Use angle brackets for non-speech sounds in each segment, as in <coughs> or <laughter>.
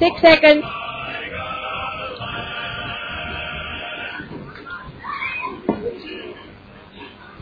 Six seconds.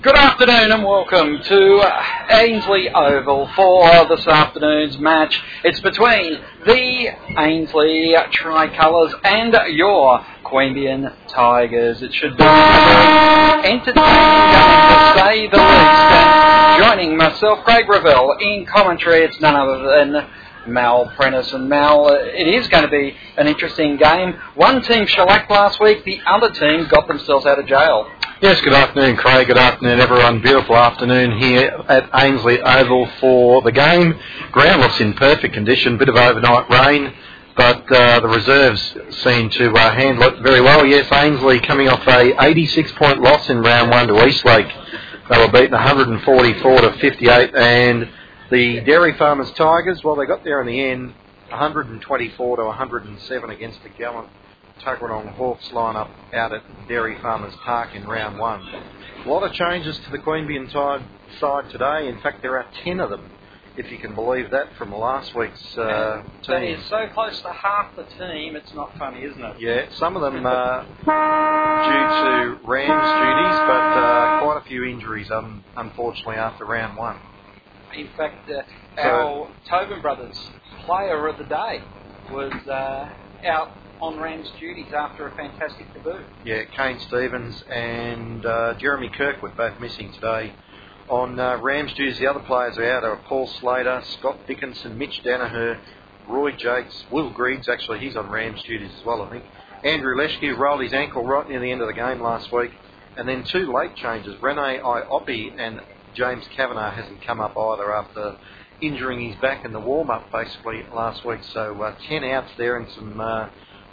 Good afternoon and welcome to Ainslie Oval for this afternoon's match. It's between the Ainslie Tricolours and your Queanbeyan Tigers. It should be entertaining game to say the least. And joining myself, Craig Revell, in commentary, it's none other than Mal Prentice. And Mal, it is going to be an interesting game. One team shellacked last week, the other team got themselves out of jail. Yes, good afternoon, Craig. Good afternoon, everyone. Beautiful afternoon here at Ainslie Oval for the game. Ground looks in perfect condition. Bit of overnight rain, but uh, the reserves seem to uh, handle it very well. Yes, Ainslie coming off a 86 point loss in round one to Eastlake. They were beaten 144 to 58, and the Dairy Farmers Tigers, well, they got there in the end, 124 to 107 against the gallant Tuggeranong Hawks lineup out at Dairy Farmers Park in round one. A lot of changes to the Queanbeyan tide side today. In fact, there are 10 of them, if you can believe that, from last week's uh, team. is so close to half the team, it's not funny, isn't it? Yeah, some of them uh, due to Rams duties, but uh, quite a few injuries, um, unfortunately, after round one. In fact, uh, our Tobin Brothers player of the day was uh, out on Rams duties after a fantastic debut. Yeah, Kane Stevens and uh, Jeremy were both missing today. On uh, Rams duties, the other players are out are Paul Slater, Scott Dickinson, Mitch Danaher, Roy Jakes, Will Griggs, actually he's on Rams duties as well, I think. Andrew Leschke rolled his ankle right near the end of the game last week. And then two late changes, Rene Iopi and James Kavanagh hasn't come up either after injuring his back in the warm-up basically last week. So uh, 10 outs there and some uh,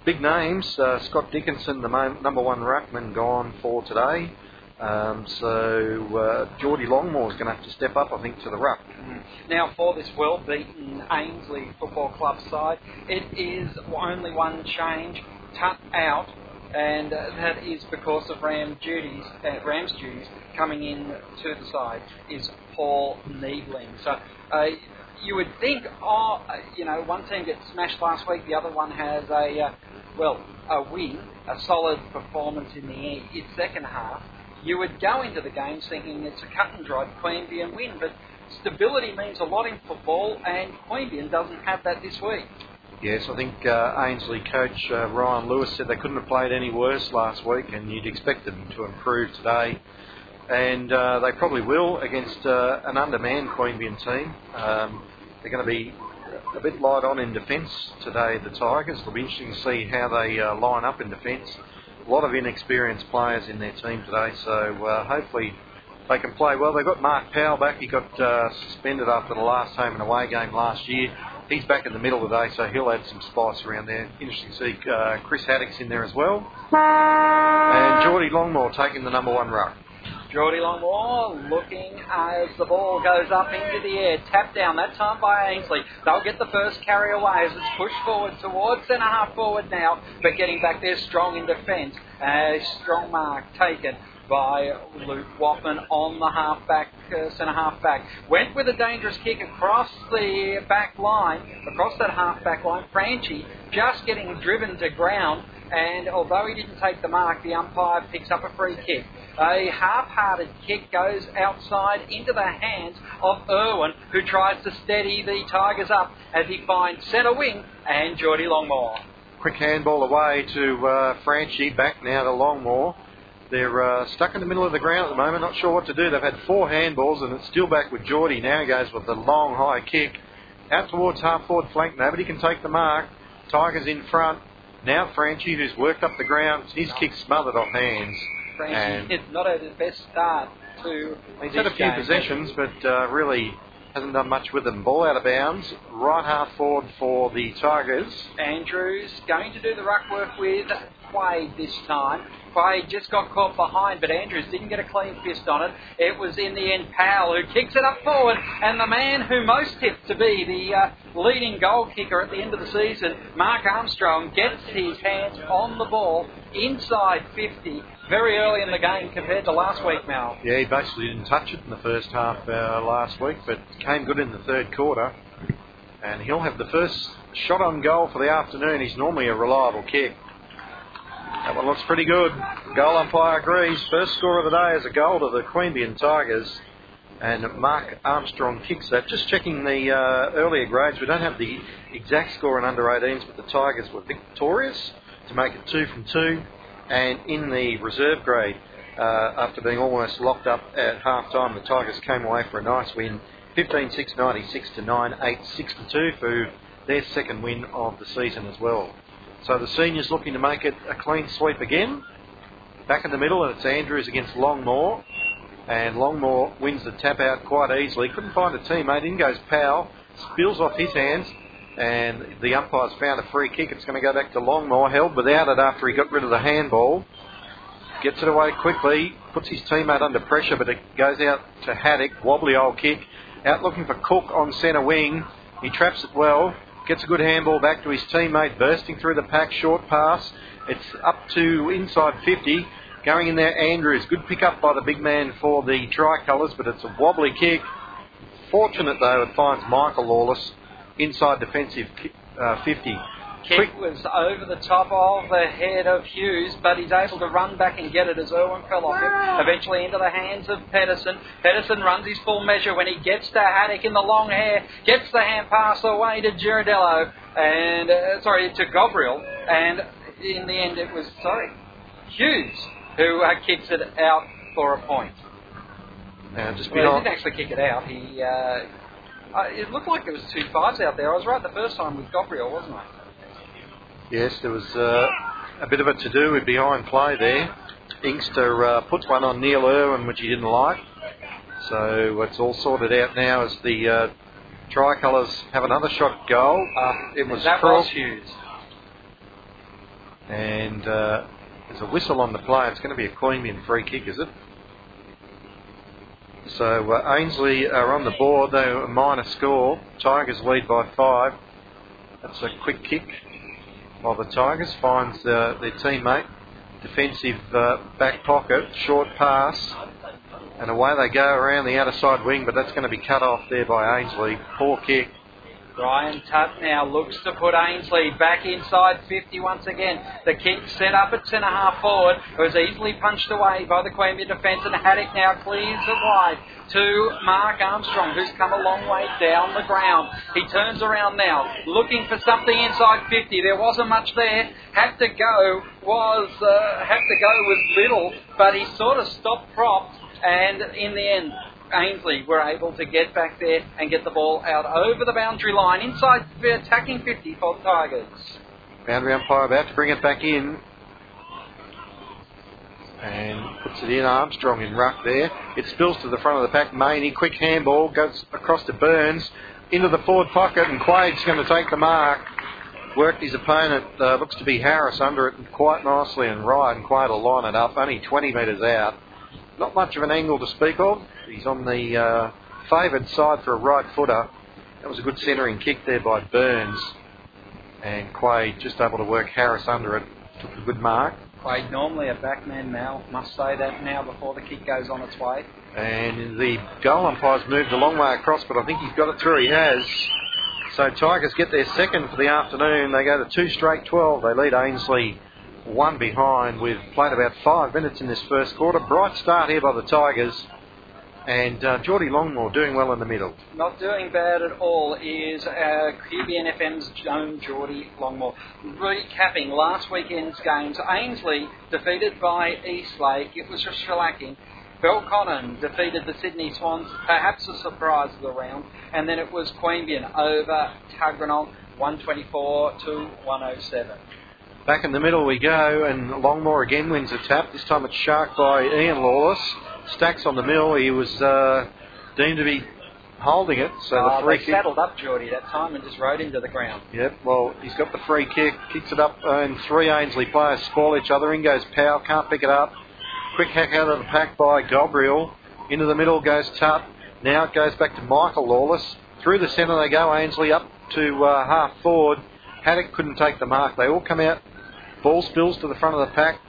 big names. Uh, Scott Dickinson, the number one ruckman, gone for today. Um, so uh, Geordie is going to have to step up, I think, to the ruck. Now, for this well beaten Ainslie Football Club side, it is only one change, Tutt out, and uh, that is because of Ram duties, uh, Rams duties coming in to the side is Paul Needling. So uh, you would think, oh, you know, one team gets smashed last week, the other one has a, uh, well, a win, a solid performance in the in second half. You would go into the game thinking it's a cut and dried Queanbeyan win, but stability means a lot in football, and Queanbeyan doesn't have that this week. Yes, I think uh, Ainslie coach uh, Ryan Lewis said they couldn't have played any worse last week, and you'd expect them to improve today. And uh, they probably will against uh, an undermanned Queanbeyan team. Um, they're going to be a bit light on in defence today, the Tigers. It'll be interesting to see how they uh, line up in defence. A lot of inexperienced players in their team today, so uh, hopefully they can play well. They've got Mark Powell back. He got uh, suspended after the last home and away game last year. He's back in the middle today, so he'll add some spice around there. Interesting to see uh, Chris Haddock's in there as well. And Geordie Longmore taking the number one ruck. Geordie Longmore looking as the ball goes up into the air. Tap down, that time by Ainslie. They'll get the first carry away as it's pushed forward towards centre half forward now, but getting back there strong in defence. A strong mark taken by Luke Watman on the half back, uh, centre half back. Went with a dangerous kick across the back line, across that half back line. Franchi just getting driven to ground, and although he didn't take the mark, the umpire picks up a free kick. A half-hearted kick goes outside into the hands of Irwin, who tries to steady the Tigers up as he finds centre wing and Geordie Longmore. Quick handball away to uh, Franchi, back now to Longmore. They're uh, stuck in the middle of the ground at the moment, not sure what to do. They've had four handballs and it's still back with Geordie. Now he goes with the long high kick out towards half forward flank. Nobody can take the mark. Tigers in front. Now Franchi, who's worked up the ground, his kick smothered off hands. Is <laughs> not at his best start to He's had a few game. possessions, but uh, really hasn't done much with them. Ball out of bounds. Right half forward for the Tigers. Andrews going to do the ruck work with Quade this time. Quade just got caught behind, but Andrews didn't get a clean fist on it. It was in the end Powell who kicks it up forward, and the man who most tipped to be the uh, leading goal kicker at the end of the season, Mark Armstrong, gets his hands on the ball inside 50 very early in the game compared to last week, now. Yeah, he basically didn't touch it in the first half uh, last week, but came good in the third quarter. And he'll have the first shot on goal for the afternoon. He's normally a reliable kick. That one looks pretty good. Goal umpire agrees. First score of the day is a goal to the Queanbeyan Tigers. And Mark Armstrong kicks that. Just checking the uh, earlier grades, we don't have the exact score in under 18s, but the Tigers were victorious to make it two from two. And in the reserve grade, uh, after being almost locked up at half time, the Tigers came away for a nice win 15 6 96 to 9 8 62 for their second win of the season as well. So the seniors looking to make it a clean sweep again. Back in the middle, and it's Andrews against Longmore. And Longmore wins the tap out quite easily. Couldn't find a teammate. In goes Powell, spills off his hands, and the umpire's found a free kick. It's going to go back to Longmore, held without it after he got rid of the handball. Gets it away quickly, puts his teammate under pressure, but it goes out to Haddock. Wobbly old kick. Out looking for Cook on centre wing. He traps it well. Gets a good handball back to his teammate, bursting through the pack, short pass. It's up to inside 50. Going in there, Andrews. Good pick up by the big man for the tricolours, but it's a wobbly kick. Fortunate though, it finds Michael Lawless inside defensive uh, 50 kick was over the top of the head of Hughes, but he's able to run back and get it as Irwin fell off him. Eventually into the hands of Pedersen. Pedersen runs his full measure when he gets to Haddock in the long hair, gets the hand pass away to Girardello, and, uh, sorry, to Gabriel, and in the end it was, sorry, Hughes who uh, kicks it out for a point. Now, just well, he didn't actually kick it out. He, uh, uh, it looked like there was two fives out there. I was right the first time with Gabriel, wasn't I? Yes, there was uh, a bit of a to do with behind play there. Inkster uh, puts one on Neil Irwin, which he didn't like. So it's all sorted out now as the uh, tricolours have another shot at goal. Uh, it was that Cross. was Hughes. And uh, there's a whistle on the play. It's going to be a Queanbeyan free kick, is it? So uh, Ainslie are on the board. They're a minor score. Tigers lead by five. That's a quick kick while the Tigers finds uh, their teammate. Defensive uh, back pocket, short pass, and away they go around the outer side wing, but that's going to be cut off there by Ainslie. Poor kick. Ryan Tutt now looks to put Ainslie back inside 50 once again. The kick set up at centre half forward. It was easily punched away by the Queanbeyan defence, and Haddock now clears it wide to Mark Armstrong, who's come a long way down the ground. He turns around now, looking for something inside 50. There wasn't much there. Had to go was uh, had to go with little, but he sort of stopped propped, and in the end, Ainslie were able to get back there and get the ball out over the boundary line inside the attacking 50 for the Tigers. Boundary umpire about to bring it back in. And puts it in Armstrong in ruck there. It spills to the front of the pack. Maney, quick handball, goes across to Burns, into the forward pocket, and Quade's going to take the mark. Worked his opponent, uh, looks to be Harris, under it quite nicely and right, and Quade will line it up, only 20 metres out. Not much of an angle to speak of. He's on the uh, favoured side for a right footer. That was a good centering kick there by Burns. And Quade just able to work Harris under it. Took a good mark. Quade normally a backman now. Must say that now before the kick goes on its way. And the goal umpire's moved a long way across, but I think he's got it through. He has. So Tigers get their second for the afternoon. They go to two straight 12. They lead Ainslie one behind. We've played about five minutes in this first quarter. Bright start here by the Tigers. And uh, Geordie Longmore doing well in the middle. Not doing bad at all is uh, FM's own Geordie Longmore. Recapping last weekend's games, Ainslie defeated by Eastlake. It was just shellacking. Belconnen defeated the Sydney Swans, perhaps a surprise of the round. And then it was Queanbeyan over Tuggeranong, 124 to 107. Back in the middle we go, and Longmore again wins a tap. This time it's sharked by Ian Lawless. Stacks on the mill. He was uh, deemed to be holding it, so uh, the free they kick. saddled up Geordie that time and just rode into the ground. Yep, well, he's got the free kick, kicks it up, and three Ainslie players spoil each other. In goes Powell, can't pick it up. Quick hack out of the pack by Gabriel. Into the middle goes Tutt. Now it goes back to Michael Lawless. Through the centre they go, Ainslie up to uh, half forward. Haddock couldn't take the mark. They all come out. Ball spills to the front of the pack.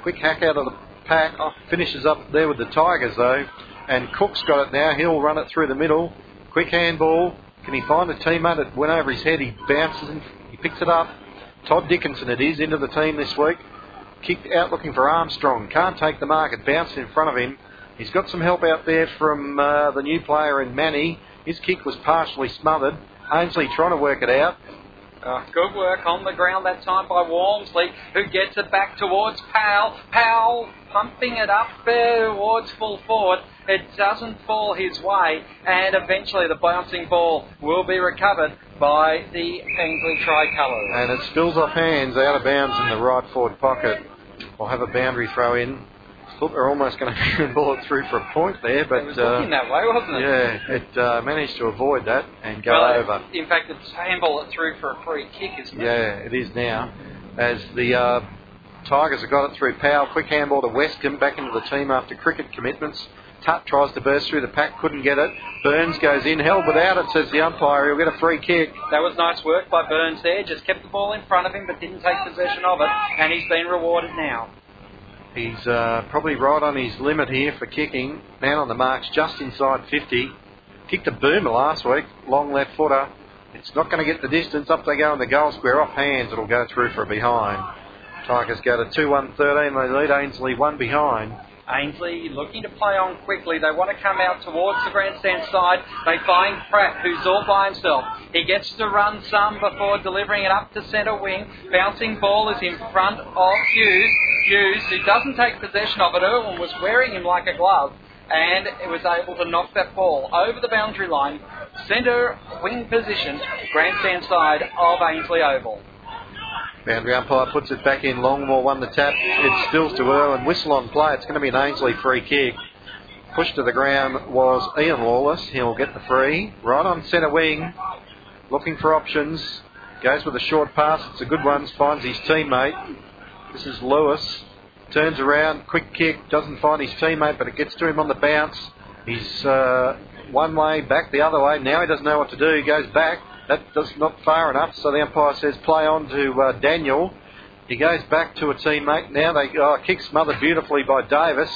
Quick hack out of the pack. Oh, finishes up there with the Tigers though. And Cook's got it now. He'll run it through the middle. Quick handball. Can he find a teammate? It went over his head. He bounces and he picks it up. Todd Dickinson it is into the team this week. Kicked out looking for Armstrong. Can't take the mark. It bounced in front of him. He's got some help out there from uh, the new player in Manny. His kick was partially smothered. Ainslie trying to work it out. Uh, good work on the ground that time by Walmsley, who gets it back towards Powell. Powell pumping it up towards full forward. It doesn't fall his way, and eventually the bouncing ball will be recovered by the Ainslie Tricolours. And it spills off hands out of bounds in the right forward pocket. We'll have a boundary throw in. Thought they were almost going <laughs> to ball it through for a point there, but it was uh, looking that way, wasn't it? yeah, it uh, managed to avoid that and go Well, over. In fact, it's handball it through for a free kick, isn't it? Yeah, it is now. As the uh, Tigers have got it through Powell, quick handball to Westcombe, back into the team after cricket commitments. Tutt tries to burst through the pack, couldn't get it. Burns goes in, held without it, says the umpire. He'll get a free kick. That was nice work by Burns there. Just kept the ball in front of him, but didn't take possession of it, and he's been rewarded now. He's uh, probably right on his limit here for kicking. Man on the marks, just inside 50. Kicked a boomer last week, long left footer. It's not going to get the distance. Up they go in the goal square. Off hands, it'll go through for a behind. Tigers go to 2 1 13. They lead Ainslie one behind. Ainslie looking to play on quickly. They want to come out towards the grandstand side. They find Pratt, who's all by himself. He gets to run some before delivering it up to centre wing. Bouncing ball is in front of Hughes. Hughes, who doesn't take possession of it. Irwin was wearing him like a glove and it was able to knock that ball over the boundary line, centre wing position, grandstand side of Ainslie Oval. Boundary umpire puts it back in. Longmore won the tap. It stills to Irwin. Whistle on play. It's going to be an Ainslie free kick. Pushed to the ground was Ian Lawless. He'll get the free. Right on centre wing. Looking for options. Goes with a short pass. It's a good one. Finds his teammate. This is Lewis. Turns around. Quick kick. Doesn't find his teammate, but it gets to him on the bounce. He's uh, one way, back the other way. Now he doesn't know what to do. He goes back. That does not far enough, so the umpire says play on to uh, Daniel. He goes back to a teammate. Now they oh, kick smothered beautifully by Davis.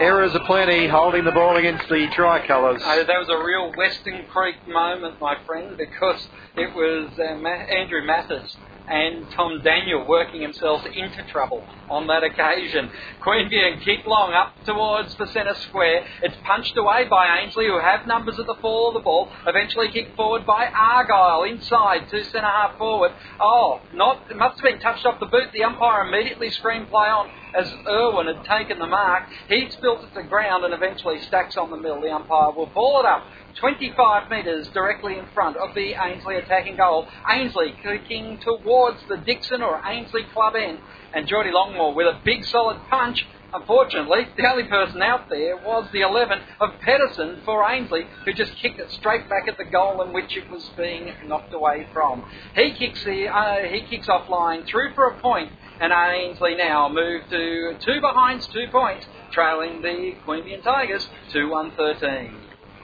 Errors aplenty, holding the ball against the tricolours. Uh, that was a real Western Creek moment, my friend, because it was uh, Andrew Mathis and Tom Daniel working themselves into trouble on that occasion. Queanbeyan kick long up towards the centre square. It's punched away by Ainslie, who have numbers at the fall of the ball. Eventually kicked forward by Argyle inside two centre half forward. Oh, not must have been touched off the boot. The umpire immediately screamed play on as Irwin had taken the mark. He spilt it to ground and eventually stacks on the middle. The umpire will ball it up 25 metres directly in front of the Ainslie attacking goal. Ainslie kicking towards the Dickson or Ainslie club end. And Geordie Longmore with a big solid punch. Unfortunately, the only person out there was the 11 of Pedersen for Ainslie, who just kicked it straight back at the goal in which it was being knocked away from. He kicks the uh, he kicks offline through for a point, and Ainslie now move to two behinds, two points, trailing the Queanbeyan Tigers 2-1-13.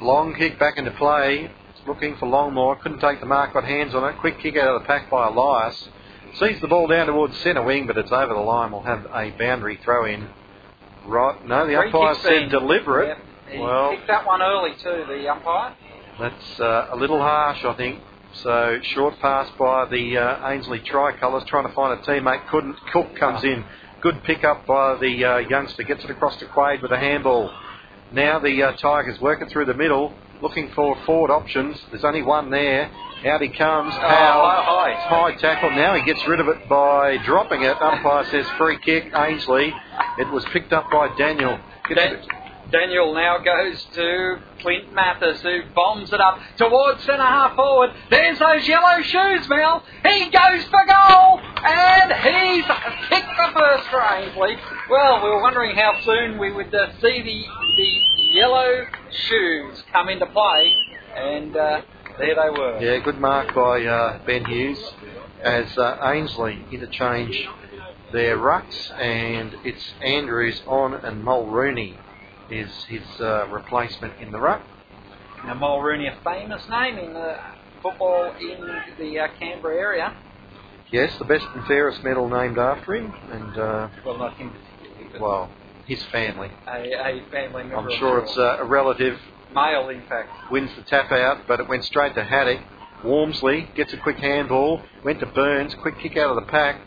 Long kick back into play. Looking for Longmore. Couldn't take the mark. Got hands on it. Quick kick out of the pack by Elias. Sees the ball down towards centre wing, but it's over the line. We'll have a boundary throw in. Right. No, the Free umpire said deliberate. Yep, he Well- kicked that one early too, the umpire. That's uh, a little harsh, I think. So short pass by the uh, Ainslie Tricolours, trying to find a teammate. Couldn't. Cook comes in. Good pick up by the uh, youngster. Gets it across to Quade with a handball. Now the uh, Tigers working through the middle, looking for forward options. There's only one there. Out he comes. Oh, high, high. High tackle. Now he gets rid of it by dropping it. Umpire says free kick. Ainslie. It was picked up by Daniel. Gets Dan- Daniel now goes to Clint Mathis, who bombs it up towards centre half forward. There's those yellow shoes, Mel. He goes for goal, and he's kicked the first for Ainslie. Well, we were wondering how soon we would uh, see the the yellow shoes come into play, and uh, there they were. Yeah, good mark by uh, Ben Hughes as uh, Ainslie interchange their rucks, and it's Andrews on and Mulrooney is his uh, replacement in the ruck. Now, Mulrooney, a famous name in uh, football in the uh, Canberra area. Yes, the best and fairest medal named after him, and uh, Well, not him particularly, but well, his family. a, a family member. I'm sure it's uh, a relative Male, in fact. wins the tap out, but it went straight to Haddock. Walmsley gets a quick handball, went to Burns, quick kick out of the pack.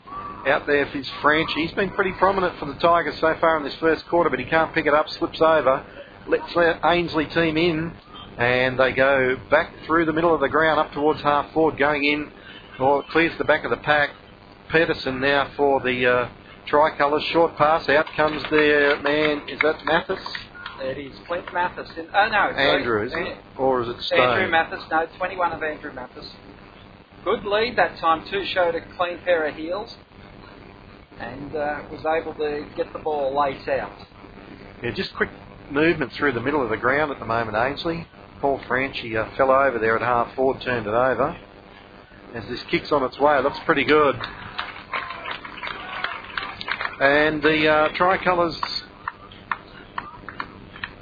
Out there is Franchi. He's been pretty prominent for the Tigers so far in this first quarter, but he can't pick it up, slips over, lets that Ainslie team in, and they go back through the middle of the ground up towards half forward, going in, or clears the back of the pack. Pedersen now for the uh, tricolours. Short pass, out comes their man, is that Mathis? It is Clint Mathis. In, oh, no. Andrew, is it? Or is it Stone? Andrew Mathis. No, 21 of Andrew Mathis. Good lead that time, too. Showed a clean pair of heels. And uh, was able to get the ball late out. Yeah, just quick movement through the middle of the ground at the moment, Ainslie. Paul Franchi uh, fell over there at half forward, turned it over. As this kicks on its way, it looks pretty good. And the uh, tricolours,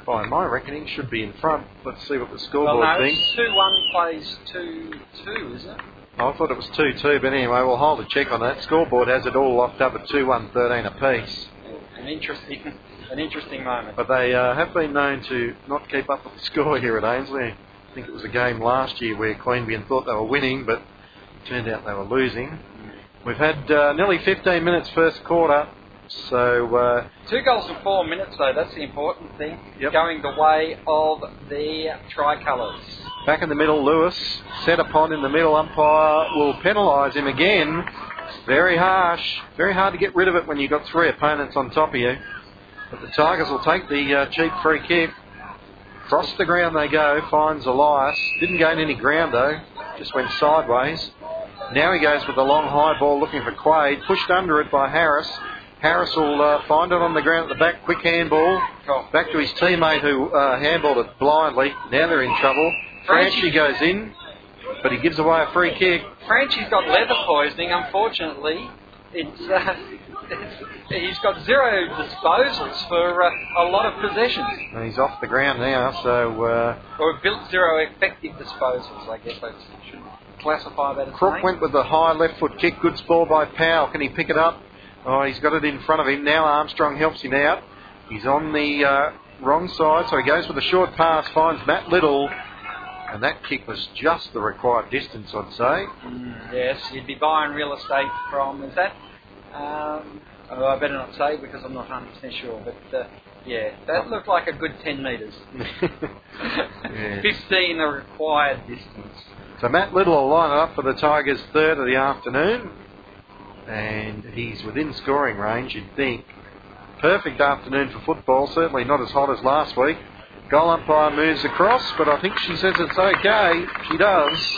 by my reckoning, should be in front. Let's see what the Well, scoreboard no, thinks. it's 2 1 plays 2 2, is it? I thought it was 2 2, but anyway, we'll hold a check on that. Scoreboard has it all locked up at 2 1 13 apiece. An interesting, <laughs> an interesting moment. But they uh, have been known to not keep up with the score here at Ainslie. I think it was a game last year where Queanbeyan thought they were winning, but it turned out they were losing. We've had uh, nearly 15 minutes first quarter, so uh, Two goals in four minutes, though. That's the important thing. Yep. Going the way of the tricolours. Back in the middle, Lewis set upon in the middle. Umpire will penalise him again. Very harsh, very hard to get rid of it when you've got three opponents on top of you. But the Tigers will take the uh, cheap free kick. Across the ground they go, finds Elias. Didn't gain any ground though, just went sideways. Now he goes with the long high ball looking for Quade, pushed under it by Harris. Harris will uh, find it on the ground at the back, quick handball. Back to his teammate who uh, handballed it blindly. Now they're in trouble. Franchi- goes in, but he gives away a free kick. Franchi's got leather poisoning, unfortunately. It's, uh, <laughs> it's, he's got zero disposals for uh, a lot of possessions. And he's off the ground now, so uh, Or built zero effective disposals, I guess I should classify that as Crook name. went with the high left foot kick. Good ball by Powell. Can he pick it up? Oh, he's got it in front of him. Now Armstrong helps him out. He's on the uh, wrong side, so he goes with a short pass, finds Matt Little. And that kick was just the required distance, I'd say. Mm, yes, you'd be buying real estate from, is that? Um, oh, I better not say because I'm not 100% sure, but uh, yeah, that looked like a good 10 metres. <laughs> <laughs> Yes. 15 the required distance. So Matt Little will line it up for the Tigers' third of the afternoon. And he's within scoring range, you'd think. Perfect afternoon for football, certainly not as hot as last week. Goal umpire moves across, but I think she says it's okay. She does.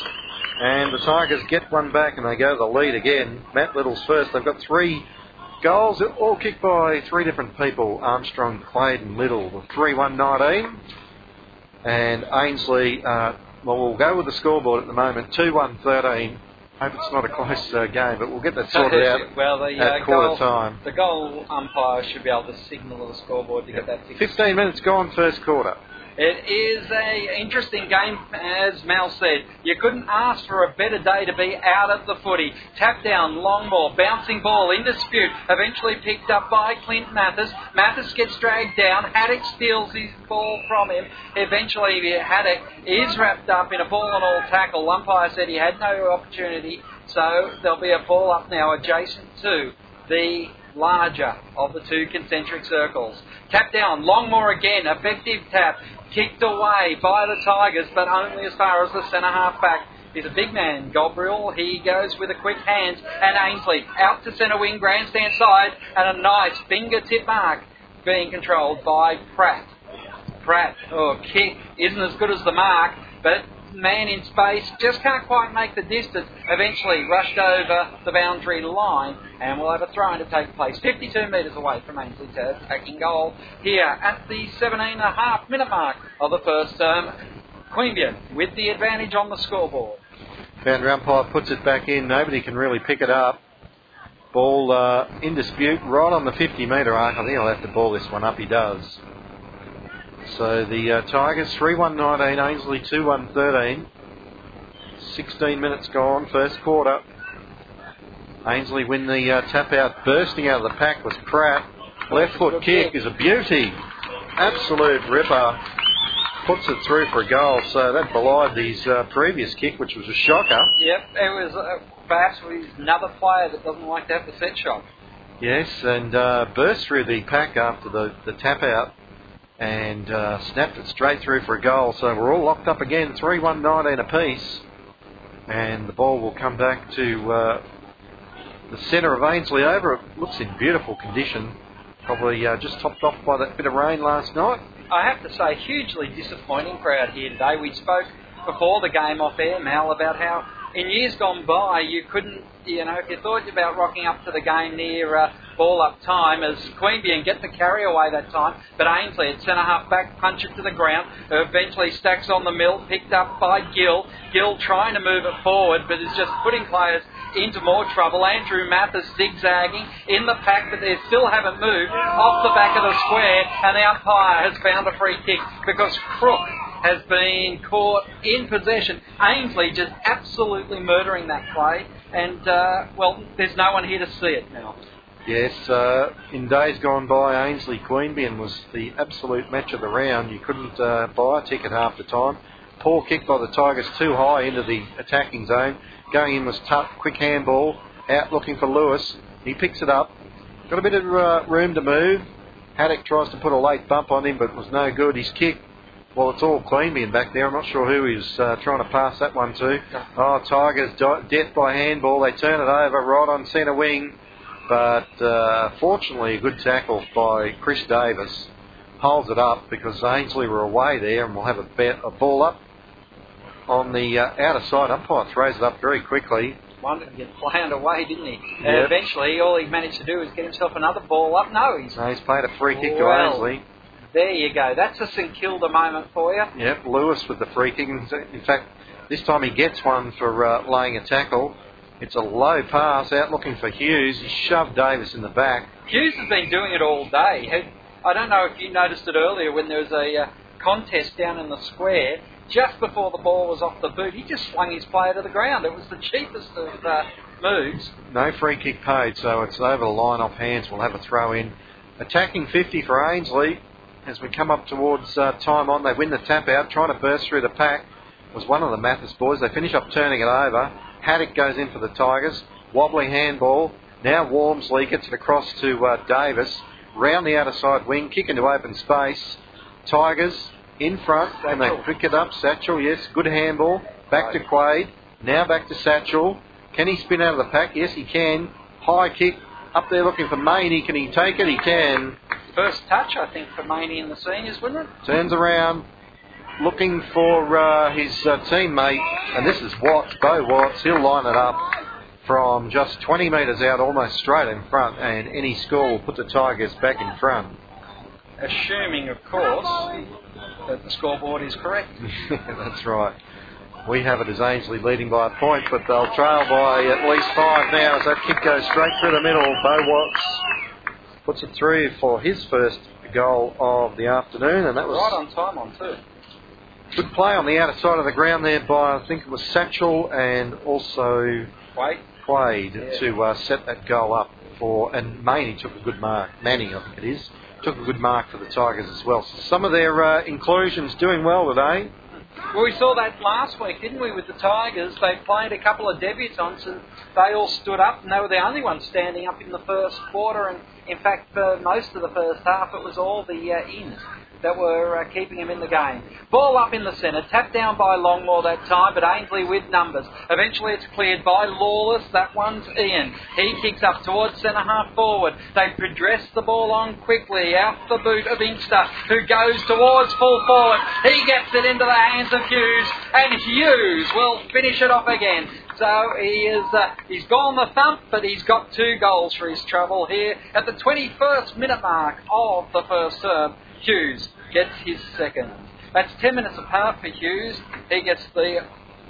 And the Tigers get one back and they go to the lead again. Matt Little's first. They've got three goals, all kicked by three different people Armstrong, Quade, and Little. 3 1 19. And Ainslie, uh, well, we'll go with the scoreboard at the moment 2 1 13. Hope it's not a close uh, game, but we'll get that <laughs> sorted out well, the, at uh, quarter goal, time. the goal umpire should be able to signal the scoreboard to get that fixed. 15 minutes gone, first quarter. It is a interesting game, as Mal said. You couldn't ask for a better day to be out at the footy. Tap down, long ball, bouncing ball, in dispute. Eventually picked up by Clint Mathis. Mathis gets dragged down. Haddock steals his ball from him. Eventually, Haddock is wrapped up in a ball and all tackle. Umpire said he had no opportunity, so there'll be a ball up now adjacent to the larger of the two concentric circles. Tap down, Longmore again, effective tap, kicked away by the Tigers, but only as far as the centre half back. He's a big man, Gabriel. He goes with a quick hand, and Ainslie out to centre wing, grandstand side, and a nice fingertip mark being controlled by Pratt. Pratt, oh, kick isn't as good as the mark, but man in space just can't quite make the distance. Eventually rushed over the boundary line, and we'll have a throw in to take place 52 metres away from Ainslie to attacking goal here at the 17 and a half minute mark of the first term. Queanbeyan with the advantage on the scoreboard. Boundary umpire puts it back in. Nobody can really pick it up. Ball uh, in dispute right on the 50 metre arc. I think he'll have to ball this one up. He does. So the uh, Tigers 3 1 19, Ainslie 2 1 13. 16 minutes gone, first quarter. Ainslie win the uh, tap out. Bursting out of the pack was Pratt. Left foot kick is a beauty. Absolute ripper. puts it through for a goal. So that belied his uh, previous kick, which was a shocker. Yep, it was uh, perhaps another player that doesn't like to have the set shot. Yes, and uh, burst through the pack after the, the tap out and uh, snapped it straight through for a goal. So we're all locked up again, 3 1 19 apiece. And the ball will come back to uh, the centre of Ainslie Oval. It looks in beautiful condition. Probably uh, just topped off by that bit of rain last night. I have to say, hugely disappointing crowd here today. We spoke before the game off air, Mal, about how in years gone by you couldn't, you know, if you thought about rocking up to the game near uh, ball up time as Queanbeyan and get the carry away that time, but Ainslie at centre half back punch it to the ground. Eventually stacks on the mill, picked up by Gill. Gill trying to move it forward, but is just putting players into more trouble. Andrew Mathis zigzagging in the pack, but they still haven't moved off the back of the square, and the umpire has found a free kick because Crook has been caught in possession. Ainslie just absolutely murdering that play, and uh, well, there's no one here to see it now. Yes, uh, in days gone by, Ainslie Queanbeyan was the absolute match of the round. You couldn't uh, buy a ticket half the time. Poor kick by the Tigers too high into the attacking zone. Going in was tough, quick handball, out looking for Lewis. He picks it up. Got a bit of uh, room to move. Haddock tries to put a late bump on him, but it was no good. His kick, well, it's all Queanbeyan back there. I'm not sure who he's uh, trying to pass that one to. Oh, Tigers, death by handball. They turn it over right on centre wing. But uh, fortunately, a good tackle by Chris Davis holds it up because Ainslie were away there and will have a, bet, a ball up on the uh, outer side. Umpire throws it up very quickly. Wanted to flying away, didn't he? Yep. And eventually, all he managed to do was get himself another ball up. No, he's. No, he's played a free kick well, to Ainslie. There you go. That's a St Kilda moment for you. Yep, Lewis with the free kick. In fact, this time he gets one for uh, laying a tackle. It's a low pass out looking for Hughes. He shoved Davis in the back. Hughes has been doing it all day. I don't know if you noticed it earlier when there was a uh, contest down in the square just before the ball was off the boot, he just swung his player to the ground. It was the cheapest of uh, moves. No free kick paid, so it's over the line off hands. We'll have a throw in. Attacking 50 for Ainslie as we come up towards uh, time on. They win the tap out, trying to burst through the pack. Was one of the Mathis boys. They finish up turning it over. Haddock goes in for the Tigers. Wobbly handball. Now Walmsley gets it across to uh, Davis. Round the outer side wing, kick into open space. Tigers in front, and they pick it up. Satchel, yes, good handball. Back to Quade. Now back to Satchel. Can he spin out of the pack? Yes, he can. High kick up there looking for Maney. Can he take it? He can. First touch, I think, for Maney in the seniors, wouldn't it? Turns around, looking for uh, his uh, teammate, and this is Watts, Bo Watts. He'll line it up from just 20 metres out, almost straight in front, and any score will put the Tigers back in front. Assuming, of course, that the scoreboard is correct. <laughs> That's right. We have it as Ainsley leading by a point, but they'll trail by at least five now as that kick goes straight through the middle. Bo Watts puts it through for his first goal of the afternoon, and that was right on time on too. Good play on the outer side of the ground there by I think it was Satchel and also Quade, Quade yeah. to uh, set that goal up for, and Maney took a good mark. Manning, I think it is took a good mark for the Tigers as well. So some of their uh, inclusions doing well today. Well, we saw that last week, didn't we, with the Tigers? They played a couple of debutants and they all stood up, and they were the only ones standing up in the first quarter. And in fact, for most of the first half, it was all the uh, ins that were uh, keeping him in the game. Ball up in the centre, tapped down by Longmore that time, but Ainslie with numbers. Eventually it's cleared by Lawless. That one's Ian. He kicks up towards centre half forward. They progress the ball on quickly out the boot of Inkster, who goes towards full forward. He gets it into the hands of Hughes, and Hughes will finish it off again. So he is uh, he's gone the thump, but he's got two goals for his trouble here at the 21st minute mark of the first term. Hughes gets his second. That's 10 minutes apart for Hughes. He gets the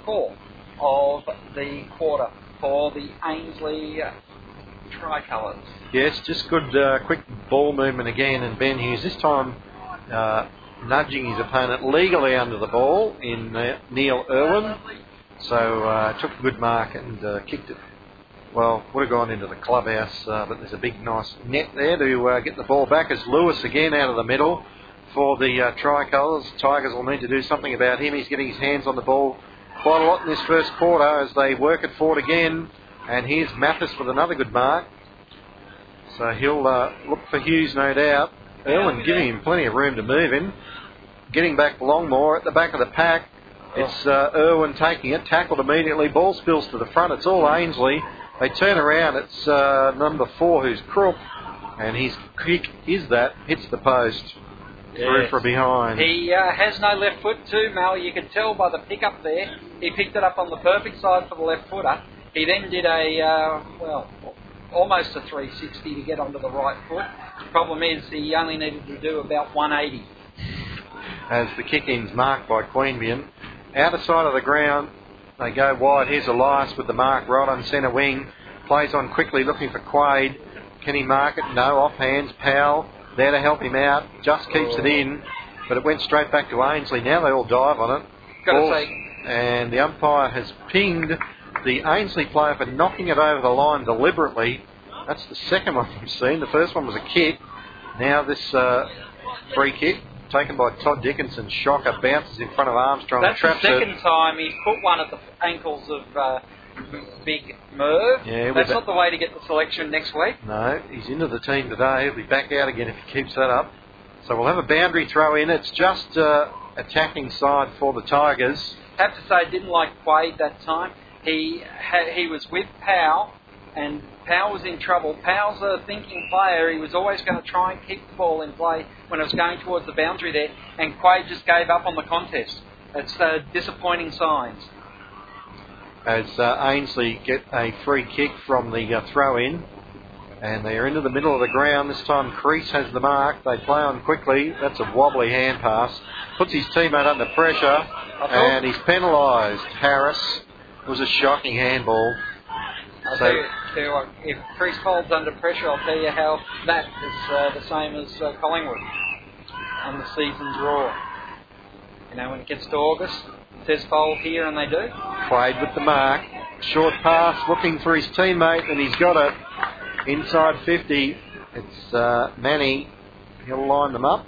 fourth of the quarter for the Ainslie tricolours. Yes, just good uh, quick ball movement again, and Ben Hughes this time uh, nudging his opponent legally under the ball in uh, Neil Irwin. So uh, took a good mark and uh, kicked it. Well, would have gone into the clubhouse, uh, but there's a big, nice net there to uh, get the ball back as Lewis again out of the middle for the uh, tricolours. Tigers will need to do something about him. He's getting his hands on the ball quite a lot in this first quarter as they work it forward again. And here's Mathis with another good mark. So he'll uh, look for Hughes, no doubt. Irwin giving him plenty of room to move in. Getting back Longmore at the back of the pack. It's uh, Irwin taking it, tackled immediately. Ball spills to the front. It's all Ainslie. They turn around. It's uh, number four who's Crook, and his kick is that hits the post through Yes. for behind. He uh, has no left foot too, Mal. You could tell by the pick up there. He picked it up on the perfect side for the left footer. He then did a, uh, well, almost a 360 to get onto the right foot. The problem is he only needed to do about 180. as the kick-in's marked by Queanbeyan. Outer side of the ground, they go wide. Here's Elias with the mark right on centre wing. Plays on quickly, looking for Quade. Can he mark it? No. Off hands. Powell there to help him out. Just keeps it in, but it went straight back to Ainslie. Now they all dive on it. Got to say, and the umpire has pinged the Ainslie player for knocking it over the line deliberately. That's the second <laughs> one we've seen. The first one was a kick. Now this uh, free kick taken by Todd Dickinson. Shocker bounces in front of Armstrong. that's the second it. time he's put one at the ankles of uh, Big Merv. Yeah, that's that- not the way to get the selection next week. No, he's into the team today. He'll be back out again if he keeps that up. So we'll have a boundary throw in. It's just uh, attacking side for the Tigers. have to say, didn't like Quade that time. He ha- he was with Powell, and Powell was in trouble. Powell's a thinking player. He was always going to try and keep the ball in play when it was going towards the boundary there, and Quade just gave up on the contest. It's uh, disappointing signs. as uh, Ainslie get a free kick from the uh, throw in. And they're into the middle of the ground. This time Crease has the mark. They play on quickly. That's a wobbly hand pass. Puts his teammate under pressure. And he's penalised. Harris. It was a shocking handball. So- tell, you, tell you what, if Chris holds under pressure, I'll tell you how that is uh, the same as uh, Collingwood on the season's roar. You know, when it gets to August, says fold here, and they do. Quade with the mark. Short pass looking for his teammate and he's got it. Inside 50. It's uh, Manny. He'll line them up.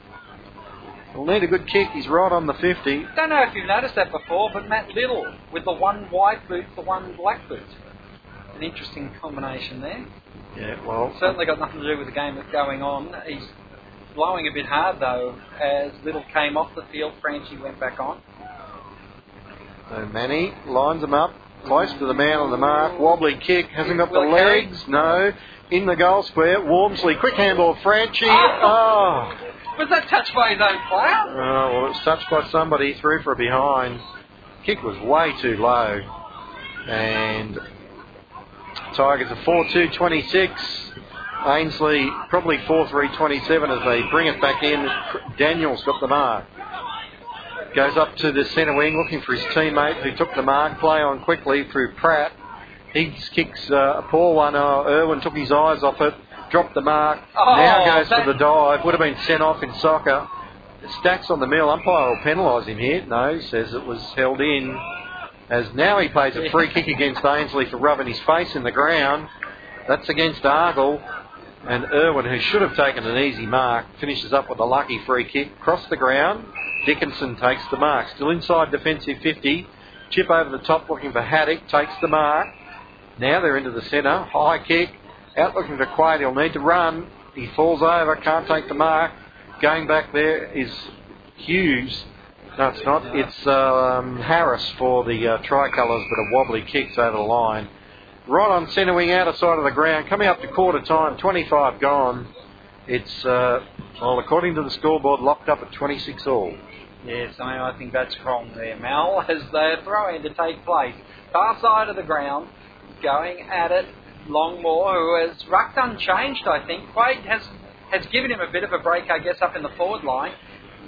He'll need a good kick. He's right on the 50. Don't know if you've noticed that before, but Matt Little with the one white boot, the one black boot. An interesting combination there. Yeah, well, Certainly got nothing to do with the game that's going on. He's blowing a bit hard though. As Little came off the field, Franchi went back on. So Manny lines them up, close to the man on the mark. Wobbly kick, hasn't got the legs. No. In the goal square, Walmsley, quick handball, Franchi. Oh. Oh. Was that touched by his own player? Oh, well, it was touched by somebody, through for a behind. Kick was way too low. And Tigers are 4 2 26. Ainslie probably 4 3 27 as they bring it back in. Daniels got the mark. Goes up to the centre wing looking for his teammate who took the mark. Play on quickly through Pratt. He kicks uh, a poor one. Uh, Irwin took his eyes off it, dropped the mark. Oh, now goes that- for the dive. Would have been sent off in soccer. Stacks on the mill. Umpire will penalise him here. No, says it was held in. As now he plays a free kick against Ainslie for rubbing his face in the ground. That's against Argyle. And Irwin, who should have taken an easy mark, finishes up with a lucky free kick. Across the ground. Dickinson takes the mark. Still inside defensive 50. Chip over the top looking for Haddock. Takes the mark. Now they're into the centre. High kick. Out looking for Quade. He'll need to run. He falls over. Can't take the mark. Going back there is Hughes. No, it's not. It's um, Harris for the uh, tricolours, but a wobbly kicks over the line. Right on centre wing, outer side of the ground. Coming up to quarter time, 25 gone. It's, uh, well, according to the scoreboard, locked up at 26 all. Yes, I, mean, I think that's wrong there, Mal, <laughs> as the throw in to take place. Far side of the ground, going at it. Longmore, who has rucked unchanged, I think. Quade has, has given him a bit of a break, I guess, up in the forward line.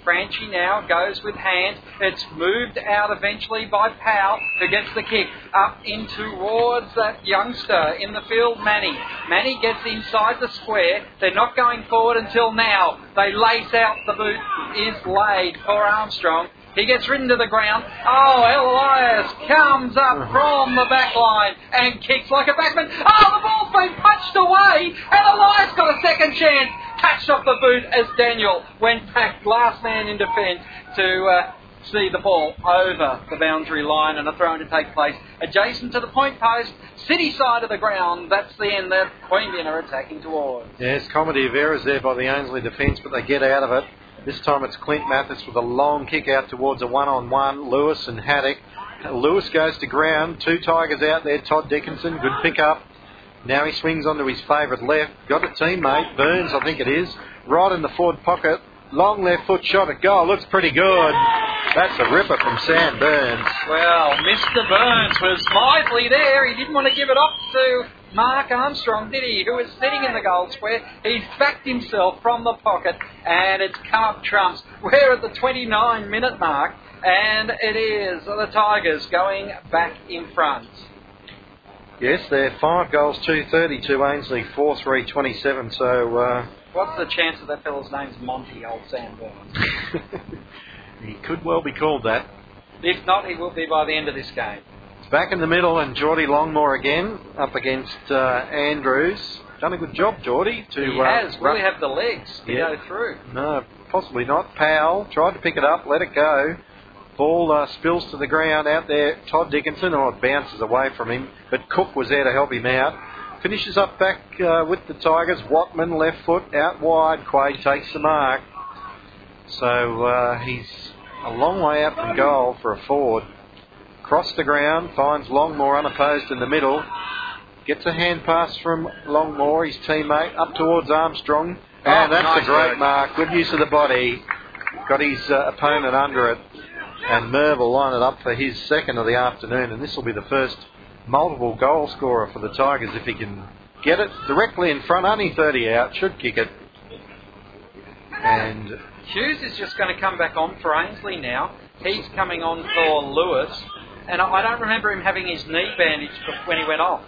Franchi now goes with hand. It's moved out eventually by Powell, who gets the kick up in towards that youngster in the field, Manny. Manny gets inside the square. They're not going forward until now. They lace out the boot is laid for Armstrong. He gets ridden to the ground. Oh, Elias comes up from the back line and kicks like a backman. Oh, the ball's been punched away, and Elias got a second chance. touched off the boot as Daniel went back, last man in defence, to uh, see the ball over the boundary line and a throw in to take place adjacent to the point post, city side of the ground. That's the end that Queanbeyan are attacking towards. Yes, comedy of errors there by the Ainslie defence, but they get out of it. This time it's Clint Mathis with a long kick out towards a one-on-one. Lewis and Haddock. Lewis goes to ground. Two Tigers out there. Todd Dickinson, good pick up. Now he swings onto his favourite left. Got a teammate, Burns, I think it is, right in the forward pocket. Long left foot shot at goal. Looks pretty good. That's a ripper from Sam Burns. Well, Mr. Burns was lively there. He didn't want to give it up to Mark Armstrong, did he? Who was sitting in the goal square. He's backed himself from the pocket, and it's come up trumps. We're at the 29 minute mark, and it is the Tigers going back in front. Yes, they're five goals, 230 to Ainslie, 4 3 27. So. Uh, What's the chance that that fellow's name's Monty, old Sam Burns? <laughs> he could well be called that. If not, he will be by the end of this game. It's back in the middle, and Geordie Longmore again up against uh, Andrews. Done a good job, Geordie. To, he uh, has. Will he have the legs to Yeah. go through? No, possibly not. Powell tried to pick it up, let it go. Ball uh, spills to the ground out there. Todd Dickinson, or it bounces away from him, but Cook was there to help him out. Finishes up back uh, with the Tigers. Watman left foot out wide. Quade takes the mark. So uh, he's a long way out from goal for a forward. Cross the ground, finds Longmore unopposed in the middle. Gets a hand pass from Longmore, his teammate, up towards Armstrong. And Oh, that's nice a great mark. Good use of the body. Got his uh, opponent under it. And Merv will line it up for his second of the afternoon. And this will be the first multiple goal scorer for the Tigers if he can get it directly in front. Only 30 out. Should kick it. And Hughes is just going to come back on for Ainslie now. He's coming on for Lewis. And I I don't remember him having his knee bandaged when he went off.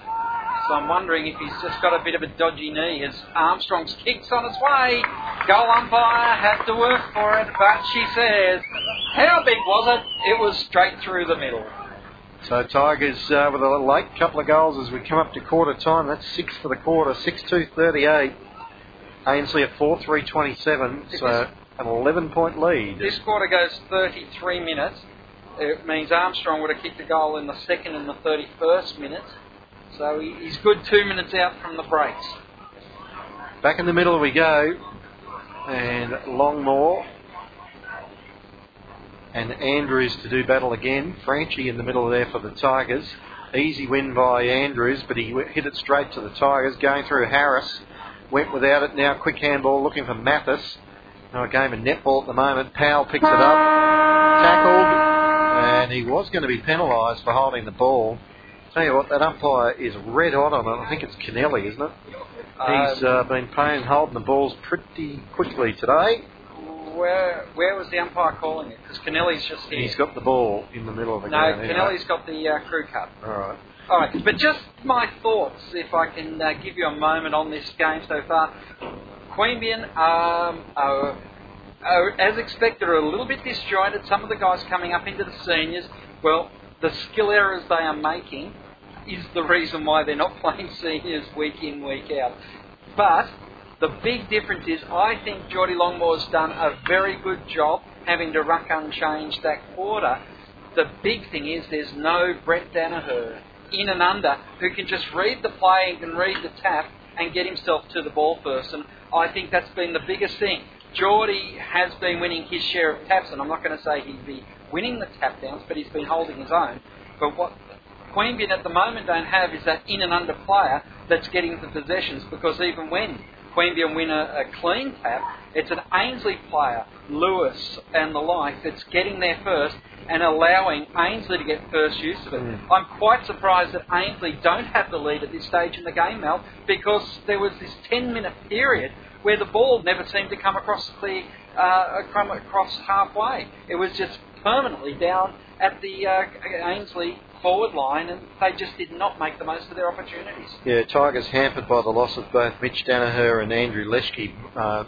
So I'm wondering if he's just got a bit of a dodgy knee as Armstrong's kick's on its way. Goal umpire had to work for it, but she says, how big was it? It was straight through the middle. So Tigers uh, with a little late couple of goals as we come up to quarter time. That's six for the quarter, six two thirty eight. Ainslie at four three twenty seven. So an eleven point lead. This quarter goes 33 minutes. It means Armstrong would have kicked a goal in the second and the 31st minute. So he's good two minutes out from the breaks. Back in the middle we go, and Longmore and Andrews to do battle again. Franchi in the middle there for the Tigers. Easy win by Andrews, but he hit it straight to the Tigers. Going through Harris, went without it. Now quick handball looking for Mathis. Now a game of netball at the moment. Powell picks it up, tackled, and he was going to be penalised for holding the ball. Tell you what, that umpire is red hot on it. I think it's Kennelly, isn't it? He's uh, been paying holding the balls pretty quickly today. where where was the umpire calling it? Because Kennelly's just here. He's got the ball in the middle of the game. no, ground. anyway. Kennelly's got the uh, crew cut. All right. All right, but just my thoughts, if I can uh, give you a moment on this game so far. Queanbeyan um, are, are, as expected, are a little bit disjointed. Some of the guys coming up into the seniors, well, the skill errors they are making is the reason why they're not <laughs> playing seniors week in, week out. But the big difference is I think Geordie Longmore's done a very good job having to ruck unchanged that quarter. The big thing is there's no Brett Danaher in and under who can just read the play and can read the tap and get himself to the ball first. And I think that's been the biggest thing. Geordie has been winning his share of taps, and I'm not going to say he'd be winning the tap downs, but he's been holding his own. But what Queanbeyan at the moment don't have is that in and under player that's getting the possessions because even when Queanbeyan win a, a clean tap, it's an Ainslie player, Lewis and the like, that's getting there first and allowing Ainslie to get first use of it. Mm. I'm quite surprised that Ainslie don't have the lead at this stage in the game, Mel, because there was this 10 minute period where the ball never seemed to come across the uh, come across halfway. It was just permanently down at the uh, Ainslie forward line, and they just did not make the most of their opportunities. Yeah, Tigers hampered by the loss of both Mitch Danaher and Andrew Leschke, uh,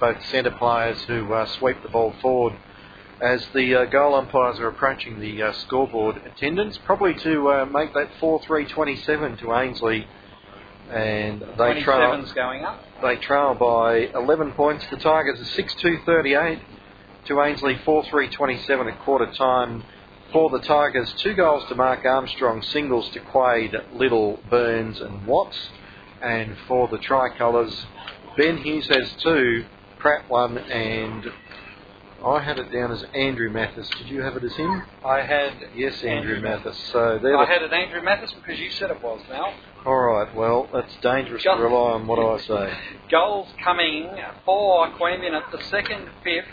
both centre players who uh, sweep the ball forward. As the uh, goal umpires are approaching the uh, scoreboard attendance, probably to uh, make that 4 3 27 to Ainslie and they trail. 27's going up. They trail by 11 points. The Tigers are 6-2-38 to Ainslie 4-3-27 at quarter time. For the Tigers, two goals to Mark Armstrong, singles to Quade, Little, Burns, and Watts. And for the Tricolours, Ben Hughes has two, Pratt one, and I had it down as Andrew Mathis. Did you have it as him? I had Yes, Andrew, Andrew Mathis. So I the had it Andrew Mathis because you said it was now. All right, well, that's dangerous to rely on what I <laughs> say. Goals coming for Queanbeyan at the second, fifth,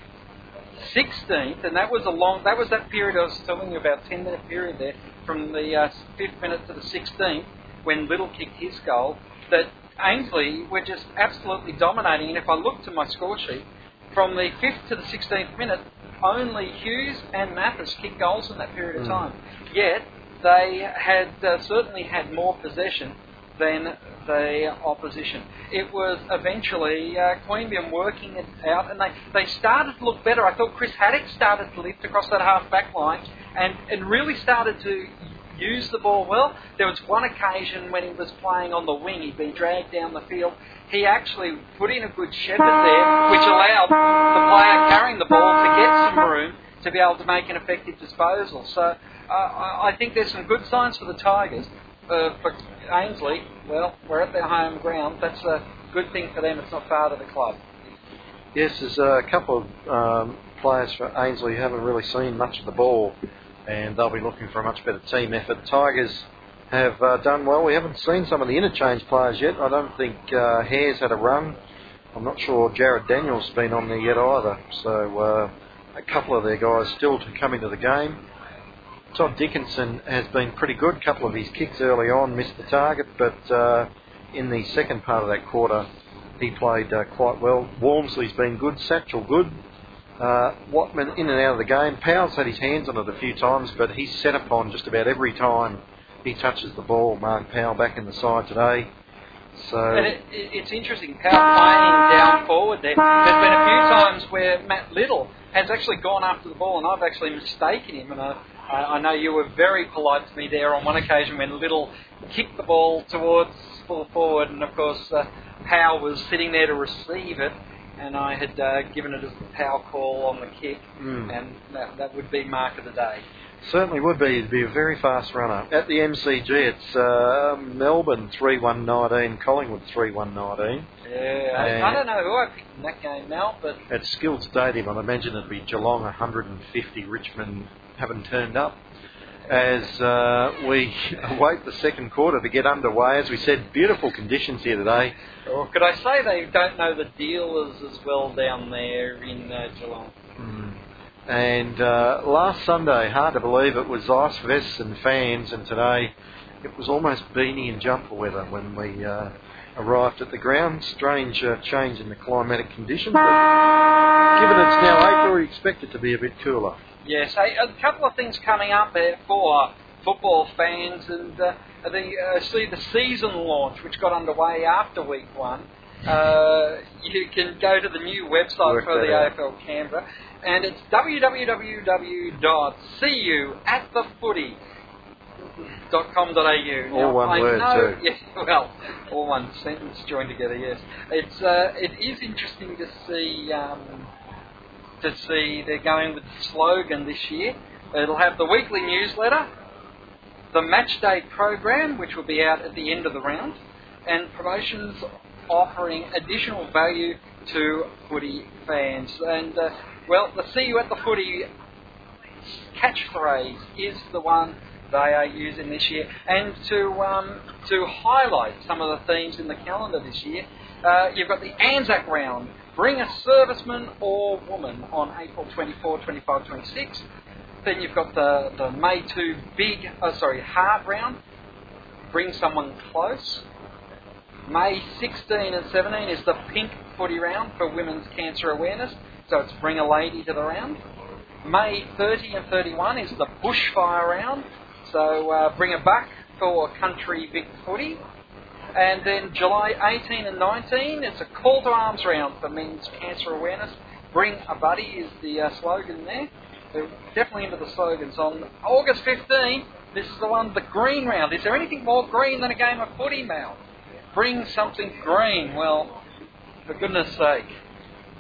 sixteenth, and that was a long. That was that period I was telling you about, ten minute period there, from the uh, fifth minute to the sixteenth, when Little kicked his goal. That Ainslie were just absolutely dominating, and if I look to my score sheet, from the fifth to the sixteenth minute, only Hughes and Mathis kicked goals in that period of Mm. time. Yet they had uh, certainly had more possession than the opposition. It was eventually uh, Queanbeyan working it out, and they, they started to look better. I thought Chris Haddock started to lift across that half back line and, and really started to use the ball well. There was one occasion when he was playing on the wing, he'd been dragged down the field. He actually put in a good shepherd there, which allowed the player carrying the ball to get some room to be able to make an effective disposal. So I I think there's some good signs for the Tigers. Uh, for Ainslie, well, we're at their home ground. That's a good thing for them. It's not far to the club. Yes, there's a couple of um, players for Ainslie who haven't really seen much of the ball, and they'll be looking for a much better team effort. Tigers have uh, done well. We haven't seen some of the interchange players yet. I don't think uh, Hare's had a run. I'm not sure Jared Daniels has been on there yet either. So uh, a couple of their guys still to come into the game. Todd Dickinson has been pretty good. A couple of his kicks early on missed the target, but uh, in the second part of that quarter, he played uh, quite well. Walmsley's been good. Satchel good. Uh, Watman in and out of the game. Powell's had his hands on it a few times, but he's set upon just about every time he touches the ball. Mark Powell back in the side today. So And it, it, it's interesting, Powell playing down forward there. There's been a few times where Matt Little has actually gone after the ball, and I've actually mistaken him. And I, I I know you were very polite to me there on one occasion when Little kicked the ball towards full forward, and of course uh, Powell was sitting there to receive it. And I had uh, given it as the Powell call on the kick, Mm. and that, that would be mark of the day. Certainly would be. It'd be a very fast runner. At the MCG, it's uh, Melbourne 3 1 19, Collingwood 3 1 19. Yeah, I, I don't know who I picked in that game now, but At Skilled Stadium, I'd imagine it'd be Geelong 150, Richmond haven't turned up. As uh, we <laughs> await the second quarter to get underway, as we said, beautiful conditions here today. Or could I say they don't know the dealers as well down there in uh, Geelong? And uh, last Sunday, hard to believe, it was ice vests and fans, and today it was almost beanie and jumper weather when we uh, arrived at the ground. Strange uh, change in the climatic conditions, but given it's now April, we expect it to be a bit cooler. Yes, a couple of things coming up there for football fans, and uh, the uh, see the season launch, which got underway after week one. Uh, you can go to the new website Work for the out. AFL Canberra, and it's www.cutthefooty.com.au. All one I word, know, too. <laughs> Yeah, well, all one sentence joined together. Yes, it's uh, it is interesting to see. Um, to see they're going with the slogan this year. It'll have the weekly newsletter, the match day program, which will be out at the end of the round, and promotions offering additional value to footy fans. And, uh, well, the See You at the Footy catchphrase is the one they are using this year. And to, um, to highlight some of the themes in the calendar this year, uh, you've got the Anzac round. Bring a serviceman or woman on April 24, 25, 26. Then you've got the, the May 2 big, oh, sorry, hard round. Bring someone close. May 16 and 17 is the pink footy round for women's cancer awareness. So it's bring a lady to the round. May 30 and 31 is the bushfire round. So uh, bring a buck for country big footy. And then July 18 and 19, it's a call to arms round for men's cancer awareness. Bring a buddy is the uh, slogan there. They're definitely into the slogans. On August 15, this is the one, the green round. Is there anything more green than a game of footy, Mal? bring something green. Well, for goodness sake.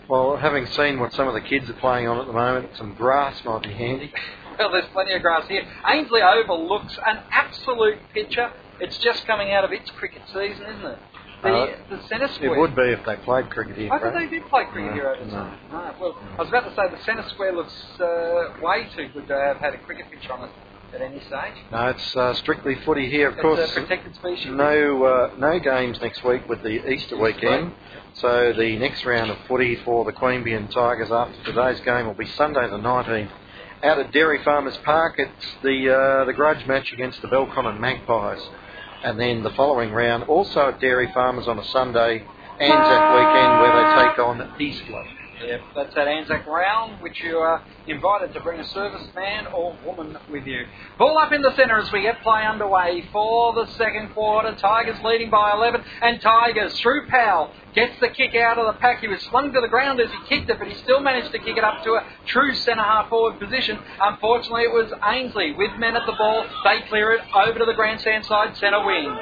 Well, having seen what some of the kids are playing on at the moment, some grass might be handy. <laughs> Well, there's plenty of grass here. Ainslie Oval looks an absolute picture. It's just coming out of its cricket season, isn't it? The, Uh, the centre square. It would be if they played cricket here. I thought they did play cricket No, here over no. time. No. Well, I was about to say the centre square looks uh, way too good to have had a cricket pitch on it at any stage. No, it's uh, strictly footy here, of It's course. a protected species. No, uh, no games next week with the Easter weekend. So the next round of footy for the Queanbeyan Tigers after today's game will be Sunday the 19th. Out at Dairy Farmers Park, it's the uh, the grudge match against the Belconnen Magpies, and then the following round also at Dairy Farmers on a Sunday, Anzac weekend where they take on Eastland. Yep, that's that Anzac round, which you are invited to bring a serviceman or woman with you. Ball up in the centre as we get play underway for the second quarter. Tigers leading by 11, and Tigers through Powell gets the kick out of the pack. He was slung to the ground as he kicked it, but he still managed to kick it up to a true centre half forward position. Unfortunately, it was Ainslie with men at the ball. They clear it over to the grandstand side centre wing.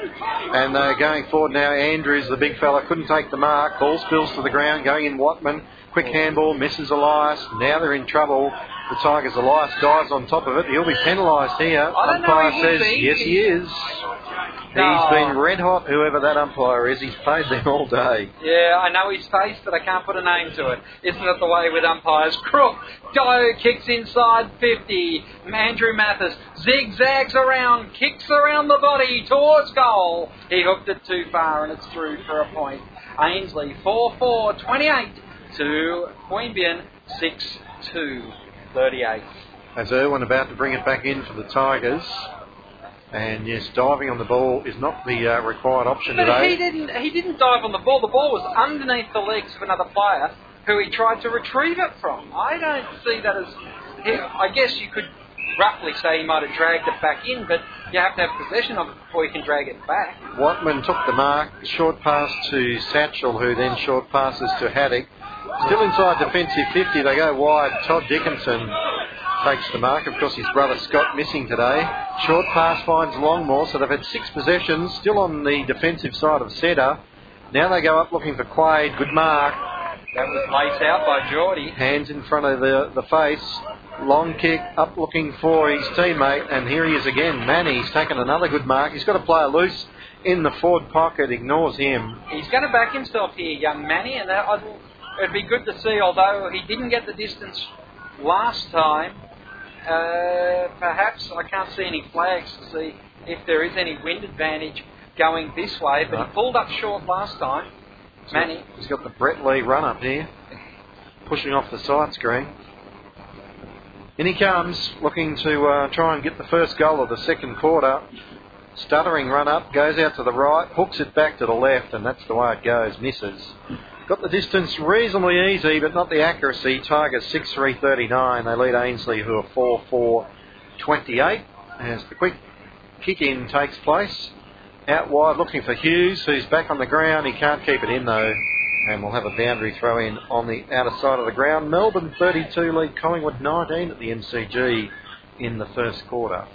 And uh, going forward now, Andrews, the big fella, couldn't take the mark. Ball spills to the ground, going in Watman. Quick handball, misses Elias. Now they're in trouble. The Tigers, Elias dives on top of it. He'll be penalised here. Umpire says, be. yes, he is. No. He's been red hot, whoever that umpire is. He's played them all day. Yeah, I know his face, but I can't put a name to it. Isn't it the way with umpires? Crook, Doe kicks inside 50. Andrew Mathis zigzags around, kicks around the body towards goal. He hooked it too far and it's through for a point. Ainslie 4 4 28 to Queanbeyan 6 2 38. As Irwin about to bring it back in for the Tigers. And yes, diving on the ball is not the uh, required option But today. he didn't. He didn't dive on the ball. The ball was underneath the legs of another player who he tried to retrieve it from. I don't see that as. he- I guess you could roughly say he might have dragged it back in, but you have to have possession of it before you can drag it back. Watman took the mark, short pass to Satchel, who then short passes to Haddock. Still inside defensive 50, they go wide. Todd Dickinson takes the mark. Of course, his brother Scott missing today. Short pass finds Longmore, so they've had six possessions, still on the defensive side of Setter. Now they go up looking for Quade. Good mark. That was laced out by Geordie. Hands in front of the, the face. Long kick up looking for his teammate, and here he is again. Manny's taken another good mark. He's got a player loose in the forward pocket, ignores him. He's going to back himself here, young Manny, and that, I'd- it'd be good to see. Although he didn't get the distance last time, uh, perhaps I can't see any flags to see if there is any wind advantage going this way. But No. he pulled up short last time. Manny, He's got the Brett Lee run up here, pushing off the side screen. In he comes, looking to uh, try and get the first goal of the second quarter. Stuttering run up, goes out to the right, hooks it back to the left, and that's the way it goes. Misses. Got the distance reasonably easy, but not the accuracy. Tigers 6 3 39. They lead Ainslie, who are 4 4 28. As the quick kick in takes place. Out wide looking for Hughes, who's back on the ground. He can't keep it in though. And we'll have a boundary throw in on the outer side of the ground. Melbourne 32 lead Collingwood 19 at the MCG in the first quarter.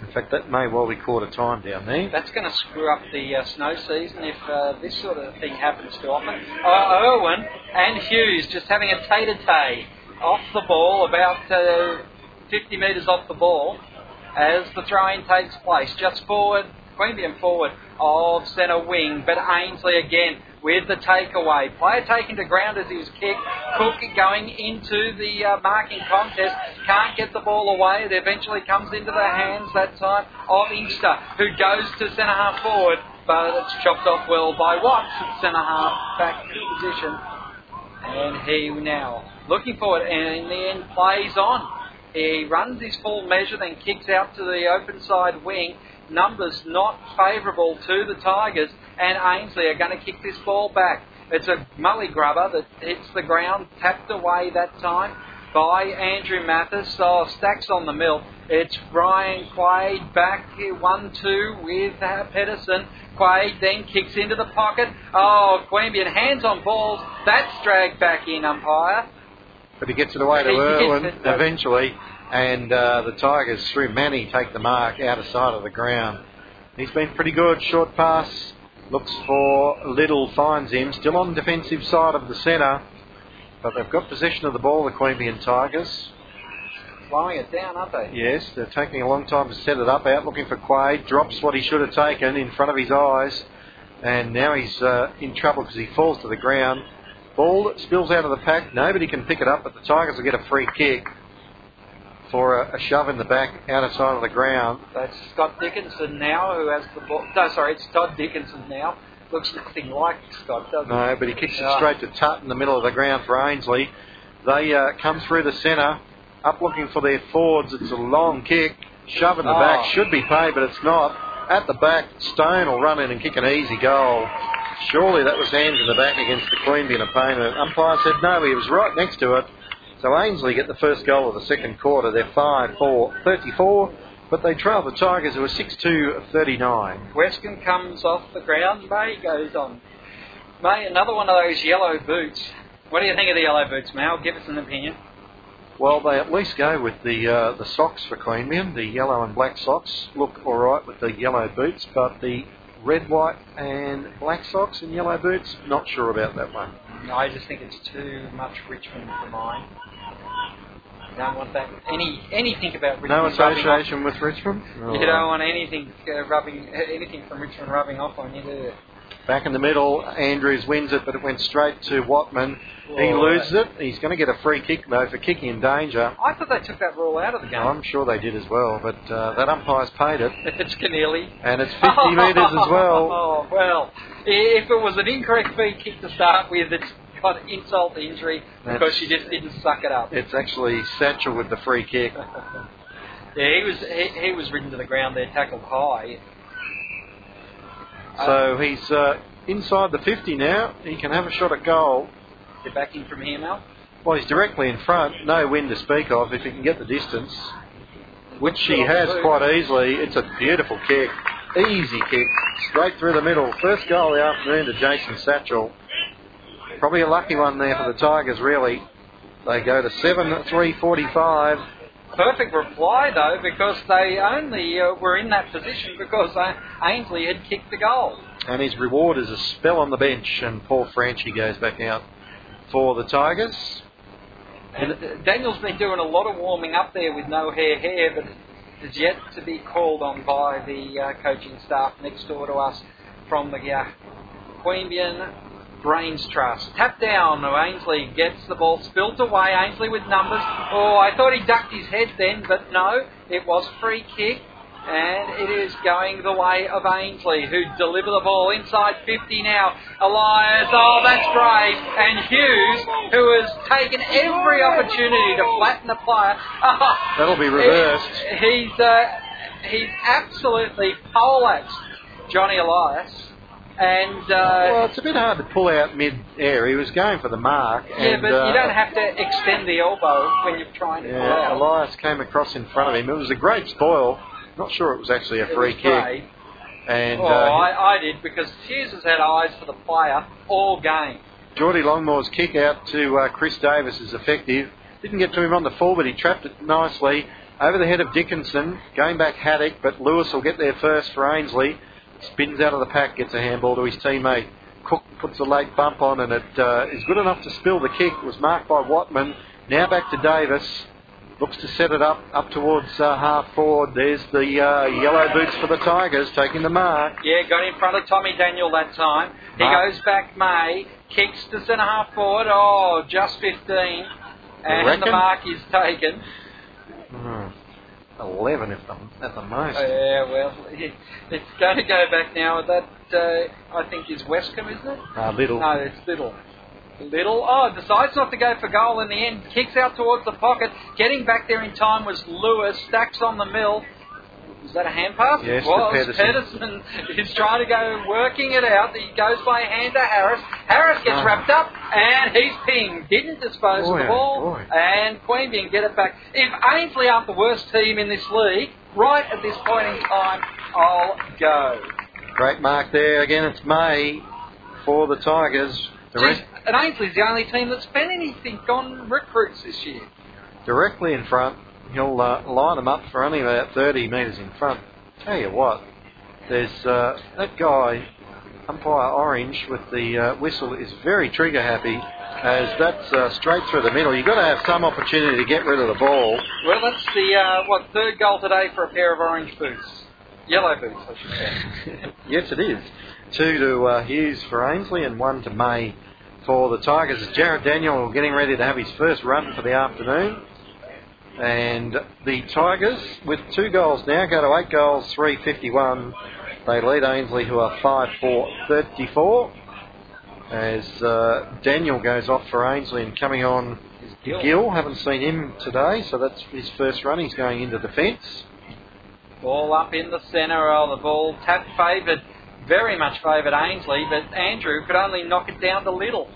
In fact, that may well be quarter time down there. that's going to screw up the uh, snow season if uh, this sort of thing happens too often. Uh, Irwin and Hughes just having a tete-a-tete off the ball, about uh, 50 metres off the ball, as the throw-in takes place. Just forward, Queanbeyan forward of centre wing, but Ainslie again with the takeaway. Player taken to ground as he was kicked. Cook going into the uh, marking contest. Can't get the ball away. It eventually comes into the hands that time of Inkster, who goes to centre half forward, but it's chopped off well by Watts at centre half back position. And he now looking forward and in the end plays on. He runs his full measure, then kicks out to the open side wing. Numbers not favourable to the Tigers, and Ainslie are going to kick this ball back. It's a mully grubber that hits the ground, tapped away that time by Andrew Mathis. So stacks on the mill. It's Brian Quade back here, 1 2 with uh, Pedersen. Quade then kicks into the pocket. Oh, Queanbeyan hands on balls. That's dragged back in, umpire. But he gets it away to <laughs> Irwin eventually, and uh, the Tigers through Manny take the mark out of side of the ground. He's been pretty good. Short pass Looks for Little, finds him. Still on the defensive side of the centre. But they've got possession of the ball, the Queanbeyan Tigers. Slowing it down, aren't they? Yes, they're taking a long time to set it up. Out looking for Quade. Drops what he should have taken in front of his eyes. And now he's uh, in trouble because he falls to the ground. Ball spills out of the pack. Nobody can pick it up, but the Tigers will get a free kick for a, a shove in the back, out of sight of the ground. That's Scott Dickinson now who has the ball. No, sorry, it's Todd Dickinson now. Looks nothing like Scott, doesn't No, it? but he kicks it straight to Tutt in the middle of the ground for Ainslie. They uh, come through the centre, up looking for their forwards. It's a long kick, shove in the Oh. back. Should be paid, but it's not. At the back, Stone will run in and kick an easy goal. Surely that was hands in the back against the Queen being a pain. opponent. Umpire said no, he was right next to it. So Ainslie get the first goal of the second quarter. They're 5 4 34, but they trail the Tigers who are 6 2 39. Weston comes off the ground. May goes on. May, another one of those yellow boots. What do you think of the yellow boots, Mal? Give us an opinion. Well, they at least go with the uh, the socks for Queanbeyan. The yellow and black socks look all right with the yellow boots, but the red, white, and black socks and yellow boots, not sure about that one. No, I just think it's too much Richmond for mine. Don't want that. Any anything about Richmond? No association with Richmond. You don't want anything uh, rubbing anything from Richmond rubbing off on you, do you? Back in the middle, Andrews wins it, but it went straight to Watman. He Oh, loses it. He's going to get a free kick though for kicking in danger. I thought they took that rule out of the game. I'm sure they did as well, but uh, that umpire's paid it, <laughs> it's Keneally. and it's 50 <laughs> metres as well. Oh, well, if it was an incorrect free kick to start with, it's got insult to injury because she just didn't suck it up. It's actually Satchel with the free kick. <laughs> Yeah, he was he, he was ridden to the ground there, tackled high. So he's uh, inside the 50 now. He can have a shot at goal. They're back in from here, now. Well, he's directly in front. No wind to speak of if he can get the distance, which he has quite easily. It's a beautiful kick. Easy kick. Straight through the middle. First goal of the afternoon to Jason Satchel. Probably a lucky one there for the Tigers, really. They go to 7 3 45. Perfect reply though, because they only uh, were in that position because uh, Ainslie had kicked the goal. And his reward is a spell on the bench, and Paul Franchi goes back out for the Tigers. And uh, Daniel's been doing a lot of warming up there with no hair hair, but is yet to be called on by the uh, coaching staff next door to us from the uh, Queanbeyan Brains Trust. Tap down, Ainslie gets the ball spilt away. Ainslie with numbers. Oh, I thought he ducked his head then, but no, it was free kick. And it is going the way of Ainslie, who deliver the ball inside 50 now. Elias, oh, that's brave. And Hughes, who has taken every opportunity to flatten the player. Oh, <laughs> That'll be reversed. he's, uh, he's absolutely poleaxed Johnny Elias. And, uh, Well, it's a bit hard to pull out mid-air. He was going for the mark. yeah, and, but uh, you don't have to extend the elbow when you're trying to pull Yeah, out. Elias came across in front of him. It was a great spoil. Not sure it was actually a It free was kick. brave. And Oh, uh, I, I did because Hughes has had eyes for the player all game. Geordie Longmore's kick out to uh, Chris Davis is effective. Didn't get to him on the full, but he trapped it nicely. Over the head of Dickinson, going back Haddock, but Lewis will get there first for Ainslie. Spins out of the pack, gets a handball to his teammate. Cook puts a late bump on, and it uh, is good enough to spill the kick. It was marked by Watman. Now back to Davis. Looks to set it up up towards uh, half forward. There's the uh, yellow boots for the Tigers taking the mark. Yeah, got in front of Tommy Daniel that time. He Mark. goes back May, kicks to centre half forward. Oh, just 15. And the mark is taken. Hmm. 11 if the, at the most. Yeah, well, it's going to go back now. That, uh, I think, is Westcombe, isn't it? Uh, little. No, it's Little. Little. Oh, decides not to go for goal in the end. Kicks out towards the pocket. Getting back there in time was Lewis. Stacks on the mill. Was that a hand pass? Yes, to Pedersen. Pedersen is trying to go working it out. He goes by hand to Harris. Harris gets Ah. wrapped up and he's pinged. Didn't dispose Boy, of the oh ball. boy. And Queanbeyan get it back. If Ainslie aren't the worst team in this league, right at this point in time, I'll go. Great mark there. Again, it's May for the Tigers. The rest and Ainslie's the only team that's spent anything on recruits this year. directly in front. He'll uh, line them up for only about 30 metres in front. Tell you what, there's uh, that guy umpire Orange with the uh, whistle is very trigger happy as that's uh, straight through the middle. You've got to have some opportunity to get rid of the ball. Well, that's the uh, what third goal today for a pair of orange boots, yellow boots, I should say. <laughs> yes, it is. Two to uh, Hughes for Ainslie and one to May for the Tigers. Jared Daniel getting ready to have his first run for the afternoon. And the Tigers, with two goals now, go to eight goals, 351. They lead Ainslie, who are 5 4 34. As uh, Daniel goes off for Ainslie and coming on Gill. Gill. Haven't seen him today, so that's his first run. He's going into defence. Ball up in the centre of the ball, tap favoured, very much favoured Ainslie, but Andrew could only knock it down to Little.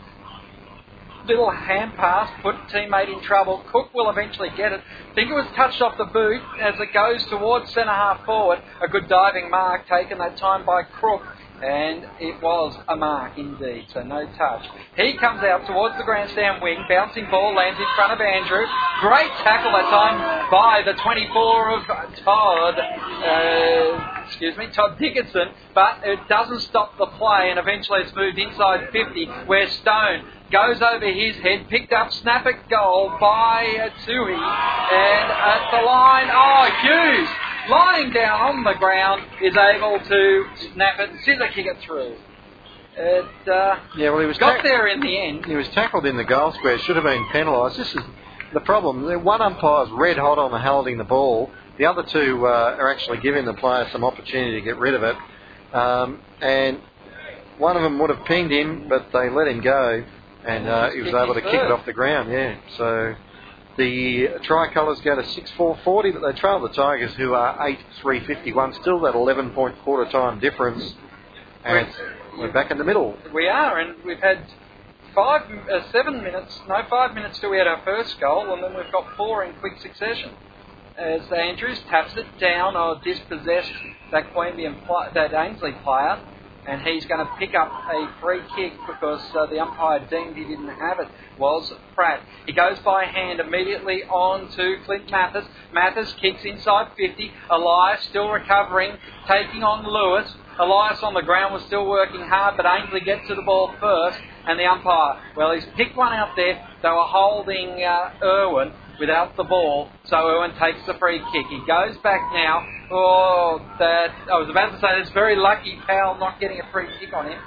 Little hand pass, put teammate in trouble. Cook will eventually get it. Think it was touched off the boot as it goes towards centre half forward. A good diving mark taken that time by Crook. And it was a mark indeed, so no touch. He comes out towards the grandstand wing, bouncing ball lands in front of Andrew. Great tackle that time by the 24 of Todd, uh, excuse me, Todd Dickinson, but it doesn't stop the play, and eventually it's moved inside 50, where Stone goes over his head, picked up, snap at goal by Tui, and at the line, oh, Hughes lying down on the ground, is able to snap it, scissor kick it through. It uh, Yeah, well, he was got tack- there in the end. He was tackled in the goal square. Should have been penalised. This is the problem. One umpire's red hot on the holding the ball. The other two uh, are actually giving the player some opportunity to get rid of it. Um, and one of them would have pinged him, but they let him go, and uh, he was able to kick it off the ground. Yeah. So the tricolours go to six four forty, but they trail the Tigers, who are eight three fifty one. Still that eleven point quarter time difference, and we're back in the middle. We are, and we've had five, uh, seven minutes, no, five minutes till we had our first goal, and then we've got four in quick succession. As Andrews taps it down or dispossessed that Queanbeyan, that Ainslie player, and he's going to pick up a free kick because uh, the umpire deemed he didn't have it. Was Pratt. He goes by hand immediately on to Clint Mathis. Mathis kicks inside 50. Elias still recovering, taking on Lewis. Elias on the ground was still working hard, but Ainslie gets to the ball first, and the umpire, well, he's picked one out there. They were holding uh, Irwin without the ball, so Irwin takes the free kick. He goes back now. Oh, that I was about to say it's very lucky Powell not getting a free kick on him.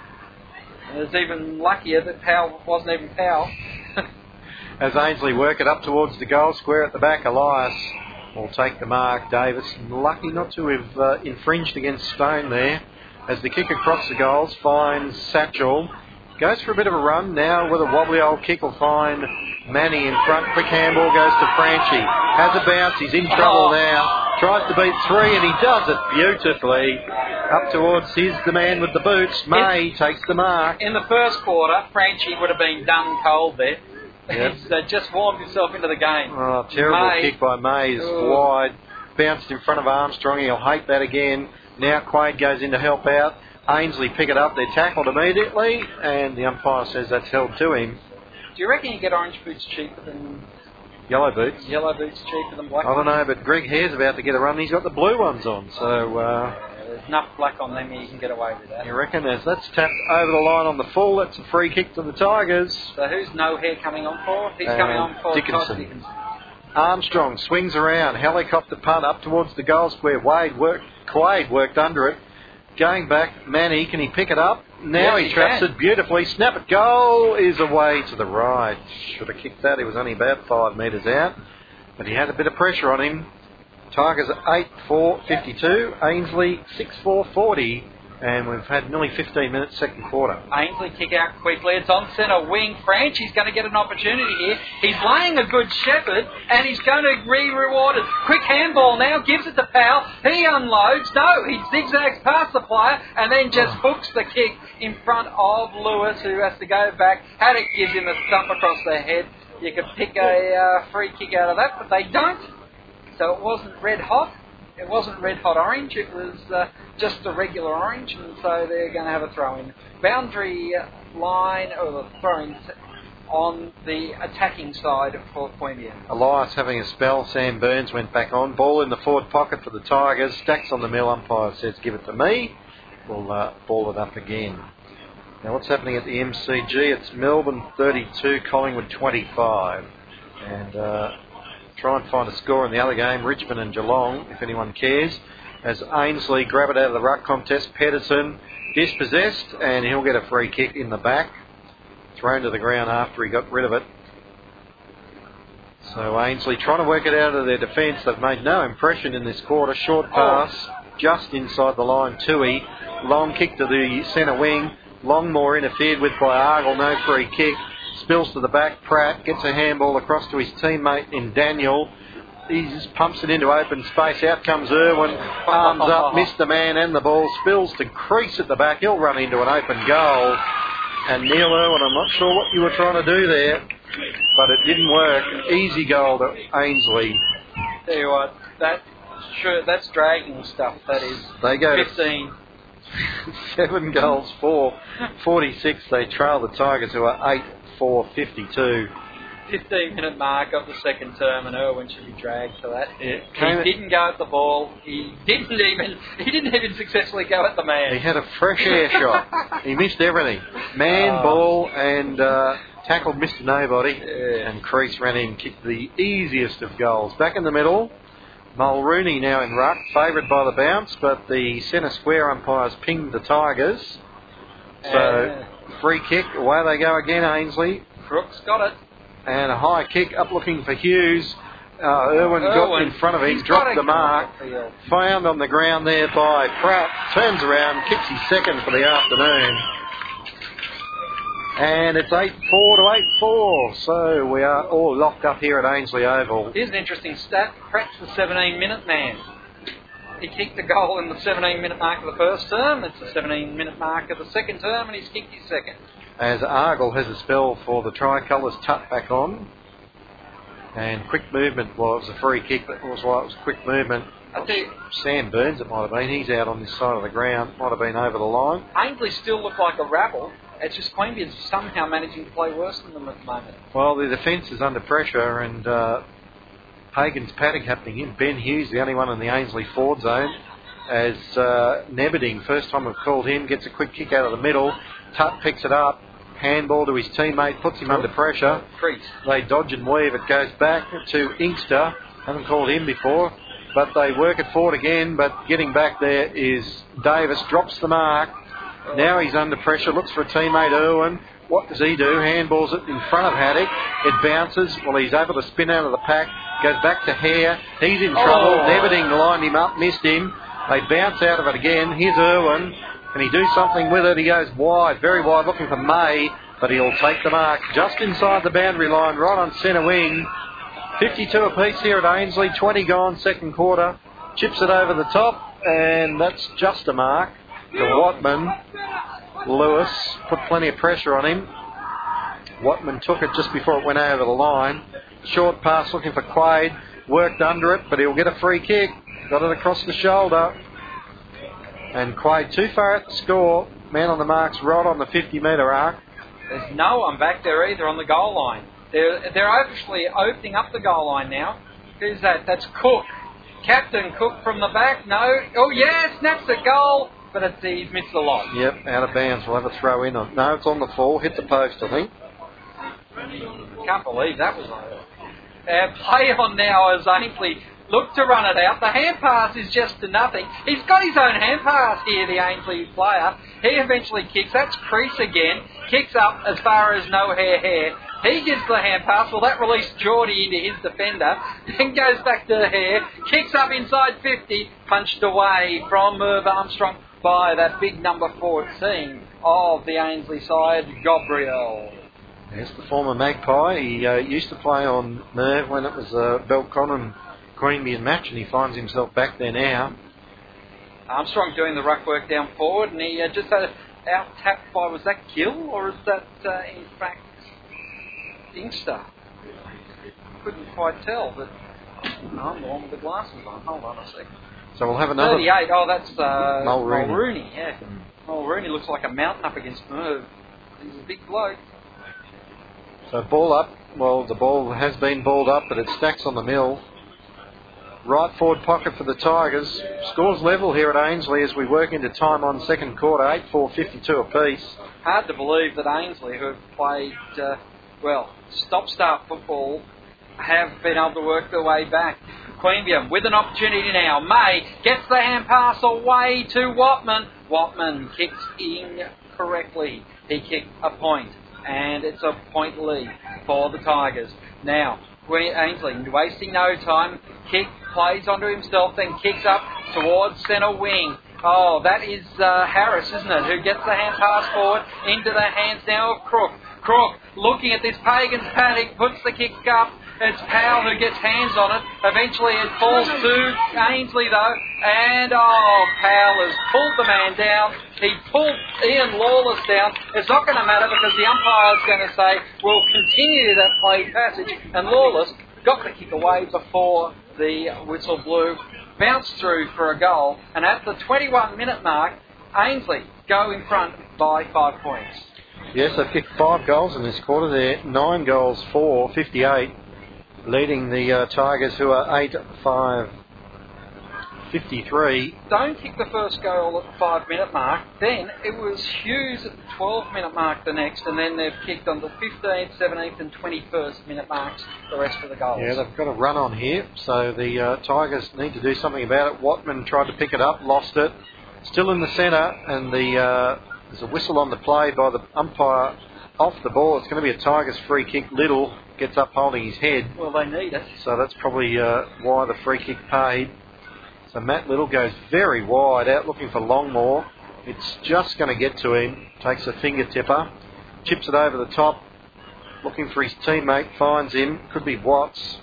And it's even luckier that Powell wasn't even Powell. <laughs> As Ainslie work it up towards the goal square at the back, Elias will take the mark. Davis lucky not to have uh, infringed against Stone there. As the kick across the goals finds Satchel. Goes for a bit of a run now with a wobbly old kick will find Manny in front. Quick handball goes to Franchi. Has a bounce. He's in trouble Oh. now. Tries to beat three and he does it beautifully. Up towards his the man with the boots. May takes the mark. In the first quarter, Franchi would have been done cold there. Yep. <laughs> He's uh, just warmed himself into the game. Oh, terrible May. kick by Mays, Oh. wide, bounced in front of Armstrong. He'll hate that again. Now Quade goes in to help out. Ainslie pick it up. They're tackled immediately, and the umpire says that's held to him. Do you reckon you get orange boots cheaper than Yellow boots. yellow boots cheaper than black? I don't know, but Greg Hare's about to get a run. He's got the blue ones on, so uh, there's enough black on them you can get away with that. you reckon as that's tapped over the line on the full, that's a free kick to the Tigers. So who's no hair coming on for? He's Uh, coming on for Dickinson. Dickinson. Armstrong swings around, helicopter punt up towards the goal square. Wade worked, Quade worked under it. Going back, Manny, can he pick it up? Now Yes, he traps can. it beautifully. Snap it, goal is away to the right. Should have kicked that. He was only about five metres out, but he had a bit of pressure on him. Tigers 8 4 52, Ainslie 6 4 40, and we've had nearly 15 minutes second quarter. Ainslie kick out quickly. It's on centre wing. Franchi's going to get an opportunity here. He's laying a good shepherd and he's going to be rewarded. Quick handball now, gives it to Powell. He unloads. No, he zigzags past the player and then just hooks the kick in front of Lewis, who has to go back. Haddock gives him a stump across the head. You could pick a uh, free kick out of that, but they don't. So it wasn't red hot. It wasn't red hot orange. It was uh, just a regular orange, and so they're going to have a throw in. Boundary line or the throwing on the attacking side for Queanbeyan. Elias having a spell. Sam Burns went back on. Ball in the forward pocket for the Tigers. Stacks on the mill. Umpire says, give it to me. We'll uh, ball it up again. Now, what's happening at the MCG? It's Melbourne 32, Collingwood 25. And uh, try and find a score in the other game, Richmond and Geelong, if anyone cares. As Ainslie grab it out of the ruck contest, Pedersen dispossessed, and he'll get a free kick in the back. Thrown to the ground after he got rid of it. So Ainslie trying to work it out of their defence. They've made no impression in this quarter. Short Oh. pass, just inside the line. Tui, long kick to the centre wing. Longmore interfered with by Argyle. No free kick. Spills to the back. Pratt gets a handball across to his teammate in Daniel. He just pumps it into open space. Out comes Irwin. Arms up, <laughs> missed the man and the ball. Spills to crease at the back. He'll run into an open goal. And Neil Irwin, I'm not sure what you were trying to do there, but it didn't work. Easy goal to Ainslie. Tell you what, that sure that's dragging stuff. That is They go 15. <laughs> seven goals for 46. They trail the Tigers, who are 8 4 52. 15 minute mark of the second term, and Irwin should be dragged for that. Came- He didn't go at the ball. He didn't even he didn't even successfully go at the man. He had a fresh air shot. <laughs> He missed everything. Man, Oh. ball, and uh, tackled Mr. Nobody. Yeah. And Crease ran in, kicked the easiest of goals. Back in the middle, Mulrooney now in ruck, favoured by the bounce, but the centre square umpires pinged the Tigers. So, free kick, away they go again, Ainslie. Crooks got it. And a high kick up looking for Hughes. Uh, Irwin got in front of him, dropped the mark. off the field. Found on the ground there by Pratt. Turns around, kicks his second for the afternoon. And it's 8 4 to 8 4. So we are all locked up here at Ainslie Oval. Here's an interesting stat. Pratt's the 17 minute man. He kicked a goal in the 17 minute mark of the first term. It's the 17 minute mark of the second term, and he's kicked his second. As Argyle has a spell for the tricolours tucked back on. And quick movement. Well, it was a free kick, but it was why it was quick movement. I you, Sam Burns, it might have been. He's out on this side of the ground. Might have been over the line. Ainslie still look like a rabble. It's just Queanbeyan's somehow managing to play worse than them at the moment. Well, the defence is under pressure, and uh, Hagen's paddock happening in. Ben Hughes, the only one in the Ainslie forward zone, as uh, Neberding, first time we've called him, gets a quick kick out of the middle. Tutt picks it up, handball to his teammate, puts him under pressure. They dodge and weave. It goes back to Inkster. Haven't called him before, but they work it forward again. But getting back there is Davis. Drops the mark. Now he's under pressure. Looks for a teammate, Irwin. What does he do? Handballs it in front of Haddock. It bounces. Well, he's able to spin out of the pack. Goes back to Hare. He's in trouble. Oh. Neverding lined him up, missed him. They bounce out of it again. Here's Irwin. Can he do something with it? He goes wide, very wide, looking for May, but he'll take the mark just inside the boundary line, right on centre wing. 52 apiece here at Ainslie, 20 gone, second quarter. Chips it over the top, and that's just a mark to Watman. Lewis put plenty of pressure on him. Watman took it just before it went over the line. Short pass looking for Quade. Worked under it, but he'll get a free kick. Got it across the shoulder. And Quade too far at the score. Man on the marks right on the 50 metre arc. There's no one back there either on the goal line. They're, they're actually opening up the goal line now. Who's that? That's Cook. Captain Cook from the back. No. Oh, yeah, snaps the goal, but it's, he's missed the lot. Yep, out of bounds. We'll have a throw in. On, no, it's on the fall. Hit the post, I think. Can't believe that was over. Uh, play on now as Ainslie look to run it out. The hand pass is just to nothing. He's got his own hand pass here, the Ainslie player. He eventually kicks. That's Crease again. Kicks up as far as no hair hair. He gives the hand pass. Well, that released Geordie into his defender. <laughs> Then goes back to Hare. Kicks up inside 50. Punched away from Merv Armstrong by that big number 14 of the Ainslie side, Gabriel. Yes, the former Magpie. He uh, used to play on Merv when it was a Belconnen Queanbeyan match, and he finds himself back there now. Armstrong doing the ruck work down forward, and he uh, just had out tapped by, was that Gill, or is that uh, in fact Inkster? Couldn't quite tell, but I'm the one with the glasses on. Hold on a second. So we'll have another. 38, oh, that's uh, Mulrooney. Mulrooney, yeah. Mulrooney looks like a mountain up against Merv. He's a big bloke. So ball up. Well, the ball has been balled up, but it stacks on the mill. right forward pocket for the Tigers. Scores level here at Ainslie as we work into time on second quarter, 8 4 52 apiece. Hard to believe that Ainslie, who have played, uh, well, stop start football, have been able to work their way back. Queanbeyan with an opportunity now. May gets the hand pass away to Watman. Watman kicks in correctly. He kicked a point, and it's a point lead for the Tigers. Now, Ainslie wasting no time. Kick plays onto himself, then kicks up towards centre wing. Oh, that is uh, Harris, isn't it? Who gets the hand pass forward into the hands now of Crook. Crook looking at this Pagan's panic, puts the kick up, it's Powell who gets hands on it. Eventually it falls to Ainslie though. And oh, Powell has pulled the man down. He pulled Ian Lawless down. It's not going to matter because the umpire is going to say, we'll continue that play passage. And Lawless got the kick away before the whistle blew. Bounced through for a goal. And at the 21 minute mark, Ainslie go in front by five points. Yes, they've kicked five goals in this quarter. They're nine goals for 58 leading the uh, Tigers, who are 8 5 53. Don't kick the first goal at the five minute mark. Then it was Hughes at the 12 minute mark the next, and then they've kicked on the 15th, 17th, and 21st minute marks the rest of the goals. Yeah, they've got a run on here, so the uh, Tigers need to do something about it. Watman tried to pick it up, lost it. Still in the centre, and the uh, there's a whistle on the play by the umpire off the ball. It's going to be a Tigers free kick. Little gets up holding his head. Well, they need it. So that's probably uh, why the free kick paid. So Matt Little goes very wide out looking for Longmore. It's just going to get to him. Takes a finger tipper. Chips it over the top. Looking for his teammate. Finds him. Could be Watts.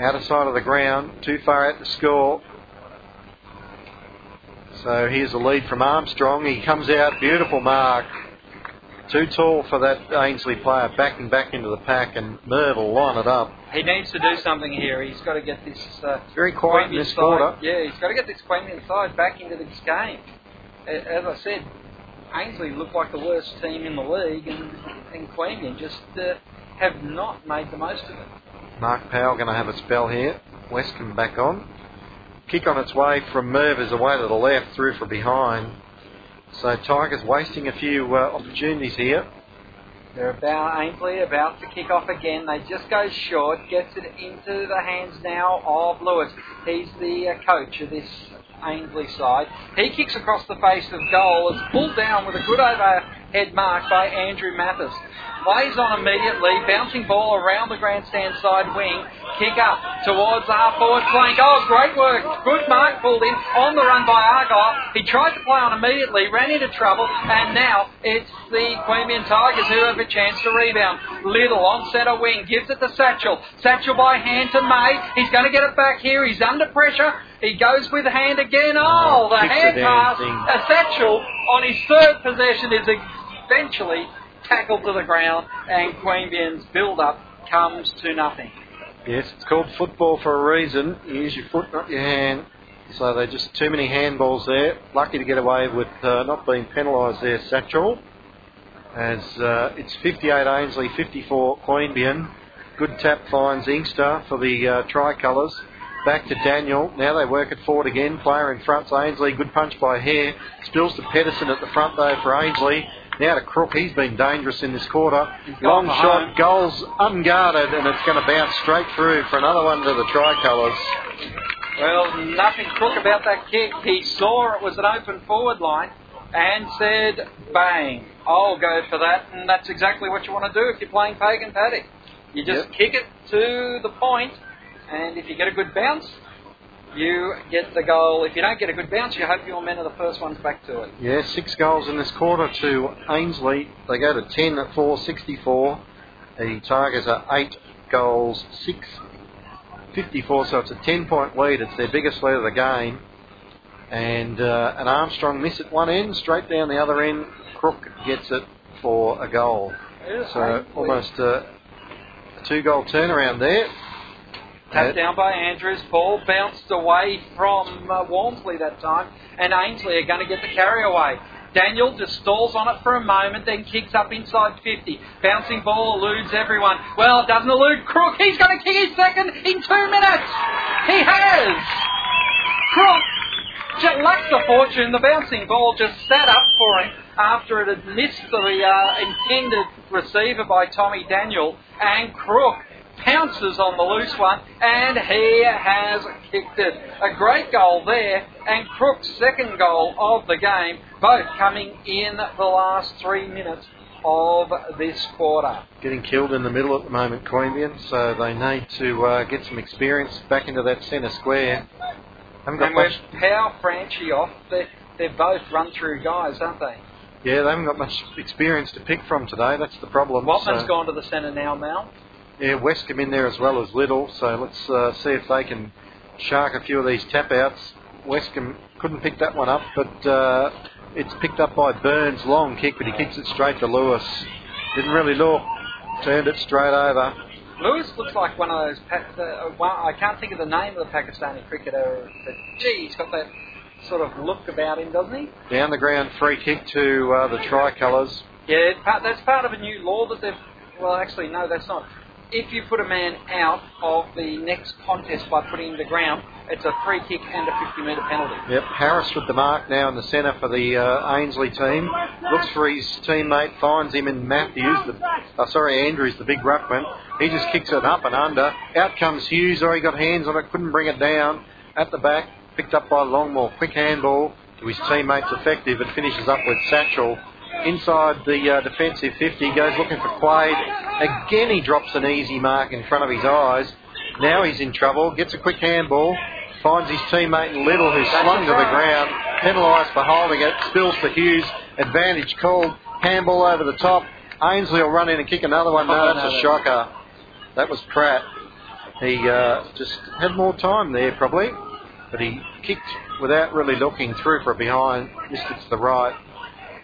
Outer side of the ground. Too far out to score. So here's a lead from Armstrong. He comes out. Beautiful mark. Too tall for that Ainslie player, backing back into the pack, and Merv will line it up. He needs to do something here. He's got to get this. Uh, very quiet in this side, quarter. Yeah, he's got to get this Queanbeyan side back into this game. As I said, Ainslie looked like the worst team in the league, and, and Queanbeyan just uh, have not made the most of it. Mark Powell going to have a spell here. Westcombe back on. Kick on its way from Merv is away to the left, through from behind. So Tigers wasting a few uh, opportunities here. They're about Ainslie about to kick off again. They just go short, gets it into the hands now of Lewis. He's the uh, coach of this Ainslie side. He kicks across the face of goal. It's pulled down with a good overhead mark by Andrew Mathis. Plays on immediately, bouncing ball around the grandstand side wing. Kick up towards our forward flank. Oh, great work. Good mark pulled in on the run by Argyle. He tried to play on immediately, ran into trouble, and now it's the Queanbeyan Tigers who have a chance to rebound. Little on centre wing, gives it to Satchel. Satchel by hand to May. He's going to get it back here. He's under pressure. He goes with hand again. Oh, Oh, the hand pass. Satchel on his third possession is eventually tackled to the ground, and Queanbeyan's build up comes to nothing. Yes, it's called football for a reason. You use your foot, not your hand. So they just too many handballs there. Lucky to get away with uh, not being penalised there, Satchel. As uh, it's 58 Ainslie, 54 Queanbeyan. Good tap finds Inkster for the uh, tricolours. Back to Daniel. Now they work it forward again. Player in front's Ainslie. Good punch by Hare. Spills to Pedersen at the front though for Ainslie. Now to Crook. He's been dangerous in this quarter. Long shot. home. Goals unguarded and it's going to bounce straight through for another one to the tricolours. Well, nothing crook about that kick. He saw it was an open forward line and said, bang, I'll go for that. And that's exactly what you want to do if you're playing Pagan Paddock. You just Yep. kick it to the point, and if you get a good bounce, you get the goal. If you don't get a good bounce, you hope your men are the first ones back to it. Yeah, six goals in this quarter to Ainslie. They go to 10 at 4, 64. The Tigers are eight goals, 6, 54. So it's a 10 point lead. It's their biggest lead of the game. And uh, an Armstrong miss at one end, straight down the other end. Crook gets it for a goal. So almost uh, a two goal turnaround there. Tapped down by Andrews. Ball bounced away from uh, Walmsley that time, and Ainslie are going to get the carry away. Daniel just stalls on it for a moment, then kicks up inside 50. Bouncing ball eludes everyone. Well, it doesn't elude Crook. He's going to kick his second in two minutes. He has. Crook just lacked the fortune. The bouncing ball just sat up for him after it had missed the uh, intended receiver by Tommy Daniel. And Crook pounces on the loose one, and he has kicked it. A great goal there, and Crook's second goal of the game, both coming in the last three minutes of this quarter. Getting killed in the middle at the moment, Queanbeyan, so they need to uh, get some experience back into that centre square. Haven't got and much... with Power Franchi off, they're, they're both run through guys, aren't they? Yeah, they haven't got much experience to pick from today. That's the problem. Watman's so. gone to the centre now, Mal. Yeah, West Westcombe in there as well as Little, so let's uh, see if they can shark a few of these tap outs. Westcombe couldn't pick that one up, but uh, it's picked up by Burns. Long kick, but he kicks it straight to Lewis. Didn't really look, turned it straight over. Lewis looks like one of those. Uh, one, I can't think of the name of the Pakistani cricketer, but gee, he's got that sort of look about him, doesn't he? Down the ground free kick to uh, the tricolours. Yeah, that's part of a new law that they've. Well, actually, no, that's not if you put a man out of the next contest by putting him to ground, it's a free kick and a 50 metre penalty. Yep, Harris with the mark now in the centre for the uh, Ainslie team. Looks for his teammate, finds him in Matthews, the, uh, sorry, Andrews, the big ruckman. He just kicks it up and under. Out comes Hughes, or he got hands on it, couldn't bring it down. At the back, picked up by Longmore. Quick handball to his teammates, effective. It finishes up with Satchel inside the uh, defensive 50, goes looking for Quade. Again, he drops an easy mark in front of his eyes. Now he's in trouble, gets a quick handball, finds his teammate Little, who's slung to the ground, penalised for holding it, spills to Hughes, advantage called, handball over the top. Ainslie will run in and kick another one. No, that's a shocker. That was Pratt. He uh, just had more time there, probably, but he kicked without really looking through for a behind, missed it to the right.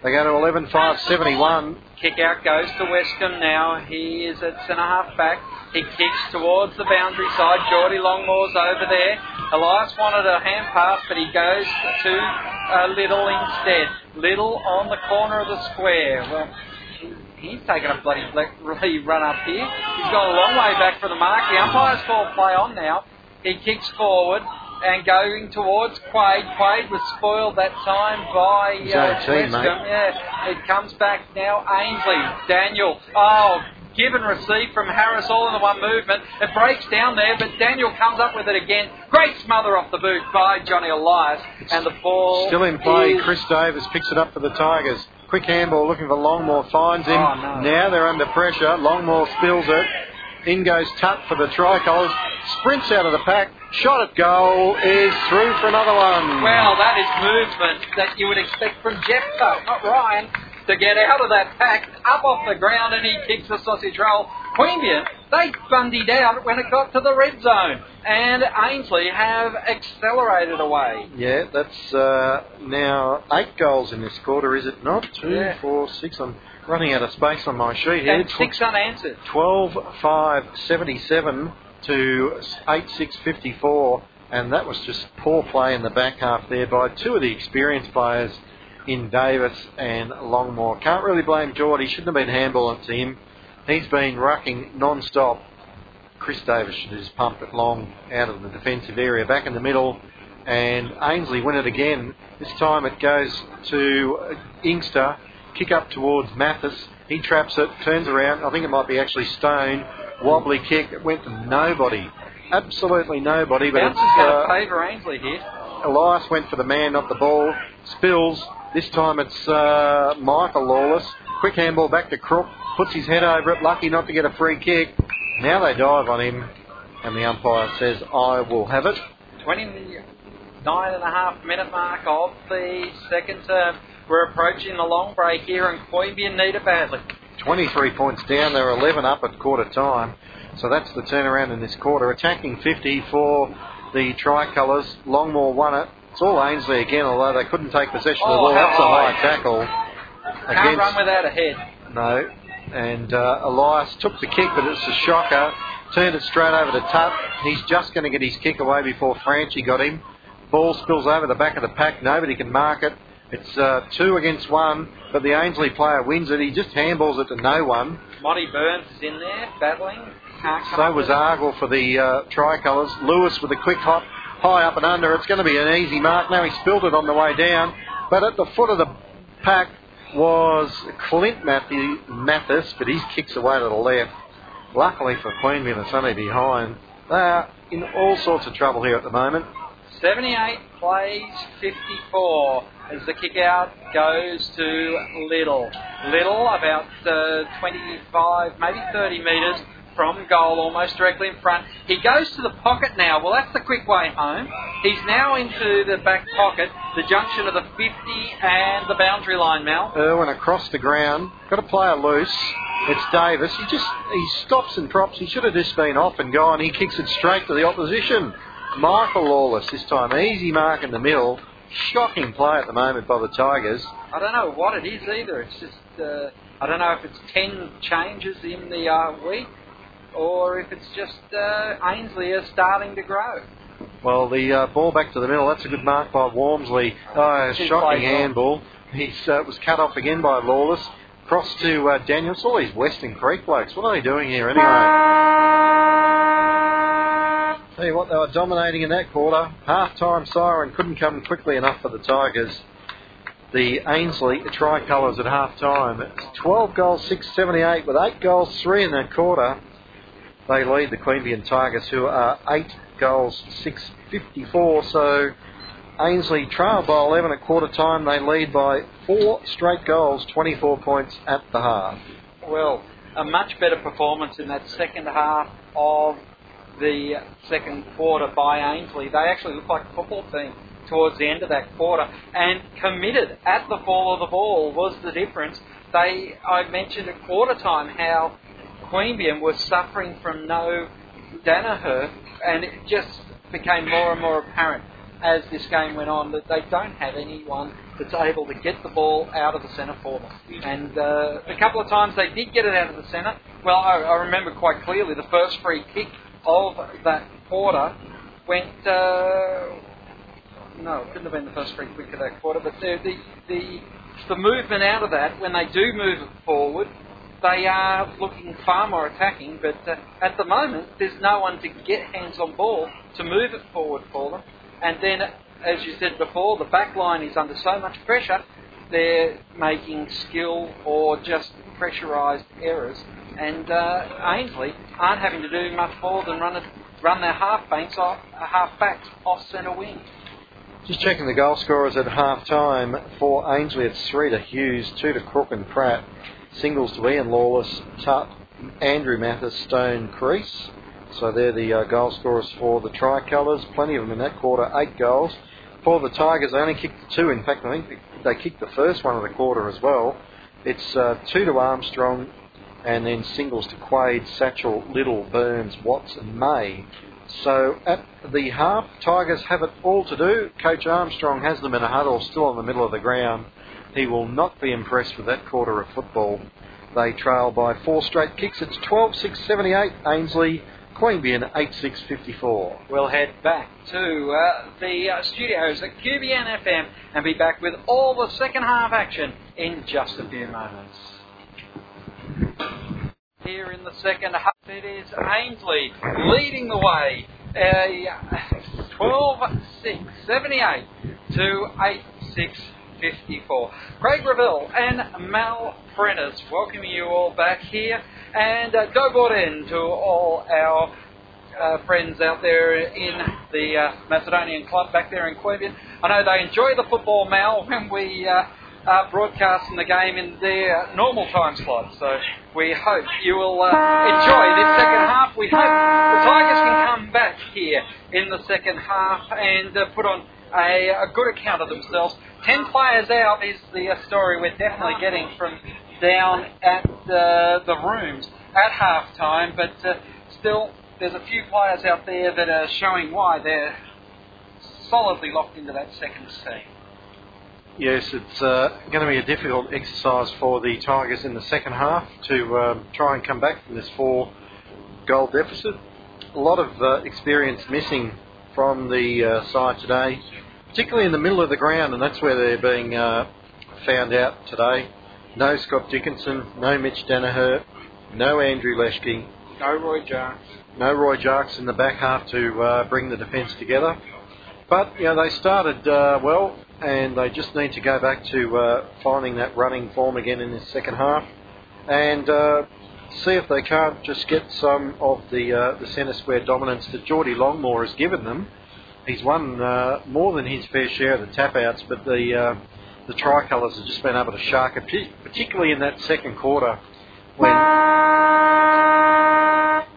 They go to 11 5 71. Kick out goes to Westcombe now. He is at centre half back. He kicks towards the boundary side. Geordie Longmore's over there. Elias wanted a hand pass, but he goes to uh, Little instead. Little on the corner of the square. Well, he's taken a bloody really <laughs> run up here. He's gone a long way back for the mark. The umpire's call play on now. He kicks forward and going towards Quade. Quade was spoiled that time by uh. Yeah, it comes back now. Ainslie, Daniel. Oh, give and receive from Harris all in the one movement. It breaks down there, but Daniel comes up with it again. Great smother off the boot by Johnny Elias, and the ball still in play. Is... Chris Davis picks it up for the Tigers. Quick handball looking for Longmore, finds him. Oh, no. Now they're under pressure. Longmore spills it. In goes Tutt for the tricolours. Sprints out of the pack. Shot at goal is through for another one. Well, that is movement that you would expect from Jeff Tutt, not Ryan, to get out of that pack, up off the ground, and he kicks the sausage roll. Queanbeyan, they bundied out when it got to the red zone, and Ainslie have accelerated away. Yeah, that's uh, now eight goals in this quarter, is it not? Two, yeah. four, six. I'm running out of space on my sheet here. And six unanswered. 12 5 77 to 8 6 54. And that was just poor play in the back half there by two of the experienced players in Davis and Longmore. Can't really blame Geordie. Shouldn't have been handballing to him. He's been rucking non stop. Chris Davis should have just pumped it long out of the defensive area, back in the middle, and Ainslie win it again. This time it goes to Inkster, kick up towards Mathis. He traps it, turns around. I think it might be actually Stone. Wobbly kick. It went to nobody. Absolutely nobody. But Bouncer's it's, uh, favour Ainslie here. Elias went for the man, not the ball. Spills. This time it's uh, Michael Lawless. Quick handball back to Crook. Puts his head over it. Lucky not to get a free kick. Now they dive on him. And the umpire says, I will have it. 29 and a half minute mark of the second term. We're approaching the long break here, and Queanbeyan need it badly. 23 points down. They're 11 up at quarter time. So that's the turnaround in this quarter. Attacking 50 for the tricolours. Longmore won it. It's all Ainslie again, although they couldn't take possession oh, of the ball. That's a high tackle. Can't against, run without a head. No. And uh, Elias took the kick, but it's a shocker. Turned it straight over to Tutt. He's just going to get his kick away before Franchi got him. Ball spills over the back of the pack. Nobody can mark it It's uh, two against one, but the Ainslie player wins it. He just handballs it to no one. Monty Burns is in there battling. Can't So was Argyle for the uh, tricolours. Lewis with a quick hop, high up and under. It's going to be an easy mark. Now he spilled it on the way down, but at the foot of the pack was Clint Matthew, Mathis, but his kicks away to the left. Luckily for Queanbeyan, it's only behind. They are in all sorts of trouble here at the moment. 78 plays 54 as the kick out goes to Little. Little about uh, 25, maybe 30 metres from goal, almost directly in front. He goes to the pocket now. Well, that's the quick way home. He's now into the back pocket, the junction of the 50 and the boundary line, Mel. Irwin across the ground, got a player loose. It's Davis. He just he stops and props. He should have just been off and gone. He kicks it straight to the opposition. Michael Lawless this time, easy mark in the middle. Shocking play at the moment by the Tigers. I don't know what it is either. It's just, uh, I don't know if it's 10 changes in the uh, week or if it's just uh, Ainslie is starting to grow. Well, the uh, ball back to the middle. That's a good mark by Walmsley. Oh, shocking handball. He uh, was cut off again by Lawless. Cross to uh, Daniels. All these Western Creek blokes. What are they doing here anyway? Tell you what, they were dominating in that quarter. Half-time siren couldn't come quickly enough for the Tigers. The Ainslie tricolours at half-time. It's 12 goals, 678 with 8 goals, 3 in that quarter. They lead the Queanbeyan Tigers, who are 8 goals, 654. So Ainslie trail by 11 at quarter time. They lead by 4 straight goals, 24 points at the half. Well, a much better performance in that second half of the second quarter by Ainslie. They actually looked like a football team towards the end of that quarter and committed at the fall of the ball was the difference. They, I mentioned at quarter time how Queanbeyan was suffering from no Danaher and it just became more and more apparent as this game went on that they don't have anyone that's able to get the ball out of the centre for them. And uh, a couple of times they did get it out of the centre. Well, I, I remember quite clearly the first free kick of that quarter went. Uh, no, it couldn't have been the first free kick of that quarter, but the, the, the, the movement out of that, when they do move forward, they are looking far more attacking, but uh, at the moment, there's no one to get hands on ball to move it forward for them. And then, as you said before, the back line is under so much pressure, they're making skill or just pressurised errors. And uh, Ainslie aren't having to do much more than run, it, run their half banks off, uh, half backs off centre wing. Just checking the goal scorers at half time. For Ainslie, it's three to Hughes, two to Crook and Pratt, singles to Ian Lawless, Tutt, Andrew Mathis, Stone, Crease. So they're the uh, goal scorers for the tricolours. Plenty of them in that quarter, eight goals. For the Tigers, they only kicked two. In fact, I think they kicked the first one of the quarter as well. It's uh, two to Armstrong, and then singles to Quade, Satchel, Little, Burns, Watts, and May. So at the half, Tigers have it all to do. Coach Armstrong has them in a huddle, still in the middle of the ground. He will not be impressed with that quarter of football. They trail by four straight kicks. It's 12 6 78. Ainslie, Queanbeyan 8 6 54. We'll head back to uh, the uh, studios at QBN FM and be back with all the second half action in just a few moments. Here in the second half, it is Ainslie leading the way. Uh, 12 6 78 to 8 6 54. Craig Reville and Mal Prentice welcoming you all back here. And uh, go in to all our uh, friends out there in the uh, Macedonian club back there in Queanbeyan. I know they enjoy the football, Mal, when we uh, are broadcasting the game in their normal time slot. So we hope you will uh, enjoy this second half. We hope the Tigers can come back here in the second half and uh, put on a, a good account of themselves. Ten players out is the uh, story we're definitely getting from down at uh, the rooms at half time, but uh, still there's a few players out there that are showing why they're solidly locked into that second team. Yes, it's uh, going to be a difficult exercise for the Tigers in the second half to um, try and come back from this four goal deficit. A lot of uh, experience missing from the uh, side today. particularly in the middle of the ground, and that's where they're being uh, found out today. No Scott Dickson, no Mitch Danaher, no Andrew Leschke, No Roy Jones. no Roy Jarks in the back half to uh, bring the defence together. But you know they started uh, well, and they just need to go back to uh, finding that running form again in the second half, and uh, see if they can't just get some of the uh, the centre square dominance that Geordie Longmore has given them. He's won uh, more than his fair share of the tap outs, but the uh, the tricolours have just been able to shark it, particularly in that second quarter when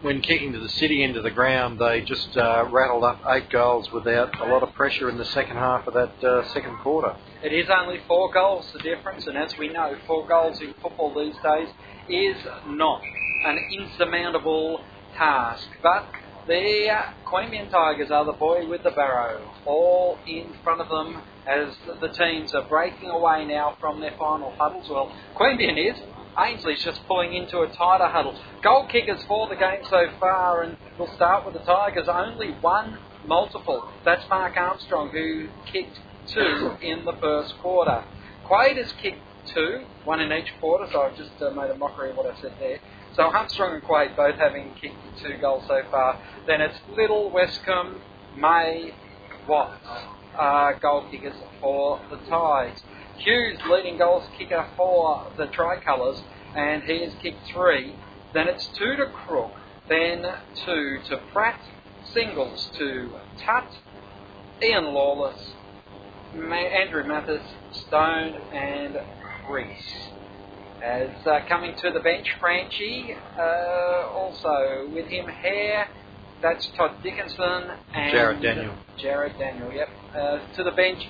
when kicking to the city into the ground, they just uh, rattled up eight goals without a lot of pressure in the second half of that uh, second quarter. It is only four goals the difference, and as we know, four goals in football these days is not an insurmountable task. But the Queanbeyan Tigers are the boy with the barrow, all in front of them as the teams are breaking away now from their final huddles. Well, Queanbeyan is. Ainslie's just pulling into a tighter huddle. Goal kickers for the game so far, and we'll start with the Tigers. Only one multiple. That's Mark Armstrong, who kicked two in the first quarter. Quade has kicked two, one in each quarter, so I've just uh, made a mockery of what I said there. So Armstrong and Quade both having kicked two goals so far. Then it's Little, Westcombe, May, Watts, uh, goal kickers for the Tigers. Hughes leading goals kicker for the Tricolours, and he has kicked three. Then it's two to Crook, then two to Pratt, singles to Tutt, Ian Lawless, Andrew Mathis, Stone, and Reese. As uh, coming to the bench, Franchi, uh, also with him Hare, that's Todd Dickson and Jared Daniel. Jared Daniel, yep. Uh, to the bench,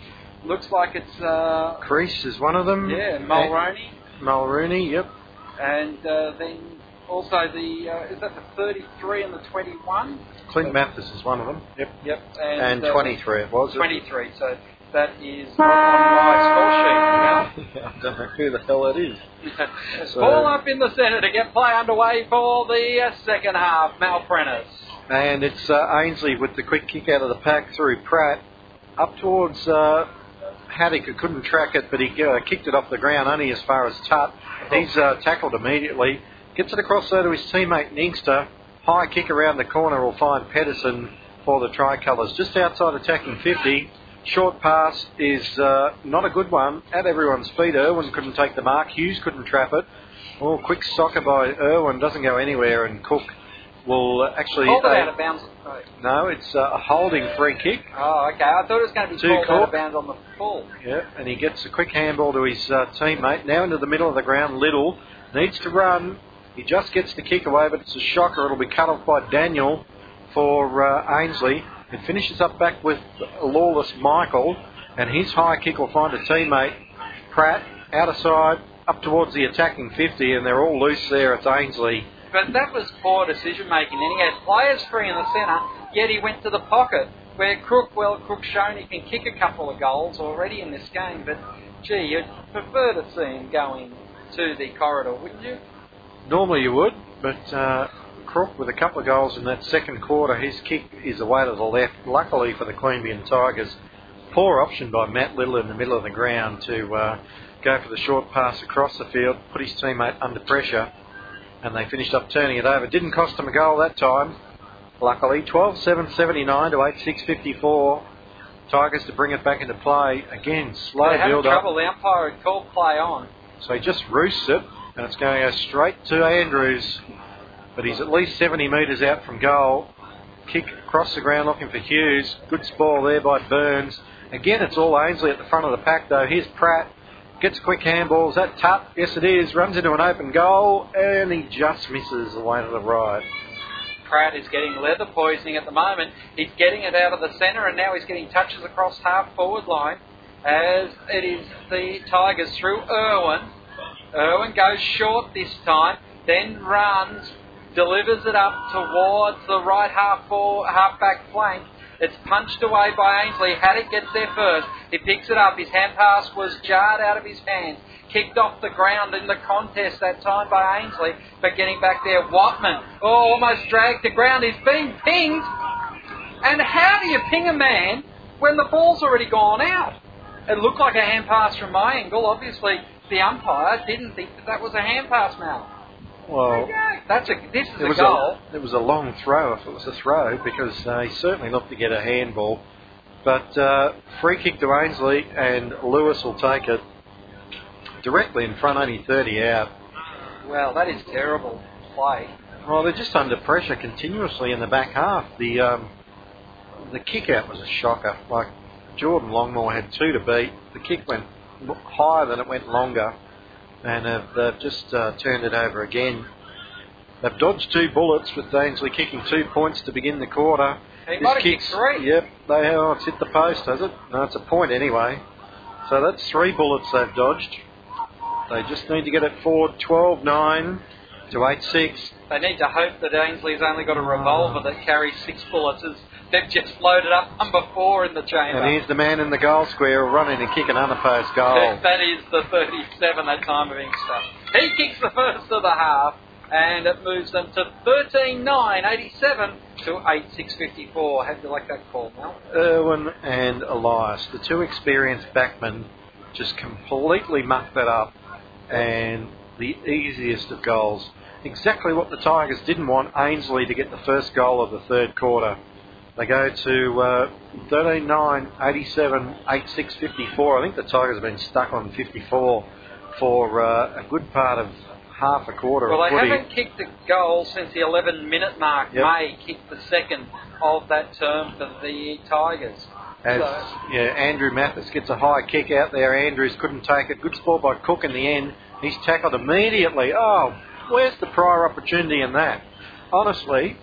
looks like it's uh, Crease is one of them. yeah Mulroney, Mulrooney, yep. and uh, then also the uh, is that the 33 and the 21? Clint Mathis is one of them. Yep. Yep, And, uh, 23 it was. 23. So that is not on my score sheet. <laughs> I don't know who the hell it is. So- <laughs> Ball up in the centre to get play underway for the uh, second half. Mal Prentice. And it's uh, Ainslie with the quick kick out of the pack through Pratt up towards uh, Haddock, couldn't track it, but he uh, kicked it off the ground only as far as Tutt. He's uh, tackled immediately, gets it across there to his teammate Inkster. High kick around the corner will find Pedersen for the tricolours. Just outside attacking 50. Short pass is uh, not a good one at everyone's feet. Irwin couldn't take the mark. Hughes couldn't trap it. Oh, quick soccer by Irwin doesn't go anywhere, and Cook will uh, actually. Called it uh, out of bounds. Oh, no, it's uh, a holding free kick. Oh, okay. I thought it was going to be Two called out of bounds on the full. Yeah, and he gets a quick handball to his uh, teammate. Now into the middle of the ground, Little needs to run. He just gets the kick away, but it's a shocker. It'll be cut off by Daniel for uh, Ainslie. It finishes up back with Lawless Michael, and his high kick will find a teammate, Pratt, out of side, up towards the attacking 50, and they're all loose there. It's Ainslie. But that was poor decision making. And he had players free in the centre, yet he went to the pocket. Where Crook, well, Crook's shown he can kick a couple of goals already in this game, but gee, you'd prefer to see him going to the corridor, wouldn't you? Normally you would, but uh, Crook with a couple of goals in that second quarter, his kick is away to the left. Luckily for the Queanbeyan Tigers, poor option by Matt Little in the middle of the ground to uh, go for the short pass across the field, put his teammate under pressure, and they finished up turning it over. Didn't cost them a goal that time, luckily. 12 7 79 to 8 6 54. Tigers to bring it back into play. Again, slow having build up. trouble. The umpire had called play on. So he just roosts it, and it's going to go straight to Andrews. But he's at least 70 metres out from goal. Kick across the ground looking for Hughes. Good spoil there by Burns. Again, it's all Ainslie at the front of the pack, though. Here's Pratt. Gets quick handball. Is that Tutt? Yes, it is. Runs into an open goal, and he just misses the away to the right. Pratt is getting leather poisoning at the moment. He's getting it out of the centre, and now he's getting touches across half forward line. As it is the Tigers through Irwin. Irwin goes short this time, then runs, delivers it up towards the right half forward, half back flank. It's punched away by Ainslie. Haddock gets there first. He picks it up. His hand pass was jarred out of his hands. Kicked off the ground in the contest that time by Ainslie, but getting back there, Watman. Oh, almost dragged to ground. He's being pinged. And how do you ping a man when the ball's already gone out. It looked like a hand pass from my angle. Obviously, the umpire didn't think that that was a hand pass, Mal. Well, That's a this is it a was goal. a it was a long throw if it was a throw because uh, he certainly looked to get a handball. But uh, free kick to Ainslie and Lewis will take it directly in front, only 30 out. Well, that is terrible play. Well, they're just under pressure continuously in the back half. The um, the kick out was a shocker. Like Jordan Longmore had two to beat. The kick went higher than it went longer, and have, they've just uh, turned it over again. They've dodged two bullets with Ainslie kicking two points to begin the quarter. He might have kicked kick's- three. Yep, they have. Oh, it's hit the post, has it? No, it's a point anyway. So that's three bullets they've dodged. They just need to get it forward 12 9 to 8 6. They need to hope that Ainslie's only got a revolver that carries six bullets. As they've just loaded up number four in the chamber. And here's the man in the goal square running and kicking an unopposed goal. That is the 37 that time of Inkster. He kicks the first of the half, and it moves them to 13 9 87 to 8 6 54. How do you like that call, Mel? Irwin and Elias, the two experienced backmen, just completely mucked that up. And the easiest of goals. Exactly what the Tigers didn't want Ainslie to get the first goal of the third quarter. They go to uh, 13 9, 87, 8 6 54. I think the Tigers have been stuck on 54 for uh, a good part of half a quarter Well, they footy. haven't kicked a goal since the 11 minute mark. Yep. May kicked the second of that term for the Tigers. As So- yeah, Andrew Mathis gets a high kick out there. Andrews couldn't take it. Good sport by Cook in the end. He's tackled immediately. Oh, where's the prior opportunity in that? Honestly,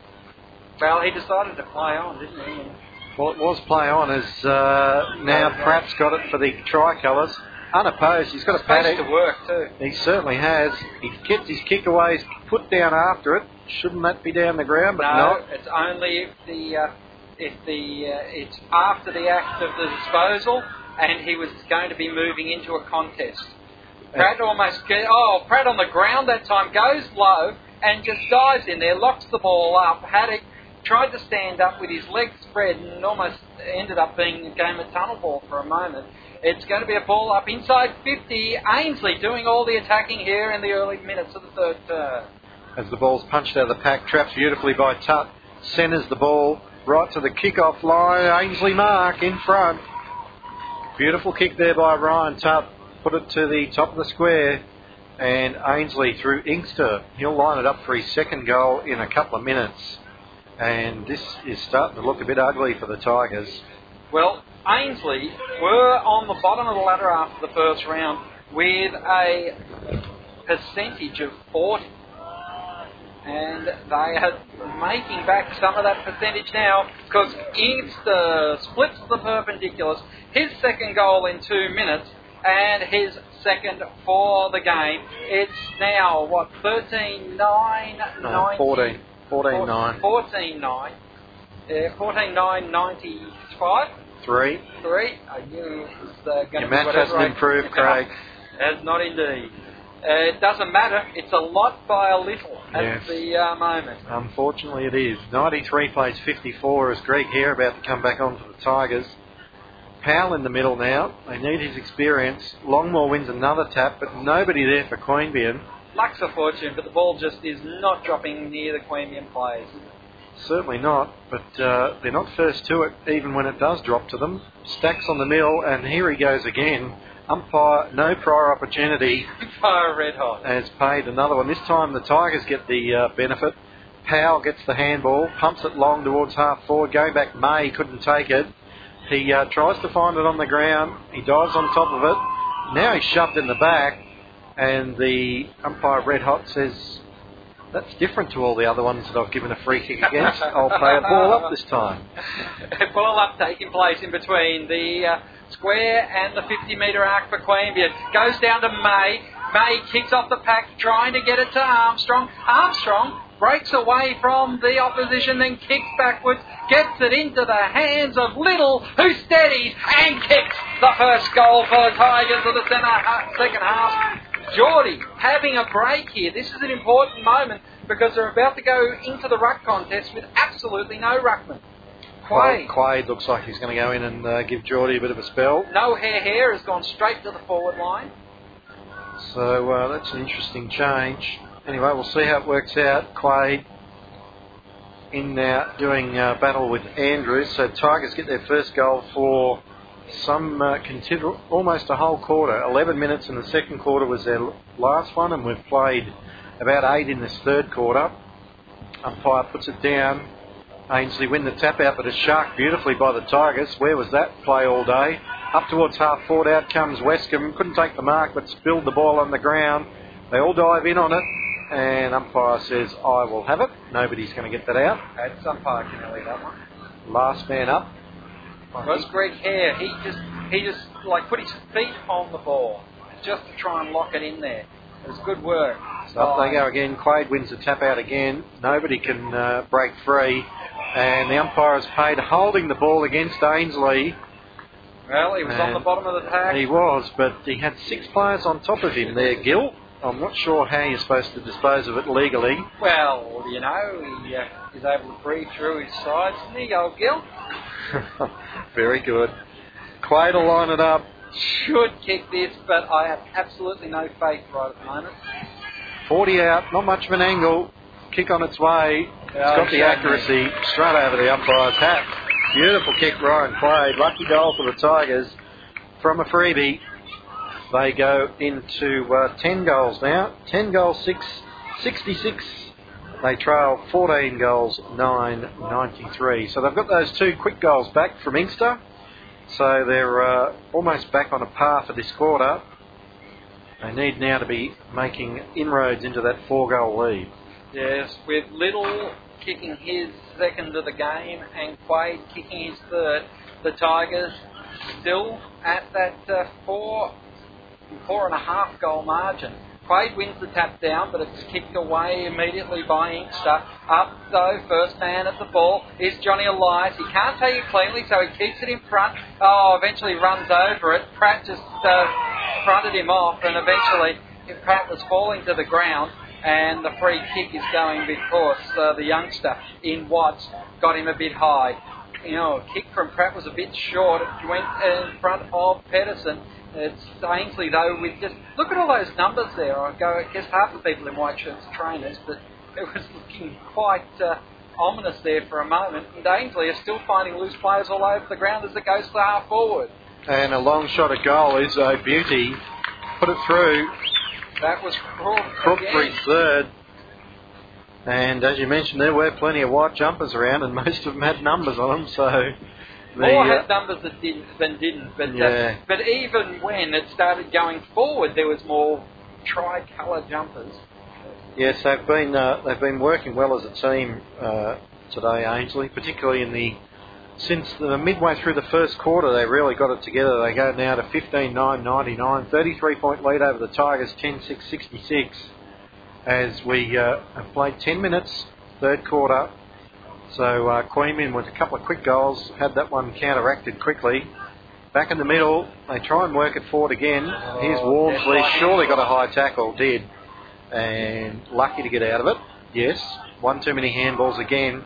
Well, he decided to play on, didn't he? well, it was play on as uh, now Pratt's got it for the tricolours. Unopposed, he's got a paddock. to work too. He certainly has. He gets his kick away, he's put down after it. Shouldn't that be down the ground? But no, not. it's only if the uh, if the uh, it's after the act of the disposal, and he was going to be moving into a contest. Pratt almost get, oh Pratt on the ground that time goes low and just dives in there, locks the ball up. Haddock tried to stand up with his legs spread and almost ended up being a game of tunnel ball for a moment. It's going to be a ball up inside 50. Ainslie doing all the attacking here in the early minutes of the third term. as the ball's punched out of the pack, trapped beautifully by Tutt, centres the ball right to the kick-off line. Ainslie Mark in front. Beautiful kick there by Ryan Tutt. Put it to the top of the square. And Ainslie through Inkster. He'll line it up for his second goal in a couple of minutes. And this is starting to look a bit ugly for the Tigers. Well, Ainslie were on the bottom of the ladder after the first round with a percentage of 40. And they are making back some of that percentage now because Inkster splits the perpendiculars. His second goal in two minutes and his second for the game. It's now, what, 13 9 No, 14. 14 9. 14 9. 14 9 95. 3. Three. I knew it was uh, going Your match hasn't I- improved, <laughs> Craig. Has not indeed. Uh, it doesn't matter. It's a lot by a little at Yes. the uh, moment. Unfortunately, it is. 93 plays 54 as Greg Hare about to come back on for the Tigers. Powell in the middle now. They need his experience. Longmore wins another tap, but nobody there for Queanbeyan. Luck's a fortune, but the ball just is not dropping near the Queanbeyan players. Certainly not, but uh, they're not first to it even when it does drop to them. Stacks on the mill, and here he goes again. Umpire, no prior opportunity, <laughs> Fire red hot. has paid another one. This time the Tigers get the uh, benefit. Powell gets the handball, pumps it long towards half forward. Going back, May couldn't take it. He uh, tries to find it on the ground. He dives on top of it. Now he's shoved in the back, and the umpire, Red Hot, says, That's different to all the other ones that I've given a free kick against. I'll play a ball up this time. <laughs> a ball up taking place in between the uh, square and the 50 metre arc for Queanbeyan. Goes down to May. May kicks off the pack, trying to get it to Armstrong. Armstrong breaks away from the opposition, then kicks backwards, gets it into the hands of Little, who steadies and kicks the first goal for the Tigers of the centre second half. Geordie having a break here. This is an important moment because they're about to go into the ruck contest with absolutely no ruckman. Quade. Quade looks like he's going to go in and uh, give Geordie a bit of a spell. No hair hair has gone straight to the forward line. So uh, that's an interesting change. Anyway, we'll see how it works out. Quade in now doing uh, battle with Andrews. So Tigers get their first goal for some uh, consider- almost a whole quarter. 11 minutes in the second quarter was their last one, and we've played about eight in this third quarter. Umpire puts it down. Ainslie win the tap out, but it's shark beautifully by the Tigers. Where was that play all day? Up towards half forward, out comes Westcombe. Couldn't take the mark, but spilled the ball on the ground. They all dive in on it, and umpire says, I will have it. Nobody's going to get that out. That's umpire can leave that one. Last man up. Was Greg Hare. He just he just like put his feet on the ball just to try and lock it in there. It was good work. So up they go again. Quade wins the tap out again. Nobody can uh, break free. And the umpire is paid holding the ball against Ainslie. Well, he was on the bottom of the pack. He was, but he had six players on top of him there, Gil. I'm not sure how you're supposed to dispose of it legally. Well, you know, he uh, is able to breathe through his sides. There you go, Gil. <laughs> Very good. Quade will line it up. Should kick this, but I have absolutely no faith right at the moment. 40 out, not much of an angle. Kick on its way. It's got the accuracy straight over the umpire's hat. Beautiful kick, Ryan Quade. Lucky goal for the Tigers from a freebie. They go into uh, 10 goals now. 10 goals, 6, 66. They trail 14 goals, 9, 93. So they've got those two quick goals back from Inkster. So they're uh, almost back on a par for this quarter. They need now to be making inroads into that four goal lead. Yes, with Little kicking his second of the game and Quade kicking his third, the Tigers still at that uh, four, four and a half goal margin. Quade wins the tap down, but it's kicked away immediately by Inkster. Up though, first man at the ball is Johnny Elias. He can't take it cleanly, so he keeps it in front. Oh, eventually runs over it. Pratt just uh, fronted him off, and eventually Pratt was falling to the ground. And the free kick is going because uh, the youngster in Watts got him a bit high. You know, a kick from Pratt was a bit short. It went in front of Pedersen. It's Ainslie though with just look at all those numbers there. I go, I guess half the people in white shirts are trainers, but <laughs> it was looking quite uh, ominous there for a moment. And Ainslie is still finding loose players all over the ground as it goes to half forward. And a long shot at goal is a beauty. Put it through. That was Crook. Crook third. And as you mentioned, there were plenty of white jumpers around, and most of them had numbers on them. So More uh, had numbers that didn't, than didn't, but uh, but even when it started going forward, there was more tricolour jumpers. Yes, they've been uh, they've been working well as a team uh, today, Ainslie. Particularly in the since the midway through the first quarter, they really got it together. They go now to 15-9-99, 33 point lead over the Tigers, 10-6-66. As we uh, have played 10 minutes, third quarter. So uh, Queenman with a couple of quick goals had that one counteracted quickly. Back in the middle, they try and work it forward again. Here's Oh, Walmsley, surely got a high tackle, did and lucky to get out of it. Yes, one too many handballs again.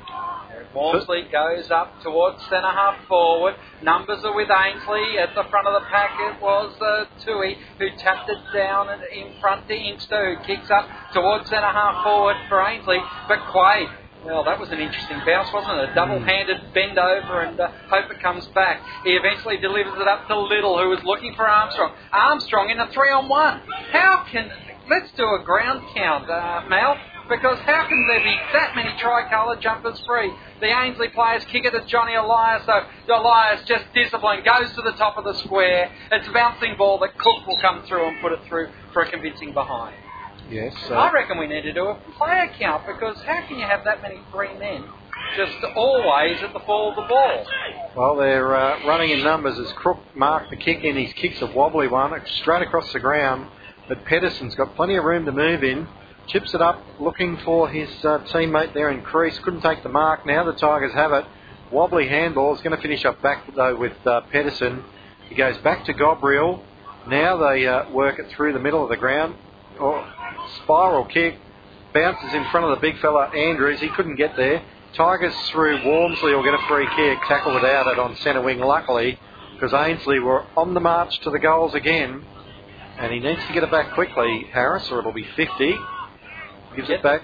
Walmsley goes up towards centre half forward. Numbers are with Ainslie. At the front of the pack it was uh, Tui who tapped it down and in front to Inkster who kicks up towards centre half forward for Ainslie. But Quade, well, that was an interesting bounce, wasn't it? A double-handed bend over and uh, hope it comes back. He eventually delivers it up to Little who was looking for Armstrong. Armstrong in a three-on-one. How can... Let's do a ground count, uh, Mal. Because how can there be that many tricolour jumpers free? The Ainslie players kick it to Johnny Elias, so Elias just disciplined, goes to the top of the square. It's a bouncing ball that Cook will come through and put it through for a convincing behind. Yes, I uh, reckon we need to do a player count because how can you have that many free men just always at the fall of the ball? well, they're uh, running in numbers as Crook marked the kick in. His kick's a wobbly one, straight across the ground. But Pedersen's got plenty of room to move in. Chips it up, looking for his uh, teammate there in Crease. Couldn't take the mark. Now the Tigers have it. Wobbly handball. is going to finish up back though with uh, Pedersen. He goes back to Gabriel. Now they uh, work it through the middle of the ground. Oh, spiral kick. Bounces in front of the big fella Andrews. He couldn't get there. Tigers through Walmsley will get a free kick, tackle without it on centre wing, luckily, because Ainslie were on the march to the goals again. And he needs to get it back quickly, Harris, or it'll be 50. Gives Yep. it back.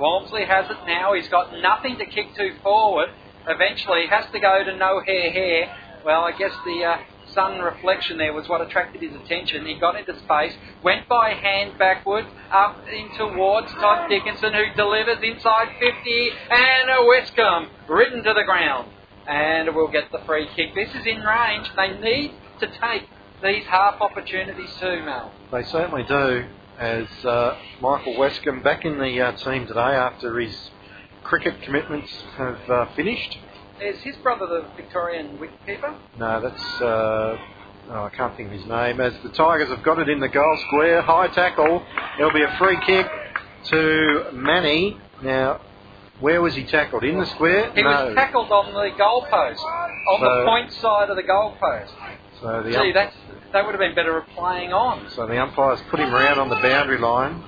Walmsley has it now. He's got nothing to kick to forward. Eventually, he has to go to no hair hair. Well, I guess the uh, sun reflection there was what attracted his attention. He got into space, went by hand backwards, up in towards Todd Dickson, who delivers inside 50, and a Westcombe ridden to the ground. And we'll get the free kick. This is in range. They need to take these half opportunities too, Mel. They certainly do. As uh, Michael Westcombe back in the uh, team today after his cricket commitments have uh, finished. Is his brother the Victorian wicketkeeper? No, that's uh, oh, I can't think of his name. As the Tigers have got it in the goal square, high tackle. It'll be a free kick to Manny. Now, where was he tackled? In the square? He no. was tackled on the goalpost, on So- the point side of the goalpost. so the Gee, ump- that's that would have been better playing on. so the umpires put him around on the boundary line.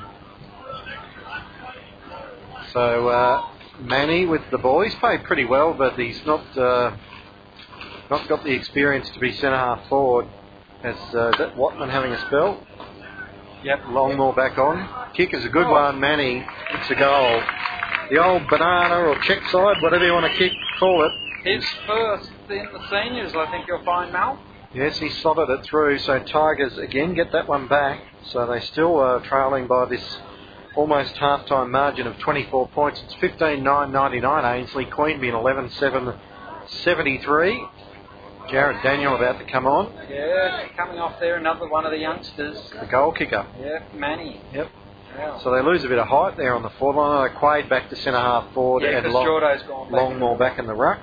So uh, Manny with the ball, he's played pretty well, but he's not uh, not got the experience to be centre half forward. As uh, that Watman having a spell? Yep. Longmore back on. Kick is a good Oh. one, Manny. It's a goal. The old banana or check side, whatever you want to kick, call it. His first in the seniors, I think you'll find, Mal. Yes, he slotted it through. So Tigers again get that one back. So they still are trailing by this almost half-time margin of 24 points. It's 15-9-99 Ainslie. Queanbeyan 11-7-73. Jared Daniel about to come on. Yeah, coming off there, another one of the youngsters. The goal kicker. Yeah, Manny. Yep. Yeah. So they lose a bit of height there on the forward line. They Quade back to centre half forward yeah, and Long, Jordo's gone back. Longmore back in the ruck.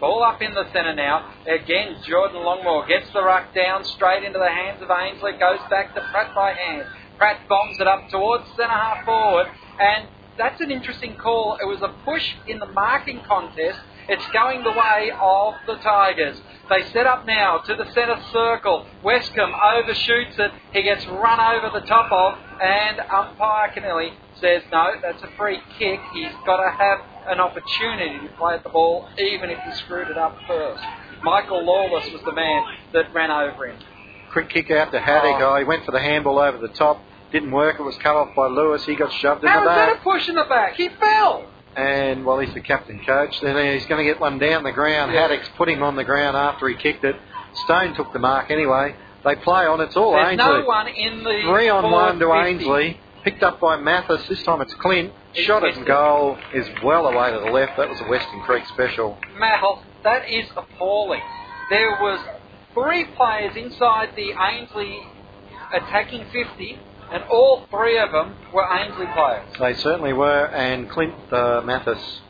Ball up in the centre now. Again, Jordan Longmore gets the ruck down straight into the hands of Ainslie. Goes back to Pratt by hand. Pratt bombs it up towards centre half forward. And that's an interesting call. It was a push in the marking contest. It's going the way of the Tigers. They set up now to the centre circle. Westcombe overshoots it. He gets run over the top of. And umpire Kennelly says, no, that's a free kick. He's got to have an opportunity to play at the ball, even if he screwed it up first. Michael Lawless was the man that ran over him. Quick kick out to Haddock. Oh. Oh, he went for the handball over the top. Didn't work. It was cut off by Lewis. He got shoved in How the was that back. a push in the back? He fell. And well, he's the captain coach. Then he's going to get one down the ground. Yeah. Haddock's put him on the ground after he kicked it. Stone took the mark anyway. They play on. It's all There's Ainslie. no one in the Three on one to 450. Ainslie. Picked up by Mathis. This time it's Clint. It's Shot it and goal is well away to the left. That was a Western Creek special. Mathis, that is appalling. There was three players inside the Ainslie attacking 50, and all three of them were Ainslie players. They certainly were. And Clint uh, Mathis,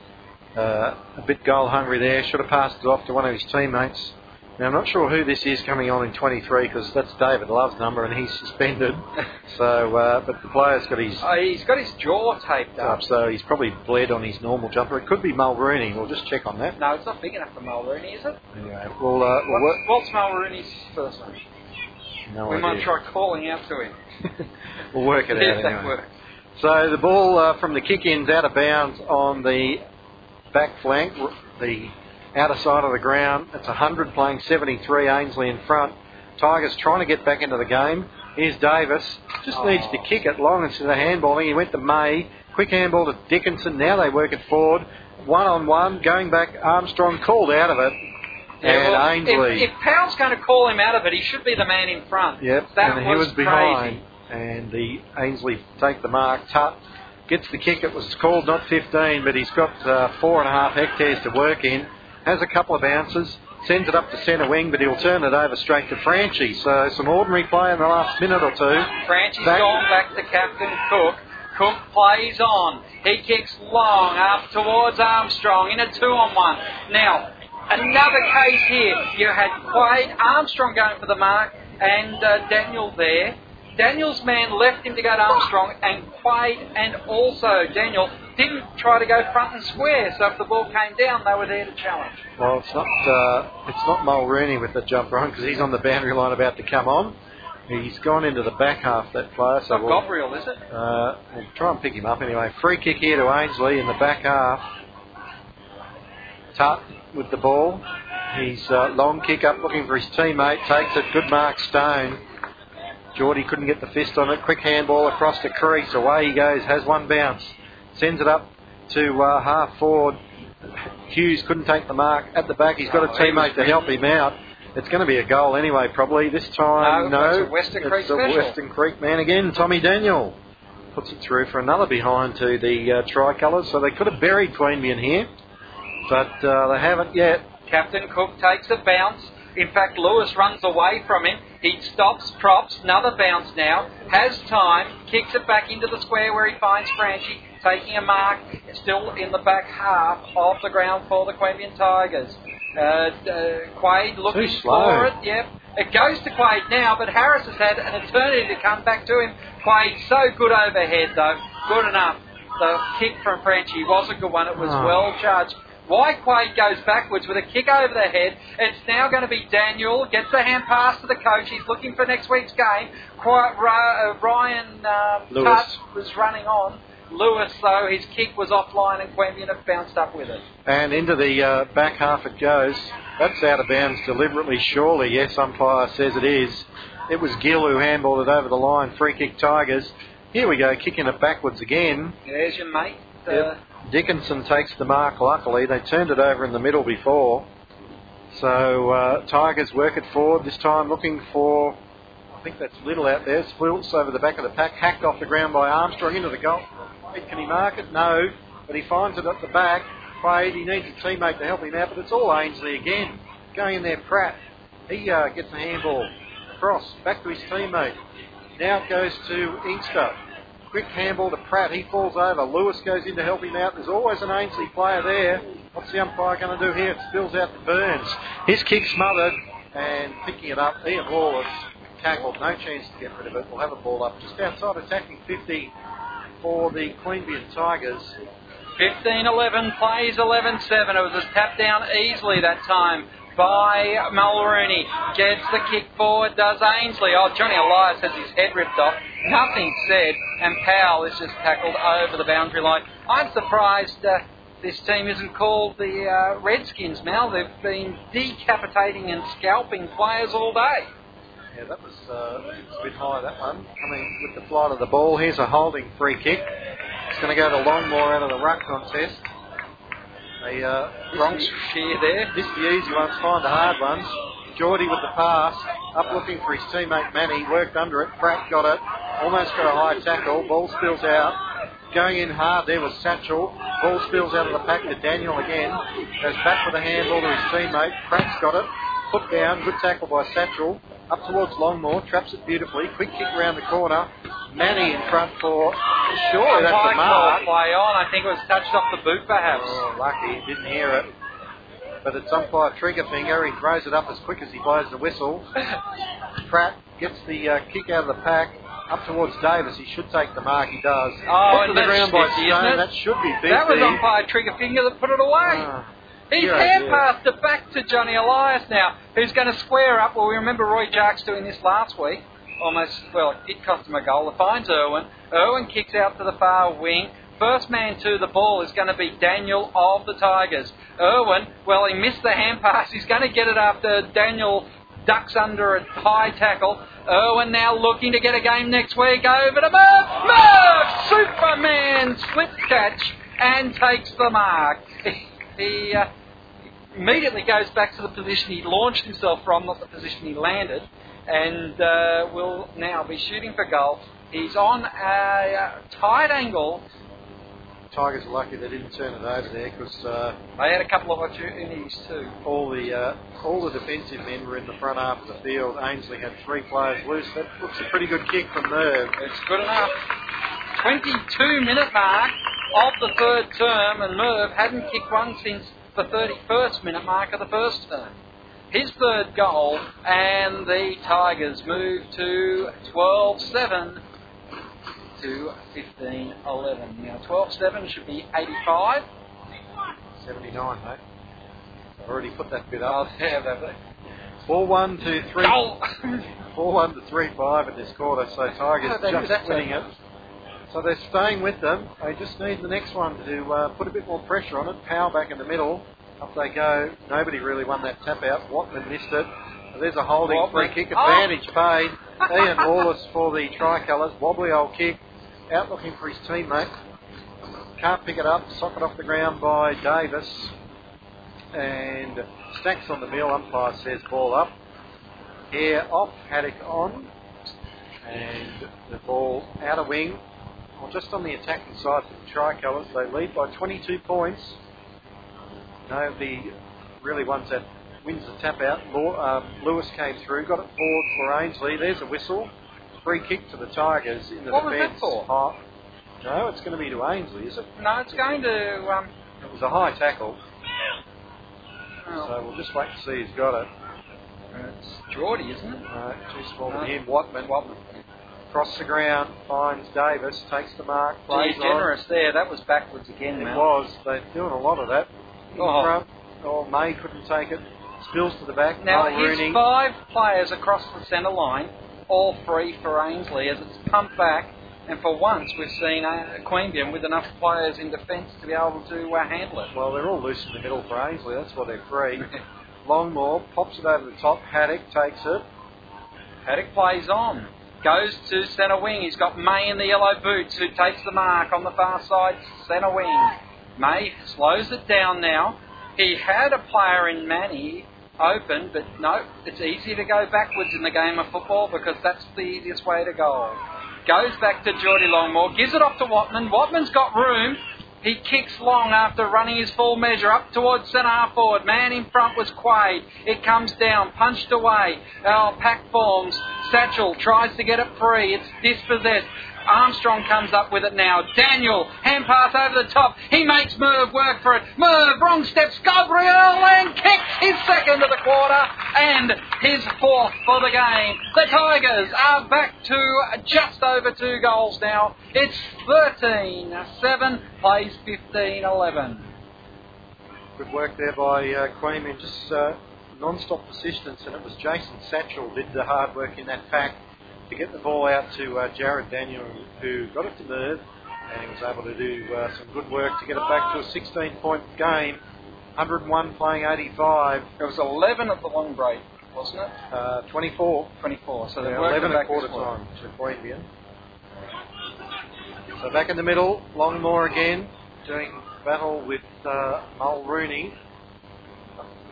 uh, a bit goal hungry there. Should have passed it off to one of his teammates. Now, I'm not sure who this is coming on in 23 because that's David Love's number and he's suspended. <laughs> so, uh, but the player's got his Uh, he's got his jaw taped up. up, so he's probably bled on his normal jumper. It could be Mulrooney. We'll just check on that. No, it's not big enough for Mulrooney, is it? Anyway, we'll, uh, we'll. What's Mulrooney's first name? No we might try calling out to him. <laughs> we'll work it See out if that anyway. works. So the ball uh, from the kick in's out of bounds on the back flank, the outer side of the ground. It's 100 playing 73, Ainslie in front. Tigers trying to get back into the game. Here's Davis. Just Oh. needs to kick it long instead of handballing. He went to May. Quick handball to Dickinson. Now they work it forward. One on one. Going back, Armstrong called out of it. Yeah, and well, Ainslie. If, if Powell's going to call him out of it, he should be the man in front. Yep, That and he was crazy. behind. And the Ainslie take the mark. Tutt gets the kick. It was called not 15, but he's got uh, four and a half hectares to work in. Has a couple of bounces. Sends it up to centre wing, but he'll turn it over straight to Franchi. So some ordinary play in the last minute or two. Franchi's Back- gone back to Captain Cook. Cook plays on. He kicks long up towards Armstrong in a two on one. Now, another case here. You had Quade Armstrong going for the mark and uh, Daniel there. Daniel's man left him to go to Armstrong, and Quade and also Daniel didn't try to go front and square. So if the ball came down, they were there to challenge. Well, it's not uh, it's not Mulrooney with the jumper on because he's on the boundary line about to come on. He's gone into the back half that player, so we'll, Gabriel, is it? uh, we'll try and pick him up anyway. Free kick here to Ainslie in the back half. Tutt with the ball. He's uh, long kick up looking for his teammate. Takes it. Good mark, Stone. Geordie couldn't get the fist on it. Quick handball across to Crease. Away he goes. Has one bounce. Sends it up to uh, half forward. Hughes couldn't take the mark at the back. He's got a Oh, was teammate to help him out. It's going to be a goal anyway, probably. This time, No, no. it's a Western Creek it's a. Western Creek man again. Tommy Daniel puts it through for another behind to the uh, tricolours. So they could have buried Queanbeyan here, but uh, they haven't yet. Captain Cook takes a bounce. In fact, Lewis runs away from him. He stops, props, another bounce now. Has time, kicks it back into the square where he finds Franchi, taking a mark, still in the back half of the ground for the Queanbeyan Tigers. Uh, uh, Quade looking Too slow. for it, yep. It goes to Quade now, but Harris has had an eternity to come back to him. Quade so good overhead though, good enough. The kick from Franchi was a good one. It was Oh. well judged. Why Quade goes backwards with a kick over the head. It's now going to be Daniel. Gets the hand pass to the coach. He's looking for next week's game. Qui- Ra- uh, Ryan um, Lewis. Was running on. Lewis, though, his kick was offline and Queanbeyan have bounced up with it. And into the uh, back half it goes. That's out of bounds deliberately, surely. Yes, umpire says it is. It was Gill who handballed it over the line. Free kick Tigers. Here we go, kicking it backwards again. There's your mate. Uh, Yep. Dickinson takes the mark, luckily. They turned it over in the middle before. So uh, Tigers work it forward, this time looking for, I think that's Little out there, splits over the back of the pack, hacked off the ground by Armstrong into the goal. Can he mark it? No, but he finds it at the back. Quade, he needs a teammate to help him out, but it's all Ainslie again. Going in there, Pratt. He uh, gets the handball across, back to his teammate. Now it goes to Inkster. Quick handball to Pratt. He falls over. Lewis goes in to help him out. There's always an Ainslie player there. What's the umpire going to do here? It spills out to Burns. His kick smothered and picking it up. Ian Wallace tackled. No chance to get rid of it. We'll have a ball up just outside attacking 50 for the Queanbeyan Tigers. 15 11 plays 11 7. It was a tap down easily that time by Mulrooney. Gets the kick forward, does Ainslie. Oh, Johnny Elias has his head ripped off. Nothing said, and Powell is just tackled over the boundary line. I'm surprised uh, this team isn't called the uh, Redskins, now. They've been decapitating and scalping players all day. Yeah, that was uh, a bit high, that one. Coming with the flight of the ball. Here's a holding free kick. It's going to go to Longmore out of the ruck contest. They, uh, Bronx shear there. This the easy ones, find the hard ones. Geordie with the pass, up looking for his teammate Manny, worked under it. Pratt got it, almost got a high tackle. Ball spills out. Going in hard there was Satchel. Ball spills out of the pack to Daniel again. Goes back with a handball to his teammate. Pratt's got it. Put down, good tackle by Satchel. Up towards Longmore, traps it beautifully. Quick kick around the corner. Manny in front for, surely that's a mark. play on. I think it was touched off the boot, perhaps. Oh, lucky, he didn't hear it. But it's umpire trigger finger. He throws it up as quick as he blows the whistle. <laughs> Pratt gets the uh, kick out of the pack up towards Davis. He should take the mark. He does. Oh, Put to and the ground by Stone. That should be 50. That was umpire trigger finger that put it away. Ah, He's dear, hand dear. passed it back to Johnny Elias now, who's going to square up. Well, we remember Roy Jarks doing this last week. Almost, well, it cost him a goal. It finds Irwin. Irwin kicks out to the far wing. First man to the ball is going to be Daniel of the Tigers. Irwin, well, he missed the hand pass. He's going to get it after Daniel ducks under a high tackle. Irwin now looking to get a game next week over to Murph. Murph! Superman slip catch and takes the mark. <laughs> He uh, immediately goes back to the position he launched himself from, not the position he landed, and uh, will now be shooting for goal. He's on a tight angle. Tigers are lucky they didn't turn it over there because uh, They had a couple of opportunities too. all the uh, all the defensive men were in the front half of the field. Ainslie had three players loose. That looks a pretty good kick from Merv. It's good enough. 22 minute mark of the third term, and Merv hadn't kicked one since the 31st minute mark of the first term. His third goal, and the Tigers move to 12 7 to 15 11. Now, 12 7 should be 85. 79, mate. I've already put that bit Oh, up. yeah, that- Four one to three. Goal! Four one to three five in this quarter. So Tigers <laughs> Oh, just just winning it. So they're staying with them. They just need the next one to uh, put a bit more pressure on it. Power back in the middle. Up they go. Nobody really won that tap out. Watman missed it. There's a holding Watman. free kick Oh. advantage paid. Ian Lawless for the tricolours. Wobbly old kick. Out looking for his teammate. Can't pick it up. Sock it off the ground by Davis. And stacks on the mill. Umpire says ball up. Air off. Haddock on. And the ball out of wing. Well, just on the attacking side for the tricolours. They lead by 22 points. No, the really ones that wins the tap out. Um, Lewis came through, got it forward for Ainslie. There's a whistle. Free kick to the Tigers in the What was that defence. for? Oh, no, it's going to be to Ainslie, is it? no, it's going to. Um, It was a high tackle, oh, so we'll just wait to see who's got it. it's Geordie, isn't it? Uh, too small No. for him. Watman Watman. Across the ground, finds Davis, takes the mark, plays Gee, on. generous there. That was backwards again, It Mel. was. They're doing a lot of that. In Oh. front. Oh, May couldn't take it. Spills to the back. Now, Noel here's Rooney. five players across the centre line, all free for Ainslie as it's pumped back. And for once, we've seen uh, Queanbeyan with enough players in defence to be able to uh, handle it. Well, they're all loose in the middle for Ainslie. That's why they're free. Longmore pops it over the top. Haddock takes it. Haddock plays on. Goes to centre wing. He's got May in the yellow boots who takes the mark on the far side, centre wing. May slows it down now. He had a player in Manny open, but no, it's easy to go backwards in the game of football because that's the easiest way to go. Goes back to Geordie Longmore, gives it off to Watman. Watman's got room. He kicks long after running his full measure up towards centre half forward. Man in front was Quade. It comes down, punched away. Our pack forms. Satchel tries to get it free. It's dispossessed. Armstrong comes up with it now. Daniel, hand pass over the top. He makes Merv work for it. Merv, wrong steps. Gabriel and kicks his second of the quarter and his fourth for the game. The Tigers are back to just over two goals now. It's 13 7, plays 15 11. Good work there by uh. Just uh, non-stop persistence, and it was Jason Satchel did the hard work in that pack to get the ball out to uh, Jared Daniel, who got it to Merv, and he was able to do uh, some good work to get it back to a 16-point game. 101 playing 85, It was 11 at the long break, wasn't it? uh, 24. 24. So they Yeah, worked 11 at back quarter quarter. time to Queanbeyan. So back in the middle, Longmore again, doing battle with uh, Mulrooney.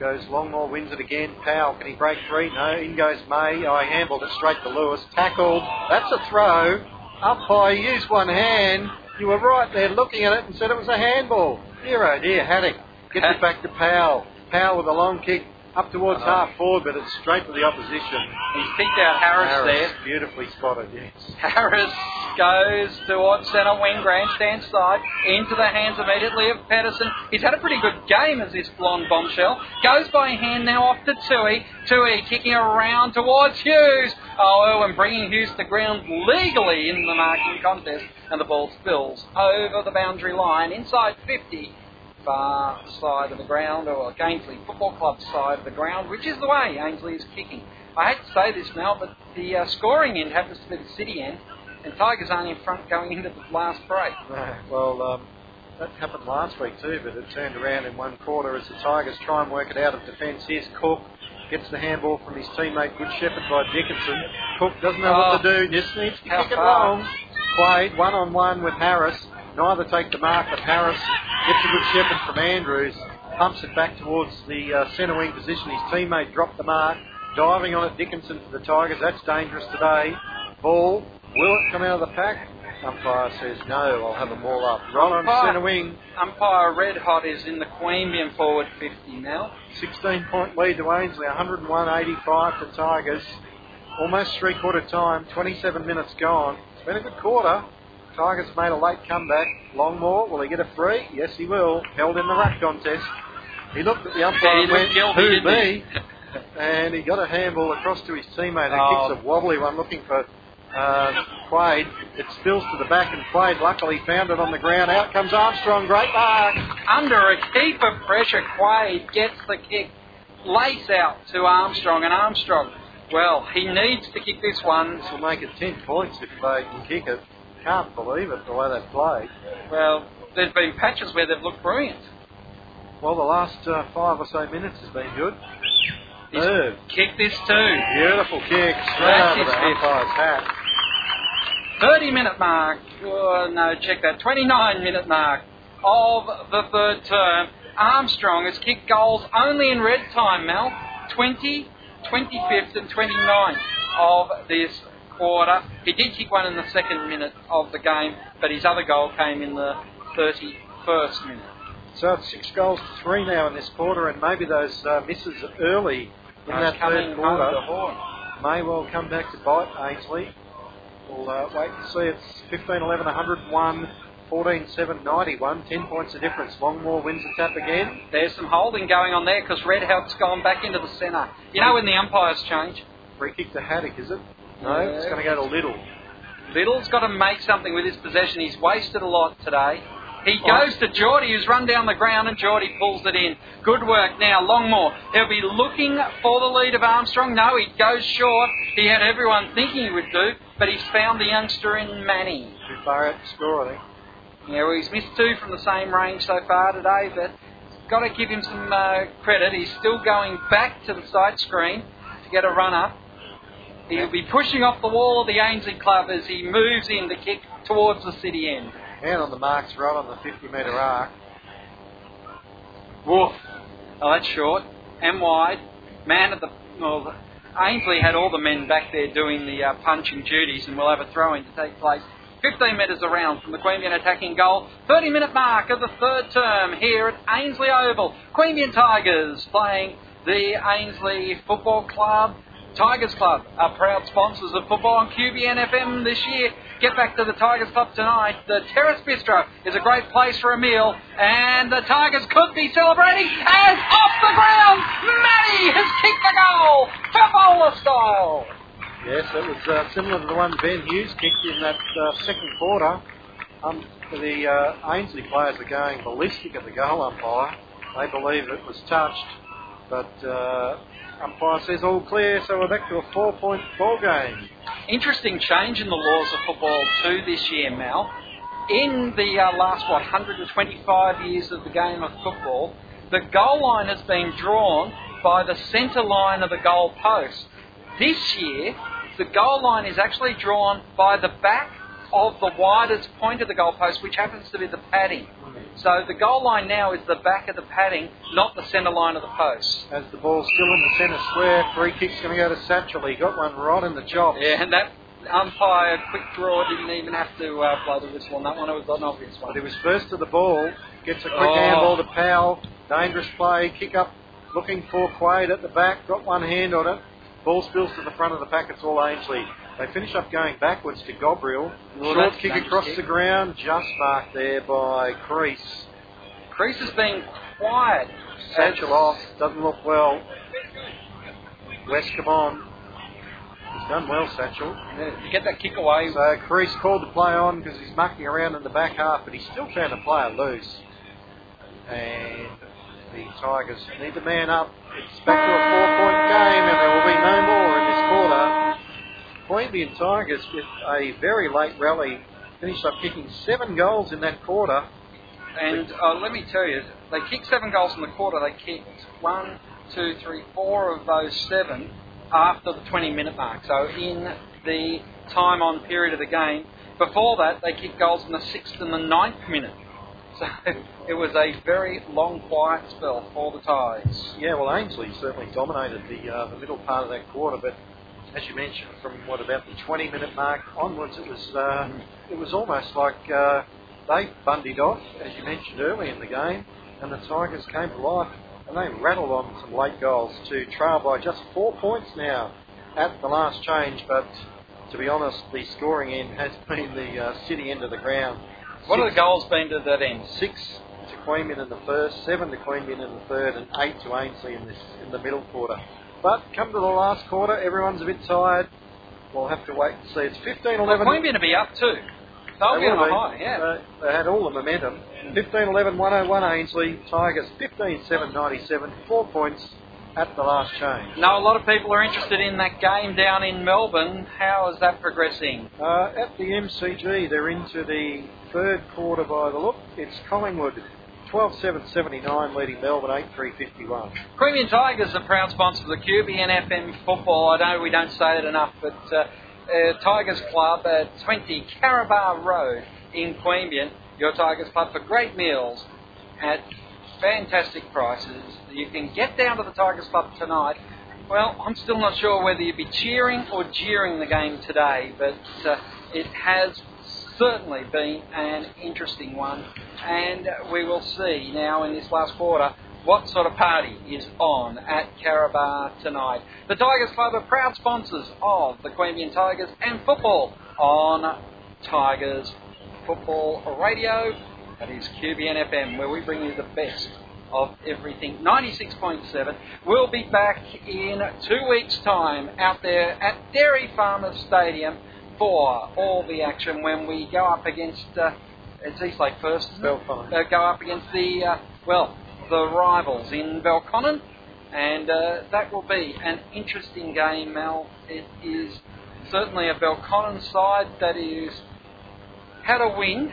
Goes Longmore, wins it again. Powell, can he break free? No, in goes May. Oh, I handled it straight to Lewis. Tackled. That's a throw. Up high, used one hand. You were right there looking at it and said it was a handball. Dear oh dear, Haddock gets it back to Powell. Powell with a long kick up towards Uh-huh. half forward, but it's straight to the opposition. He's picked out Harris, there. Beautifully spotted, yes. <laughs> Harris goes towards centre wing, grandstand side, into the hands immediately of Pedersen. He's had a pretty good game as this blonde bombshell. Goes by hand now off to Tui. Tui kicking around towards Hughes. Oh, Irwin bringing Hughes to ground legally in the marking contest, and the ball spills over the boundary line inside 50 far side of the ground, or Ainslie Football Club side of the ground, which is the way Ainslie is kicking. I hate to say this, now, but the uh, scoring end happens to be the city end, and Tigers aren't in front going into the last break. No, well, um, that happened last week too, but it turned around in one quarter as the Tigers try and work it out of defence. Here's Cook, gets the handball from his teammate, good shepherd by Dickinson. Cook doesn't know what to do, just needs to kick it long. Quade, one on one with Harris. Neither take the mark, but Harris gets a good shepherd from Andrews, pumps it back towards the uh, centre wing position. His teammate dropped the mark, diving on it. Dickinson for the Tigers. That's dangerous today. Ball, will it come out of the pack? Umpire says no, I'll have them all up. Right on Umpire. centre wing, Umpire Red Hot is in the Queanbeyan forward 50 now. 16 point lead to Ainslie, 101 85 to Tigers. Almost three quarter time, 27 minutes gone. It's been a good quarter. Tigers made a late comeback. Longmore, will he get a free? Yes, he will. Held in the ruck contest. He looked at the umpire and went, who me? and he got a handball across to his teammate who Oh. kicks a wobbly one looking for uh, Quade. It spills to the back and Quade luckily found it on the ground. Out comes Armstrong. Great mark. Under a heap of pressure, Quade gets the kick. lace out to Armstrong, and Armstrong, well, he needs to kick this one. This will make it 10 points if they can kick it. Can't believe it, the way they've played. Well, there's been patches where they've looked brilliant. Well, the last uh, five or so minutes has been good. He's Third. kicked this too. Beautiful kick, straight That's over the umpire's hat. 30 minute mark. Oh, no, check that. 29 minute mark of the third term. Armstrong has kicked goals only in red time, Mel. 20, 25th, and 29th of this quarter. He did kick one in the second minute of the game, but his other goal came in the 31st minute. So it's six goals to three now in this quarter, and maybe those uh, misses early in that third quarter may well come back to bite Ainslie. We'll uh, wait and see. It's 15 11 101, 14 7 91, 10 points of difference. Longmore wins the tap again. There's some holding going on there because Redhout's gone back into the centre. You know when the umpires change? Free kick to Haddock, is it? No, Yeah. it's going to go to Little. Little's got to make something with his possession. He's wasted a lot today. He goes to Geordie, who's run down the ground, and Geordie pulls it in. Good work now, Longmore. He'll be looking for the lead of Armstrong. No, he goes short. He had everyone thinking he would do, but he's found the youngster in Manny. Too far out to score, I think. Yeah, well, he's missed two from the same range so far today, but got to give him some uh, credit. He's still going back to the side screen to get a run up. He'll be pushing off the wall of the Ainslie club as he moves in to kick towards the city end. And on the marks, right on the 50 metre arc. Woof. Oh, that's short and wide. Man at the. Well, Ainslie had all the men back there doing the uh, punching duties, and we'll have a throw in to take place 15 metres around from the Queanbeyan attacking goal. 30 minute mark of the third term here at Ainslie Oval. Queanbeyan Tigers playing the Ainslie Football Club. Tigers Club are proud sponsors of football on QBN FM this year. Get back to the Tigers Club tonight. The Terrace Bistro is a great place for a meal, and the Tigers could be celebrating. And off the ground, Matty has kicked the goal, Fevola style. Yes, it was uh, similar to the one Ben Hughes kicked in that uh, second quarter. Um, the uh, Ainslie players are going ballistic at the goal umpire. They believe it was touched, but uh, umpire says all clear, so we're back to a four-point ball game. Interesting change in the laws of football too this year, Mal. In the uh, last what 125 years of the game of football, the goal line has been drawn by the centre line of the goal post. This year, the goal line is actually drawn by the back of the widest point of the goal post, which happens to be the padding. So the goal line now is the back of the padding, not the centre line of the post. As the ball's still in the centre square, free kick's going to go to Satchel. He got one right in the chops. Yeah, and that umpire quick draw didn't even have to uh, blow the whistle on that one. It was an obvious one. But he was first to the ball, gets a quick Oh. handball to Powell. Dangerous play, kick up, looking for Quade at the back, got one hand on it. Ball spills to the front of the pack, it's all Ainslie. They finish up going backwards to Gabriel. Well, Short kick across kick. the ground, just marked there by Crease. Crease has been quiet. Satchel off, doesn't look well. West, come on. He's done well, Satchel. To get that kick away, So Crease called the play on because he's mucking around in the back half, but he's still trying to play it loose. And the Tigers need to man up. It's back to a four-point game, and there will be no more in this quarter. Queanbeyan Tigers with a very late rally finished up kicking seven goals in that quarter. and uh, let me tell you, they kicked seven goals in the quarter. They kicked one, two, three, four of those seven after the 20 minute mark. So in the time on period of the game. Before that, they kicked goals in the sixth and the ninth minute. So <laughs> it was a very long, quiet spell for the Tigers. Yeah, well, Ainslie certainly dominated the uh, the middle part of that quarter, but as you mentioned, from what about the 20 minute mark onwards, it was uh, it was almost like uh, they bundied off, as you mentioned early in the game, and the Tigers came to life and they rattled on some late goals to trail by just four points now at the last change. But to be honest, the scoring end has been the uh, city end of the ground. What are the goals been to that end? Six to Queanbeyan in the first, seven to Queanbeyan in the third, and eight to Ainslie in this in the middle quarter. But come to the last quarter, everyone's a bit tired. We'll have to wait and see. It's 15 Well, 11. Queanbeyan to be up too. They'll They be on a high, yeah. They, they had all the momentum. 15 11 101 Ainslie. Tigers 15 7 97. Four points at the last change. Now, a lot of people are interested in that game down in Melbourne. How is that progressing? Uh, at the MCG, they're into the third quarter by the look. It's Collingwood 12 7 79 leading Melbourne 8 3 51. Queanbeyan Tigers are proud sponsor of the QBN FM football. I know we don't say it enough, but uh, uh, Tigers Club at 20 Karabar Road in Queanbeyan, your Tigers Club for great meals at fantastic prices. You can get down to the Tigers Club tonight. Well, I'm still not sure whether you'd be cheering or jeering the game today, but uh, it has certainly been an interesting one, and we will see now in this last quarter what sort of party is on at Karabar tonight. The Tigers Club are proud sponsors of the Queanbeyan Tigers and football on Tigers Football Radio. That is QBN FM, where we bring you the best of everything. 96.7. We'll be back in two weeks' time out there at Dairy Farmers Stadium for all the action when we go up against uh, it's Eastlake first. Belconnen. Uh, go up against the uh, well the rivals in Belconnen, and uh, that will be an interesting game. Mel, it is certainly a Belconnen side that is had a win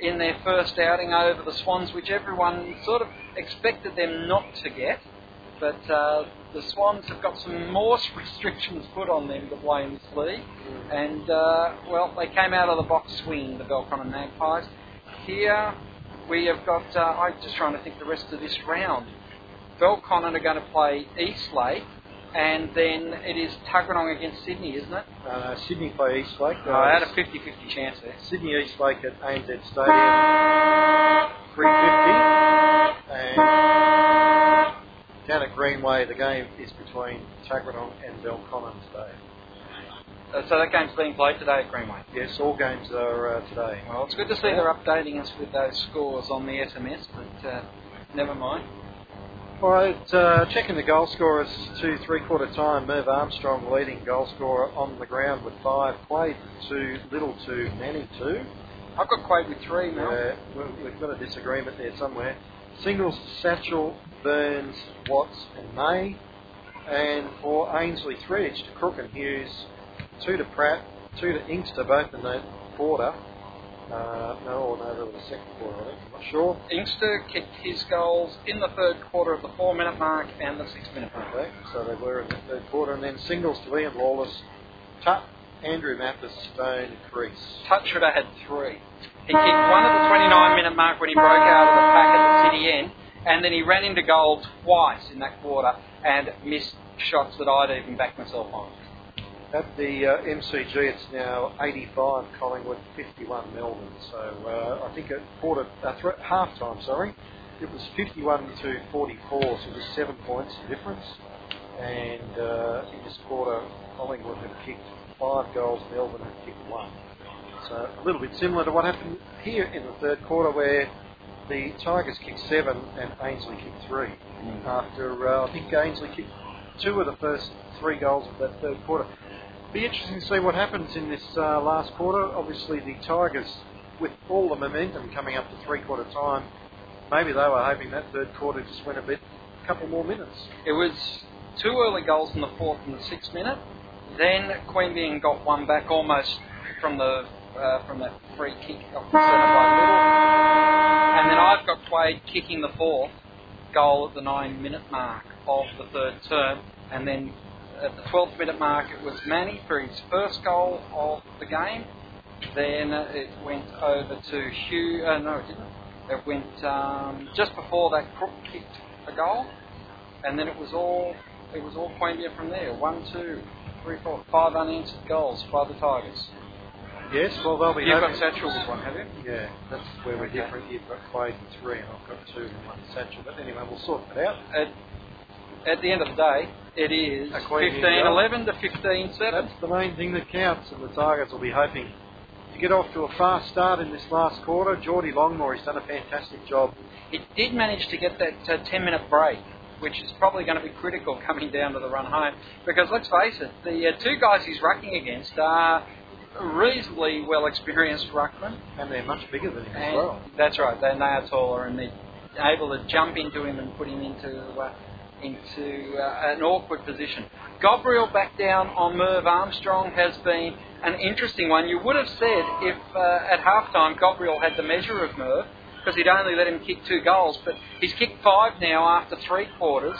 in their first outing over the Swans, which everyone sort of expected them not to get. But uh, the Swans have got some more <laughs> restrictions put on them to play in this league. And, uh, well, they came out of the box swinging, the Belconnen Magpies. Here we have got, uh, I'm just trying to think the rest of this round. Belconnen are going to play Eastlake, and then it is Tuggeranong against Sydney, isn't it? Uh, Sydney play Eastlake. Uh, I had a 50 50 chance there. Sydney Eastlake at ANZ Stadium 350 and down at Greenway the game is between Tuggeranong and Belconnen today. Uh, so that game's being played today at Greenway. Yes, all games are uh, today. Well, it's good to see they're updating us with those scores on the SMS, but uh, never mind. All right, uh, checking the goal scorers to three-quarter time. Merv Armstrong leading goal scorer on the ground with five. Quade two, Little two, Manny two. I've got Quade with three. Uh, we've got a disagreement there somewhere. Singles to Satchel, Burns, Watts, and May. And for Ainslie, three each to Crook and Hughes, two to Pratt, two to Inkster, both in the quarter. Uh, no, or no, really the second quarter, I think. I'm not sure. Inkster kicked his goals in the third quarter of the four minute mark and the six minute mark. Okay, so they were in the third quarter. And then singles to Ian Lawless, Tutt, Andrew Mathis, Stone, Crease. Touch should have had three. He kicked one at the 29 minute mark when he broke out of the pack at the city end, and then he ran into goal twice in that quarter and missed shots that I'd even back myself on. At the uh, MCG, it's now 85 Collingwood, 51 Melbourne. So uh, I think at quarter, uh, th- half time, sorry, it was 51 to 44, so just seven points difference. And uh, in this quarter, Collingwood have kicked five goals, Melbourne have kicked one. So a little bit similar to what happened here in the third quarter, where the Tigers kicked seven and Ainslie kicked three. After uh, I think Ainslie kicked two of the first three goals of that third quarter. Be interesting to see what happens in this uh, last quarter. Obviously, the Tigers, with all the momentum coming up to three quarter time, maybe they were hoping that third quarter just went a bit, a couple more minutes. It was two early goals in the fourth and the sixth minute. Then Queanbeyan got one back almost from the uh, from that free kick off the centre by Little. And then I've got Quade kicking the fourth goal at the nine minute mark of the third term. And then at the 12th minute mark, it was Manny for his first goal of the game. Then it went over to Hugh. Uh, no, it didn't. It went um, just before that Crook kicked a goal, and then it was all it was all Queanbeyan from there. One, two, three, four, five unanswered goals by the Tigers. Yes, well they'll be You've got Satchel with one, have you? Yeah, that's where we're Okay. different. You've got Quade with three, and I've got two and one Satchel. But anyway, we'll sort that out. At, at the end of the day, it is A Queanbeyan 15 goal. 11 to 15 7. That's the main thing that counts, and the Tigers will be hoping to get off to a fast start in this last quarter. Geordie Longmore, he's done a fantastic job. It did manage to get that uh, 10 minute break, which is probably going to be critical coming down to the run home. Because let's face it, the uh, two guys he's rucking against are reasonably well experienced ruckman. And they're much bigger than him as well. That's right, they, they are taller and they're able to jump into him and put him into uh, into uh, an awkward position. Gabriel back down on Merv Armstrong has been an interesting one. You would have said if uh, at halftime Gabriel had the measure of Merv, because he'd only let him kick two goals, but he's kicked five now after three quarters,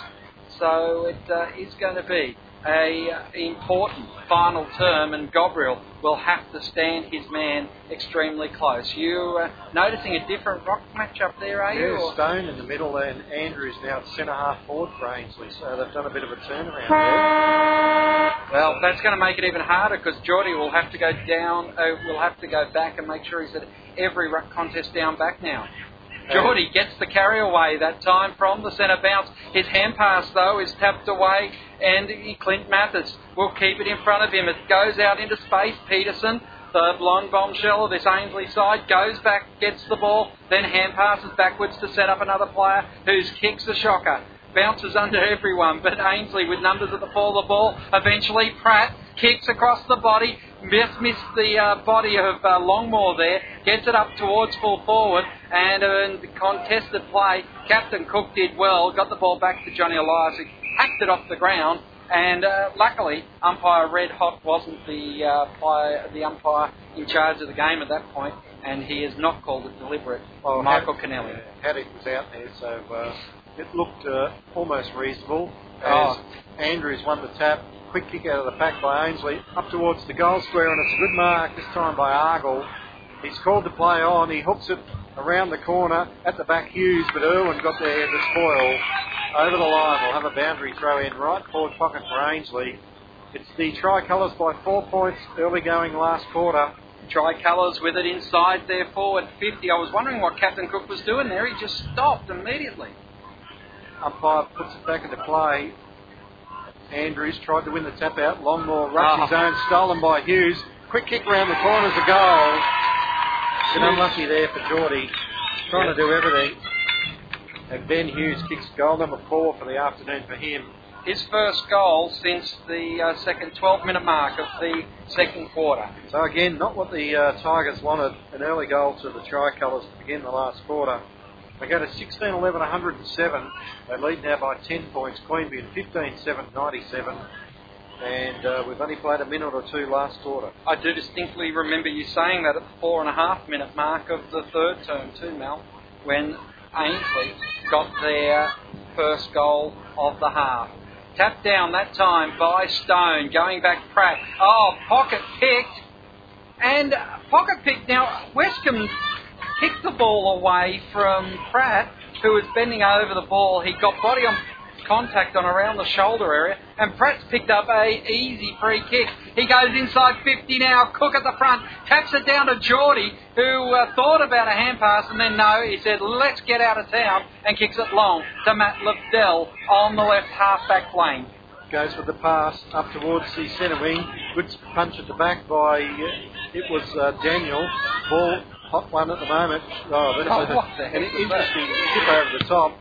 so it uh, is going to be a important final term, and Gabriel will have to stand his man extremely close. You uh, noticing a different rock match up there, are you? Yeah, Stone in the middle, and Andrews now at centre half forward for Ainslie, so they've done a bit of a turnaround there. Well, that's going to make it even harder because Geordie will have to go down, uh, will have to go back and make sure he's at every ruck contest down back now. <laughs> Geordie gets the carry away that time from the centre bounce. His hand pass, though, is tapped away, and Clint Mathis will keep it in front of him. It goes out into space. Pedersen, the blonde bombshell of this Ainslie side, goes back, gets the ball, then hand passes backwards to set up another player whose kicks the shocker. Bounces under everyone, but Ainslie with numbers at the fall of the ball. Eventually, Pratt kicks across the body, just missed the uh, body of uh, Longmore there, gets it up towards full forward, and in contested play, Captain Cook did well, got the ball back to Johnny Elias, who hacked it off the ground, and uh, luckily, umpire Red Hot wasn't the uh, player, the umpire in charge of the game at that point, and he has not called it deliberate. Well, Michael Haddock- Kennelly. yeah, Haddock was out there, so uh, it looked uh, almost reasonable. As Oh. Andrews won the tap, quick kick out of the pack by Ainslie, up towards the goal square, and it's a good mark this time by Argyle. He's called the play on, he hooks it around the corner at the back Hughes, but Irwin got there to spoil. Over the line, we'll have a boundary throw in right forward pocket for Ainslie. It's the tricolours by four points early going last quarter. Tricolours with it inside their forward 50. I was wondering what Captain Cook was doing there. He just stopped immediately. Umpire puts it back into play. Andrews tried to win the tap out. Longmore rushed his Oh. own, stolen by Hughes. Quick kick round the corner's a goal. Bit unlucky there for Geordie. Trying to do everything. And Ben Hughes kicks goal number four for the afternoon for him. His first goal since the uh, second 12 minute mark of the second quarter. So again, not what the uh, Tigers wanted. An early goal to the Tricolours to begin the last quarter. They go to 16 11 107. They lead now by 10 points. Queanbeyan 15 7 97. And uh, we've only played a minute or two last quarter. I do distinctly remember you saying that at the four and a half minute mark of the third term, too, Mel, when Ainslie got their first goal of the half. Tapped down that time by Stone, going back Pratt. Oh, pocket picked. And pocket picked. Now, Westcombe kicked the ball away from Pratt, who was bending over the ball. He got body on contact on around the shoulder area, and Pratt's picked up a easy free kick. He goes inside 50 now. Cook at the front taps it down to Geordie, who uh, thought about a hand pass, and then no, he said, "Let's get out of town," and kicks it long to Matt Lefdell on the left half-back lane. Goes with the pass up towards the centre wing. Good punch at the back by, uh, it was uh, Daniel. Ball, hot one at the moment. Oh, that's Oh, a- what the heck an interesting tip over the top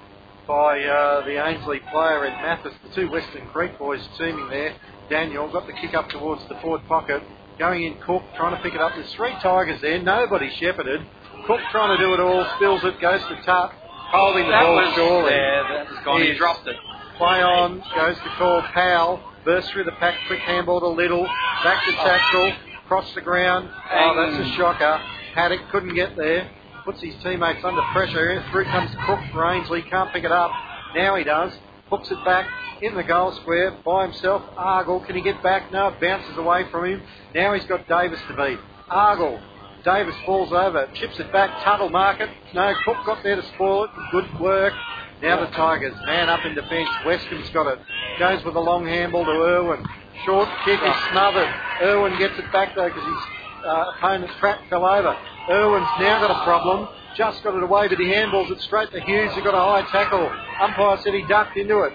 by uh, the Ainslie player and Mathis, the two Western Creek boys teaming there. Daniel got the kick up towards the forward pocket. Going in, Cook trying to pick it up. There's three Tigers there, nobody shepherded. Cook trying to do it all, spills it, goes to Tutt, holding the that ball was surely. there. That was gone. He He's- dropped it. Play on, goes to call Powell, bursts through the pack, quick handball to Little, back to tackle, across the ground. Oh, that's a shocker. Haddock couldn't get there, puts his teammates under pressure. Through comes Cook for Ainsley, can't pick it up. Now he does, hooks it back in the goal square by himself. Argyle, can he get back? No, it bounces away from him. Now he's got Davis to beat. Argyle, Davis falls over, chips it back, Tuttle market. No, Cook got there to spoil it. Good work. Now the Tigers, man up in defence. Westcombe's got it. Goes with a long handball to Irwin. Short kick is smothered. Irwin gets it back though because his uh, opponent's trap fell over. Irwin's now got a problem. Just got it away, but he handballs it straight to Hughes. He got a high tackle. Umpire said he ducked into it.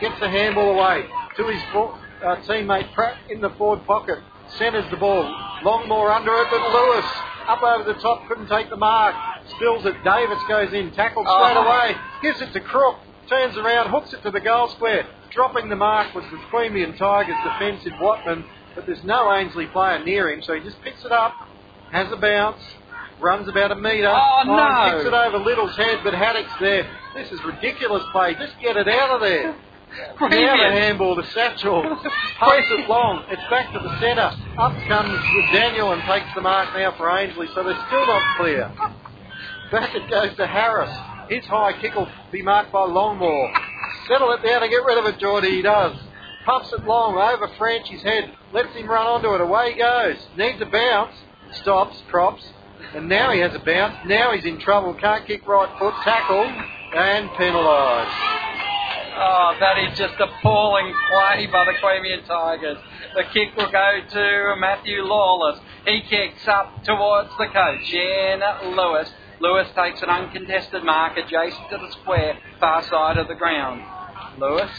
Gets the handball away to his uh, teammate Pratt in the forward pocket. Centres the ball. Longmore under it, but Lewis up over the top couldn't take the mark. Spills it. Davis goes in, tackled straight Oh. away. Gives it to Crook. Turns around, hooks it to the goal square. Dropping the mark was the Queanbeyan Tigers defensive Watman, but there's no Ainslie player near him, so he just picks it up, has a bounce, runs about a metre. Oh, oh no. Kicks it over Little's head, but Haddock's there. This is ridiculous play. Just get it out of there. <laughs> Now the handball to Satchel. Pass it long. It's back to the centre. Up comes Daniel and takes the mark now for Ainsley, so they're still not clear. Back it goes to Harris. His high kick will be marked by Longmore. Settle it down and get rid of it, Geordie. He does. Pumps it long over Franchi's head. Lets him run onto it. Away he goes. Needs a bounce. Stops. Props. And now he has a bounce. Now he's in trouble. Can't kick right foot. Tackle. And penalised. Oh, that is just appalling play by the Queanbeyan Tigers. The kick will go to Matthew Lawless. He kicks up towards the coach, Ian Lewis. Lewis takes an uncontested mark adjacent to the square, far side of the ground. Lewis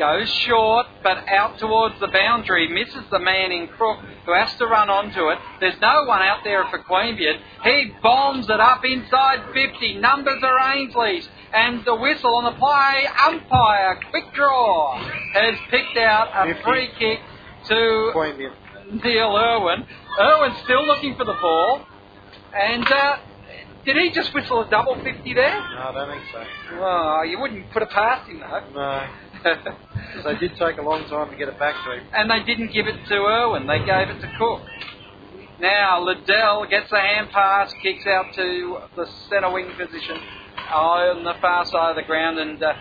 goes short, but out towards the boundary, misses the man in crook who has to run onto it. There's no one out there for Queanbeyan. He bombs it up inside 50. Numbers are Ainslie's. And the whistle on the play, umpire, quick draw, has picked out a 50. free kick to Queanbeyan. Neil Irwin. Irwin's still looking for the ball. And uh, did he just whistle a double 50 there? No, I don't think so. Oh, you wouldn't put it past him though. No. <laughs> they did take a long time to get it back to him. and they didn't give it to Irwin. They gave it to Cook. Now Liddell gets a hand pass, kicks out to the centre wing position on the far side of the ground, and uh,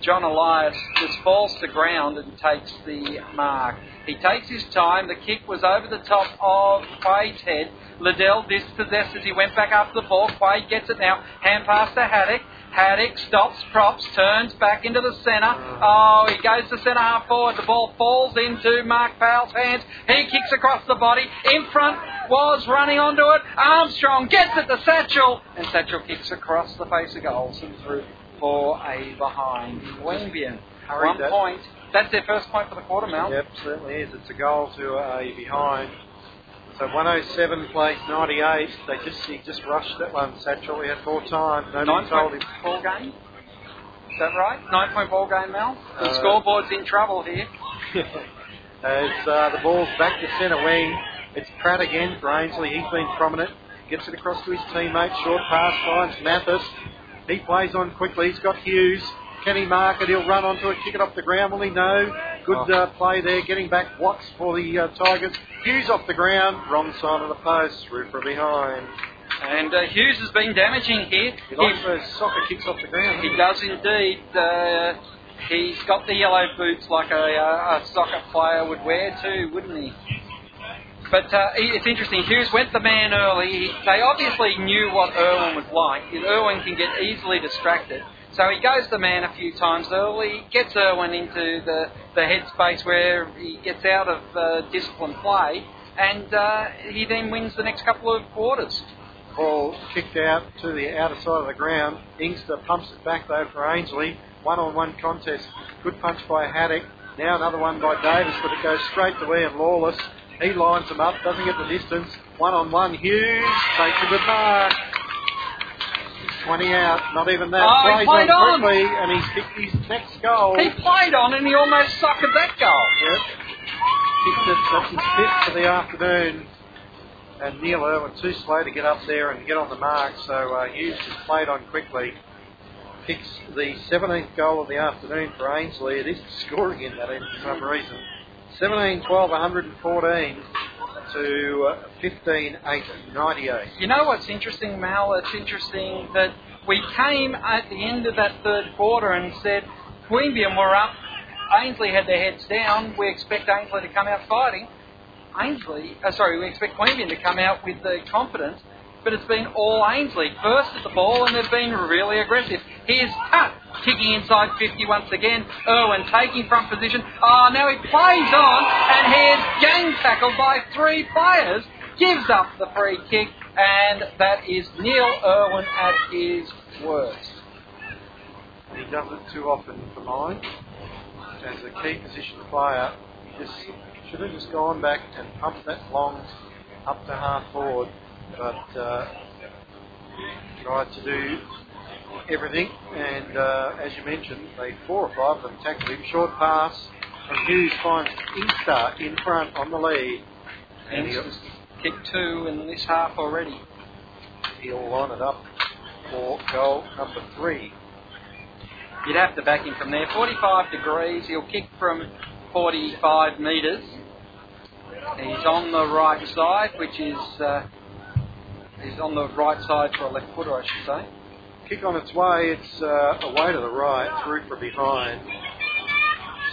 John Elias just falls to ground and takes the mark. He takes his time. The kick was over the top of Quade's head. Liddell dispossessed as he went back after the ball. Quade gets it now. Hand pass to Haddock. Haddock stops, props, turns back into the centre. Oh, he goes to centre half forward. The ball falls into Mark Powell's hands. He kicks across the body. In front was running onto it. Armstrong gets it to Satchel. And Satchel kicks across the face of goals and through for a behind. Hurried one that. point. That's their first point for the quarter, Mel. Yep, certainly is. It's a goal to a behind. So 107 plays 98. They just he just rushed that one. Satchel. He had more time. Nine Nobody told point him. ball game. Is that right? Nine point ball game, Mel. The Uh, scoreboard's in trouble here. <laughs> As uh, the ball's back to centre wing, it's Pratt again for Ainslie. He's been prominent. Gets it across to his teammate. Short pass finds Mathis. He plays on quickly. He's got Hughes. Can he mark it? He'll run onto it, kick it off the ground. Will he? No. Good uh, play there. Getting back Watts for the uh, Tigers. Hughes off the ground. Wrong side of the post. Through from behind. And uh, Hughes has been damaging here. He likes those soccer kicks off the ground. He does indeed. Uh, he's got the yellow boots like a, a, a soccer player would wear too, wouldn't he? But uh, it's interesting. Hughes went the man early. They obviously knew what Irwin was like. Irwin can get easily distracted. So he goes the man a few times early, gets Irwin into the, the headspace where he gets out of uh, disciplined play, and uh, he then wins the next couple of quarters. Ball kicked out to the outer side of the ground. Inkster pumps it back though for Ainslie. One on one contest. Good punch by Haddock. Now another one by Davis, but it goes straight to Ian Lawless. He lines them up, doesn't get the distance. One on one. Hughes takes a good mark. 20 out, not even that. Oh, he played on on. quickly, and he's kicked his next goal. He played on and he almost suckered that goal. Yep. Kicked it, that's his fifth for the afternoon. And Neil Irwin too slow to get up there and get on the mark, so uh, Hughes just played on quickly. Kicks the 17th goal of the afternoon for Ainslie. It is scoring in that end for some reason. 17 12 114 to uh, 15 8 98. You know what's interesting, Mal? It's interesting that we came at the end of that third quarter and said Queanbeyan were up. Ainslie had their heads down. We expect Ainslie to come out fighting. Ainslie, uh, sorry, we expect Queanbeyan to come out with the confidence, but it's been all Ainslie. First at the ball, and they've been really aggressive. Here's Tutt kicking inside 50 once again. Irwin taking front position. Oh, now he plays on, and here's gang tackled by three players. Gives up the free kick, and that is Neil Irwin at his worst. He does it too often for mine. As a key position player, he just should have just gone back and pumped that long up to half forward, but uh, tried to do everything. And uh, as you mentioned, they four or five of them tackled him. Short pass, and Hughes finds Inkster in front on the lead, and he'll, kicked two in this half already. he'll line it up for goal number three. You'd have to back him from there. 45 degrees. He'll kick from 45 metres. He's on the right side, which is uh, he's on the right side for a left footer, I should say. Kick on its way. It's uh, away to the right, through from behind.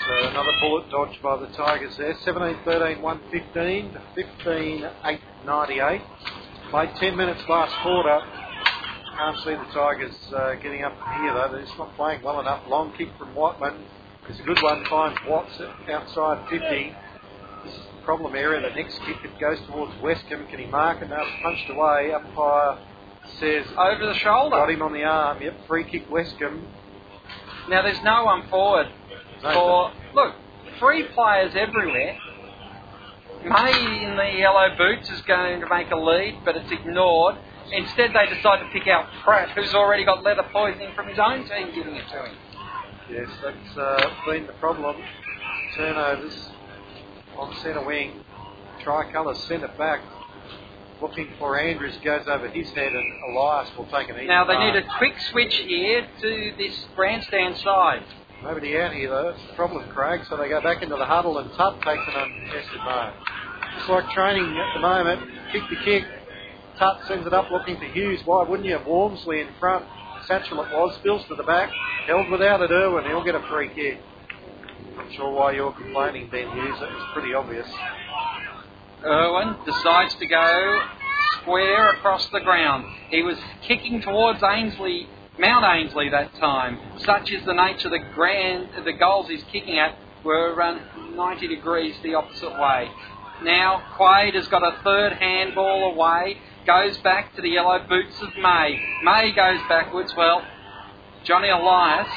So another bullet dodged by the Tigers there. 17 13 115 to 15 8 98. Played 10 minutes last quarter. Can't see the Tigers uh, getting up here though. They're just not playing well enough. Long kick from Watman. It's a good one. Finds Watts outside 50. This is the problem area. The next kick it goes towards Westcombe. Can he mark it? Now it's punched away. Umpire says Over the shoulder. got him on the arm. Yep, free kick Westcombe. Now there's no one forward for look three players everywhere. May in the yellow boots is going to make a lead, but it's ignored. Instead, they decide to pick out Pratt, who's already got leather poisoning from his own team giving it to him. Yes, that's uh, been the problem. Turnovers on centre wing. Tricolour centre back. Looking for Andrews, goes over his head, and Elias will take an easy Now they need a quick switch here to this grandstand side. Nobody out here though. That's the problem, Craig. So they go back into the huddle, and Tutt takes an uncontested mark. Just like training at the moment, kick the kick. Tutt sends it up looking for Hughes. Why wouldn't you have Walmsley in front? Satchel it was, spills to the back, held without it, Irwin. He'll get a free kick. Not sure why you're complaining, Ben Hughes. It was pretty obvious. Irwin decides to go square across the ground. He was kicking towards Ainslie, Mount Ainslie that time. Such is the nature of the grand, the goals he's kicking at were um, 90 degrees the opposite way. Now Quade has got a third handball away, goes back to the yellow boots of May. May goes backwards. Well, Johnny Elias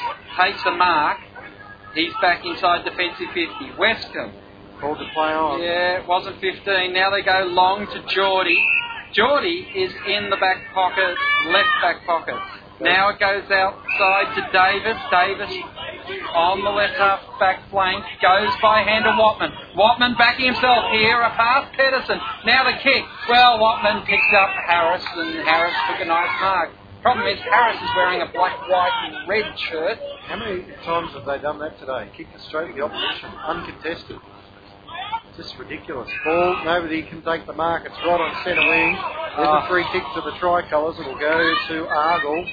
takes a mark. He's back inside defensive 50. Westcombe Called to play on. yeah, it wasn't 15. Now they go long to Geordie. Geordie is in the back pocket, left back pocket. Now it goes outside to Davis. Davis on the left half back flank goes by hand to Watman. Watman backing himself here, a pass Pedersen. Now the kick. Well, Watman picks up Harris, and Harris took a nice mark. Problem is, Harris is wearing a black, white, and red shirt. How many times have they done that today? Kicked it straight at the opposition, uncontested. Just ridiculous. Ball, nobody can take the mark. It's right on centre wing. There's Ah. a free kick to the tricolours. It'll go to Argyle.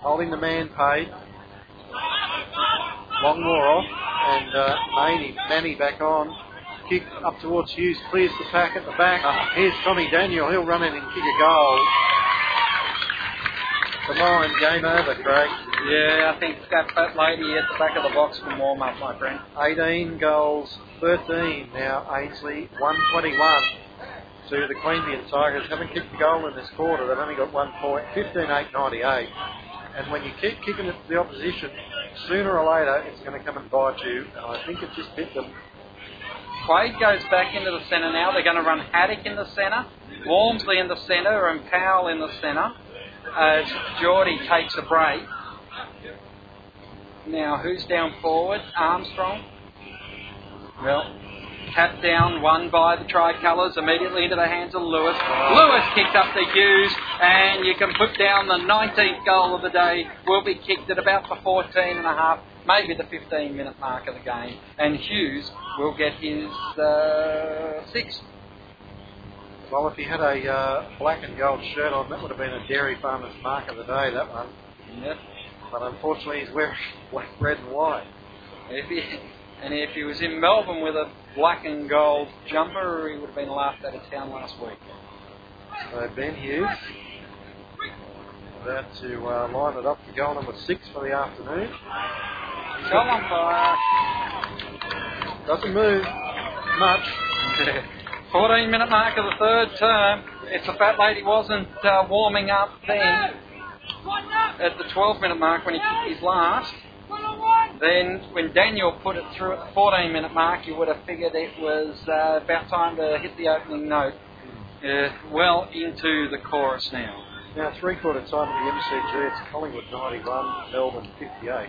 Holding the man paid. Longmore off. And uh, Maney, Manny back on. Kick up towards Hughes. Clears the pack at the back. Here's Tommy Daniel. He'll run in and kick a goal. Come on, game over, Craig. Yeah, I think that fat lady at the back of the box can warm up, my friend. 18 goals, 13 now. Ainslie, 121 to the Queanbeyan Tigers. Haven't kicked a goal in this quarter. They've only got one point, 15 8 98. And when you keep kicking it to the opposition, sooner or later it's going to come and bite you. And I think it just bit them. Quade goes back into the centre now. They're going to run Haddock in the centre, Walmsley in the centre, and Powell in the centre as Geordie takes a break. Now, who's down forward? Armstrong. Well, tap down, won by the tricolours, immediately into the hands of Lewis. Lewis kicks up to Hughes, and you can put down the 19th goal of the day. Will be kicked at about the 14 and a half, maybe the 15 minute mark of the game. And Hughes will get his uh, sixth. Well, if he had a uh, black and gold shirt on, that would have been a dairy farmer's mark of the day, that one. Yep. But unfortunately, he's wearing <laughs> black, red, and white. If he, and if he was in Melbourne with a black and gold jumper, he would have been laughed out of town last week. So Ben Hughes about to uh, line it up for goal number six for the afternoon. Go on, fire. Doesn't move much. <laughs> 14 minute mark of the third term. If the fat lady wasn't uh, warming up then, at the 12 minute mark when he kicked his last, then when Daniel put it through at the 14 minute mark, you would have figured it was uh, about time to hit the opening note. Uh, well into the chorus now. Now three quarter time of the MCG. It's Collingwood 91, Melbourne 58.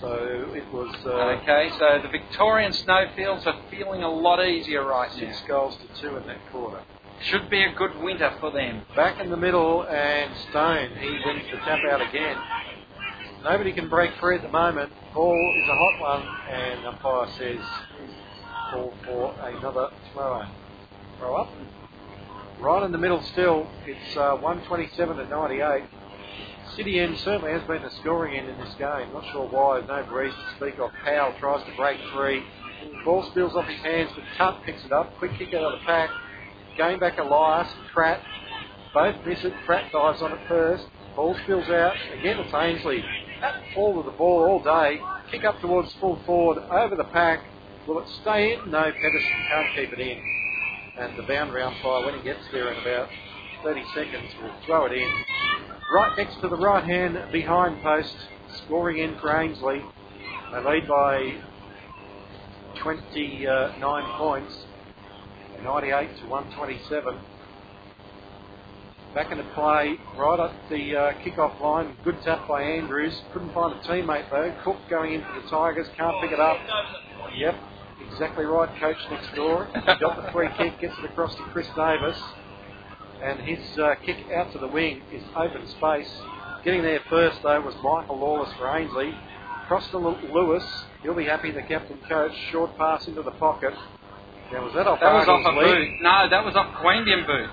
So it was uh, Okay, so the Victorian snowfields are feeling a lot easier right six now. goals to two in that quarter. Should be a good winter for them. Back in the middle, and Stone he wins the tap out again. nobody can break free at the moment. Ball is a hot one, and umpire says call for another throw. Throw up. Right in the middle still. It's uh, 127 to 98. City End certainly has been the scoring end in this game. Not sure why. No breeze to speak of. Powell tries to break free. Ball spills off his hands, but Tutt picks it up. Quick kick out of the pack. Game back Elias, Pratt. Both miss it. Pratt dives on it first. Ball spills out. Again it's Ainslie. All of the ball all day. Kick up towards full forward. Over the pack. Will it stay in? No, Pedersen can't keep it in. And the boundary umpire, when he gets there in about 30 seconds, We'll throw it in. Right next to the right hand behind post, scoring in for Ainslie. They lead by 29 points, 98 to 127. Back into play, right at the uh, kick-off line. Good tap by Andrews. Couldn't find a teammate though. Cook going in for the Tigers, can't pick it up. Yep, exactly right, coach next door. Got the free kick, gets it across to Chris Davis. And his uh, kick out to the wing is open space. Getting there first, though, was Michael Lawless for Ainslie. Cross to Lewis. He'll be happy, the captain coach. Short pass into the pocket. Now, was that off That was off a leg? boot. No, that was off Queanbeyan boot.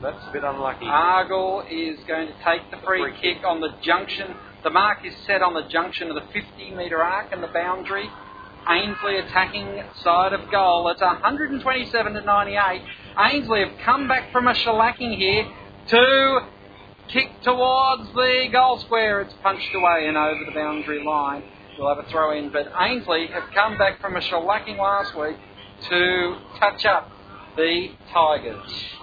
That's a bit unlucky. Argyle is going to take the free, free kick on the junction. The mark is set on the junction of the 50 metre arc and the boundary. Ainslie attacking side of goal. It's 127 to 98. Ainslie have come back from a shellacking here to kick towards the goal square. It's punched away and over the boundary line. We'll have a throw in, but Ainslie have come back from a shellacking last week to touch up the Tigers.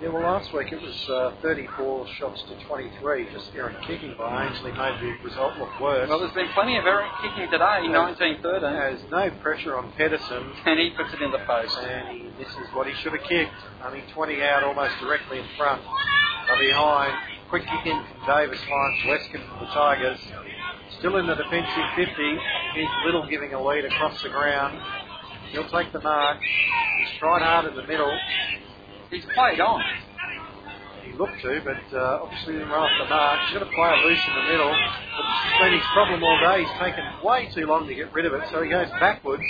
Yeah, well, last week it was uh, 34 shots to 23. Just errant kicking by Ainslie made the result look worse. Well, there's been plenty of errant kicking today, 1913, There's no pressure on Pedersen, and he puts it in the post. and he misses what he should have kicked. Only 20 out, almost directly in front. Are behind. Quick kick in from Davis finds Weskin for the Tigers. Still in the defensive 50. Here's Little giving a lead across the ground. He'll take the mark. He's tried hard in the middle. He's played on. He looked to, but uh, obviously didn't run off the mark. He's got to play loose in the middle. But this has been his problem all day. He's taken way too long to get rid of it, so he goes backwards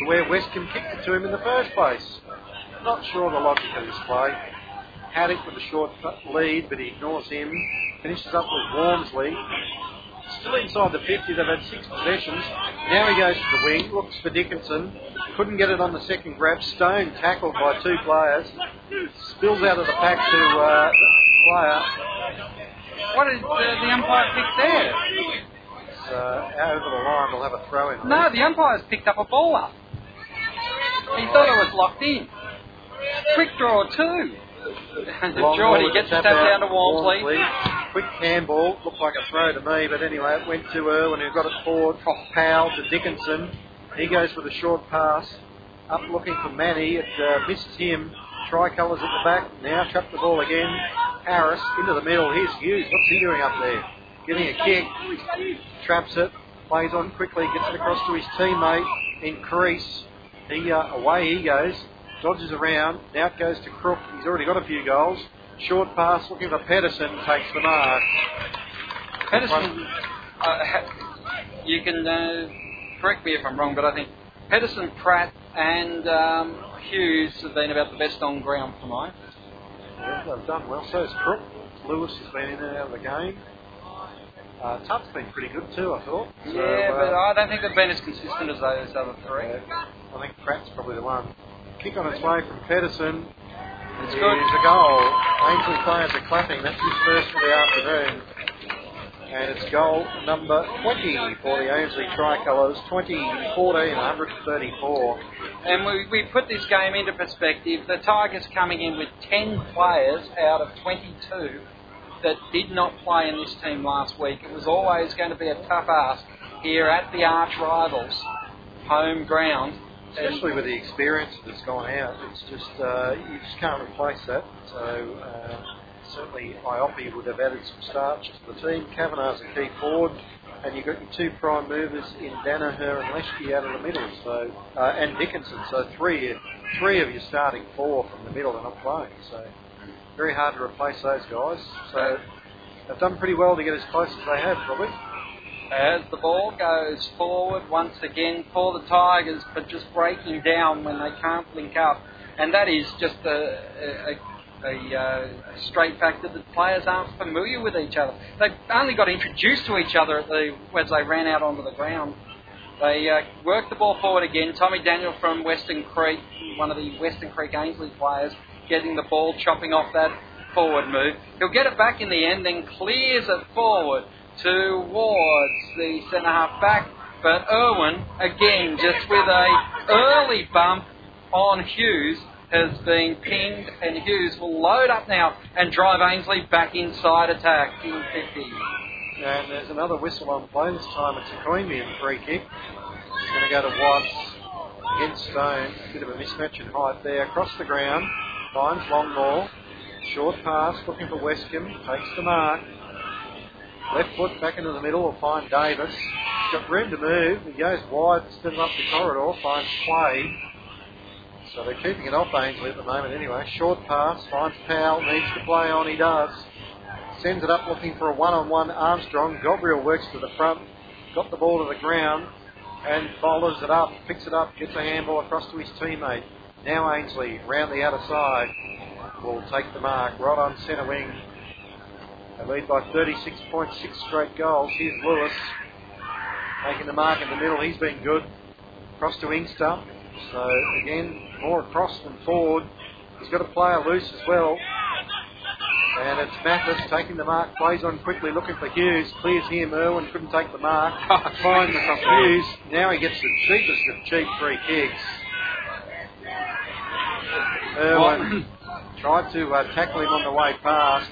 to where Westcombe kicked it to him in the first place. Not sure the logic of this play. Haddock with a short lead, but he ignores him. Finishes up with Walmsley. Still inside the 50, they've had six possessions. Now he goes to the wing, looks for Dickinson. Couldn't get it on the second grab. Stone tackled by two players. Spills out of the pack to uh, the player. What did uh, the umpire pick there? It's, uh, over the line, we'll have a throw in. No, the umpire's picked up a ball up. He thought it was locked in. Quick draw two. <laughs> Geordie gets the the tap tap out. down to Walmsley. Quick handball, looked like a throw to me, but anyway, it went to Irwin who got it forward. Powell to Dickinson. He goes with a short pass. Up looking for Manny. It uh, missed him. Tricolours at the back. Now trap the ball again. Harris into the middle. Here's Hughes. What's he doing up there? Giving a kick. Traps it. Plays on quickly. Gets it across to his teammate in crease. He uh, away he goes. Dodges around. Now it goes to Crook. He's already got a few goals. Short pass looking for Pedersen. Takes the mark. Pedersen, uh, you can uh, correct me if I'm wrong, but I think Pedersen, Pratt, and um, Hughes have been about the best on ground tonight. Yeah, they've done well. So has Crook. Lewis has been in and out of the game. Uh, Tutt's been pretty good too, I thought. So, yeah, uh, but I don't think they've been as consistent as those other three. I think Pratt's probably the one. Kick on its way from Pedersen. It's good. good. a goal. Ainslie players are clapping. That's his first for the afternoon. And it's goal number 20 for the Ainslie Tricolours. 2014, 134. And we, we put this game into perspective. The Tigers coming in with 10 players out of 22 that did not play in this team last week. It was always going to be a tough ask here at the arch rivals home ground. Especially with the experience that's gone out. It's just, uh, you just can't replace that. So, uh, certainly Iopi would have added some starch to the team. Kavanagh's a key forward. And you've got your two prime movers in Danaher and Leschke out of the middle, so uh, and Dickinson. So three, three of your starting four from the middle are not playing. So very hard to replace those guys. So they've done pretty well to get as close as they have, probably. as the ball goes forward once again for the Tigers, but just breaking down when they can't link up. And that is just a, a, a, uh, straight fact that the players aren't familiar with each other. They only got introduced to each other at the, as they ran out onto the ground. They uh, worked the ball forward again. Tommy Daniel from Western Creek, one of the Western Creek Ainslie players, getting the ball, chopping off that forward move. He'll get it back in the end, then clears it forward towards the centre half back. But Irwin, again, just with a early bump on Hughes, has been pinged, and Hughes will load up now and drive Ainslie back inside attack in 50. And there's another whistle on play. This time it's a Queanbeyan free kick. It's going to go to Watts against Stone. Bit of a mismatch in height there. Across the ground. Finds long ball. Short pass. Looking for Westcombe. Takes the mark. Left foot back into the middle will find Davis. He's got room to move. He goes wide of up the corridor. Finds Quade. So they're keeping it off Ainslie at the moment anyway. Short pass. Finds Powell. Needs to play on. He does. Sends it up looking for a one-on-one Armstrong. Gabriel works to the front. Got the ball to the ground and follows it up. Picks it up. Gets a handball across to his teammate. Now Ainslie, round the outer side will take the mark right on centre wing. They lead by 36.6 straight goals. Here's Lewis making the mark in the middle. He's been good. Across to Inkster. So again, more across than forward. He's got a player loose as well. And it's Mathis taking the mark, plays on quickly, looking for Hughes. Clears him. Irwin couldn't take the mark. <laughs> Finds Hughes. Now he gets the cheapest of cheap free kicks. Irwin <coughs> tried to uh, tackle him on the way past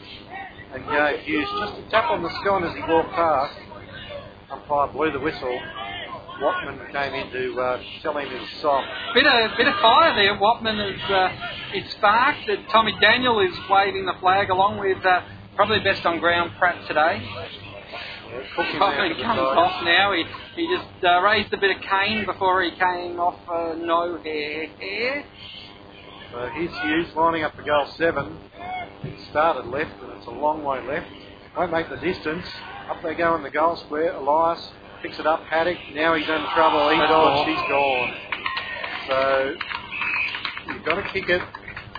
and gave Hughes just a tap on the scone as he walked past. Umpire blew the whistle. Watman came in to uh, tell him his soft. Bit of bit of fire there. Watman is uh, it's sparked. Tommy Daniel is waving the flag along with uh, probably best on ground Pratt today. Yeah, he comes off now. He, he just uh, raised a bit of cane before he came off uh, no hair. hair. So here's Hughes lining up for goal seven. It started left and it's a long way left. Won't make the distance. Up they go in the goal square. Elias picks it up. Haddock. Now he's in trouble. He That's dodged. gone. He's gone. So you've got to kick it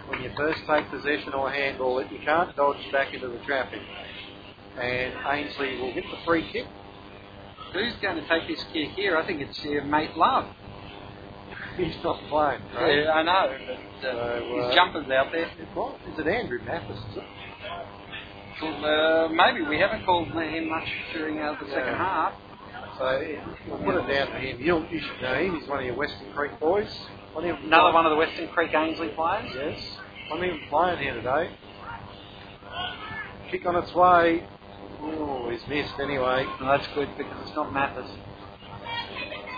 when you first take possession or handball it. You can't dodge back into the traffic. And Ainslie will get the free kick. Who's going to take this kick here? I think it's your mate Love. <laughs> He's not playing. Right? Yeah, I know, but uh, So, uh, his jumpers out there. What? Is it Andrew Mathis? Is it? Well, uh, maybe we haven't called him much during uh, the second half. So we'll put it down to him. You'll, you should know him. He's one of your Western Creek boys. Of Another one of the Western Creek Ainslie players. Yes. Plenty of playing here today. Kick on its way. Oh, he's missed anyway. Well, that's good because it's not Mathis.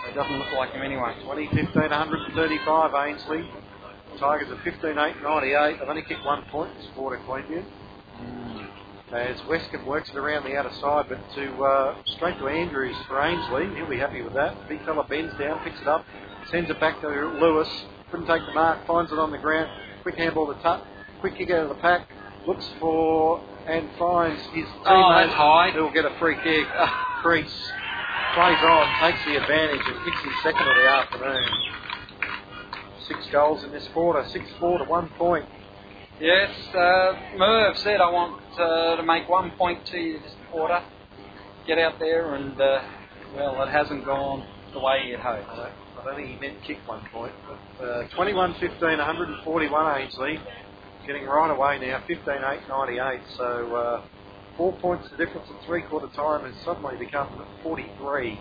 It doesn't look like him anyway. 2015 135 Ainslie. Tigers are 15 8 98. They've only kicked one point to score to Queanbeyan. As Westcombe works it around the outer side, but to uh, straight to Andrews for Ainslie. He'll be happy with that. Big fella bends down, picks it up, sends it back to Lewis. Couldn't take the mark, finds it on the ground. Quick handball to Tutt. Quick kick out of the pack. Looks for and finds his teammate. Oh, that's high. Who'll get a free kick. Crease. Plays on, takes the advantage and kicks his second of the afternoon. Six goals in this quarter, six four to one point. Yes, uh, Merv said I want uh, to make one point to you this quarter. Get out there and, uh, well, it hasn't gone the way you'd hoped. I don't, I don't think he meant kick one point. But, uh, 21 15, 141 Ainslie. Getting right away now, 15 8 98. So uh, four points the difference at three quarter time has suddenly become 43,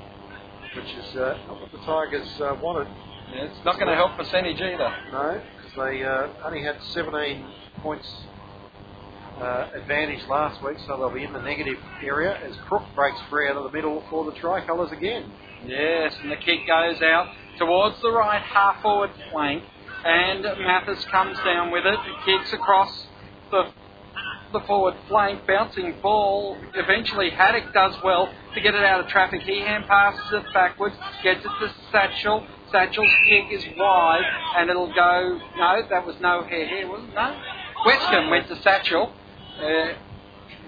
which is uh, not what the Tigers uh, wanted. Yeah, it's not going to help percentage either. No, because they uh, only had 17 points uh, advantage last week, so they'll be in the negative area as Crook breaks free out of the middle for the Tricolours again. Yes, and the kick goes out towards the right half forward flank, and Mathis comes down with it, It kicks across the the forward flank, bouncing ball. Eventually, Haddock does well to get it out of traffic. He hand passes it backwards, gets it to Satchel. Satchel's kick is wide, and it'll go. No, that was no hair here, was it? No. Westcombe went to Satchel. Uh,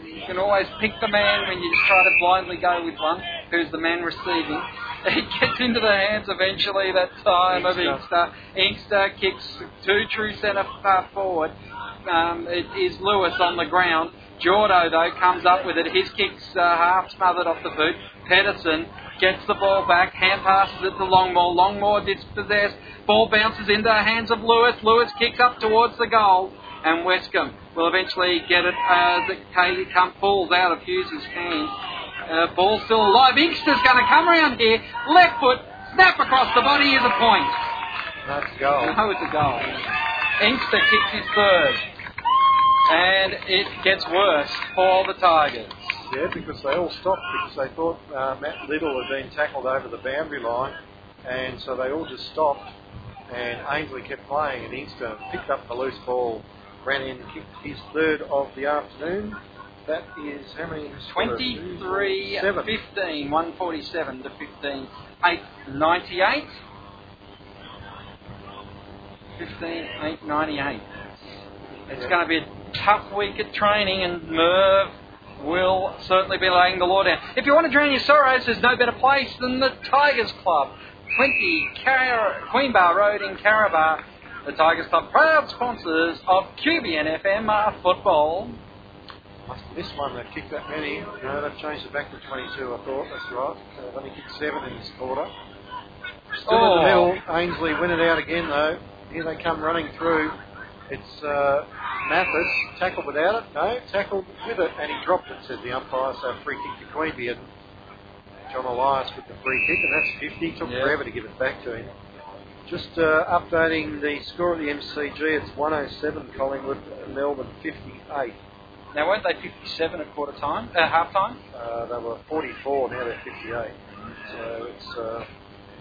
you can always pick the man when you just try to blindly go with one. who's the man receiving. <laughs> It gets into the hands eventually that time of Inkster. Inkster. Inkster kicks two true centre forward. Um, it is Lewis on the ground. Jordo, though, comes up with it. His kick's uh, half smothered off the boot. Pedersen gets the ball back, hand passes it to Longmore. Longmore dispossessed. Ball bounces into the hands of Lewis. Lewis kicks up towards the goal. And Westcombe will eventually get it as it ca- come, pulls out of Hughes' hand. Uh, ball still alive. Inkster's going to come around here. Left foot, snap across the body is a point. That's a goal. No, it's a goal. Inkster kicks his third. And it gets worse for the Tigers. Yeah, because they all stopped because they thought uh, Matt Little had been tackled over the boundary line, and so they all just stopped. And Ainslie kept playing, and Inkster picked up the loose ball, ran in, kicked his third of the afternoon. That is how many? 23 Seven. 15, 147 to 15, 8 98. 15, 8 98. It's Yeah. going to be a tough week at training, and Merv will certainly be laying the law down. If you want to drown your sorrows, there's no better place than the Tigers Club, 20 Car- Queen Bar Road in Karabar. The Tigers Club, proud sponsors of QBN FM uh, football. Must have missed one. They've kicked that many. No, they've changed it back to 22. I thought that's right. So they've only kicked seven in this quarter. Still in Oh. the middle. Ainslie win it out again though. Here they come running through. It's uh, Mathis tackled without it. No, tackled with it, and he dropped it. Said the umpire. So free kick to Queanbeyan. John Elias with the free kick, and that's 50. Took Yeah. forever to give it back to him. Just uh, updating the score of the MCG. It's 107 Collingwood, Melbourne 58. Now, weren't they 57 at quarter time, uh, half time? Uh, they were 44, now they're 58. So it's uh,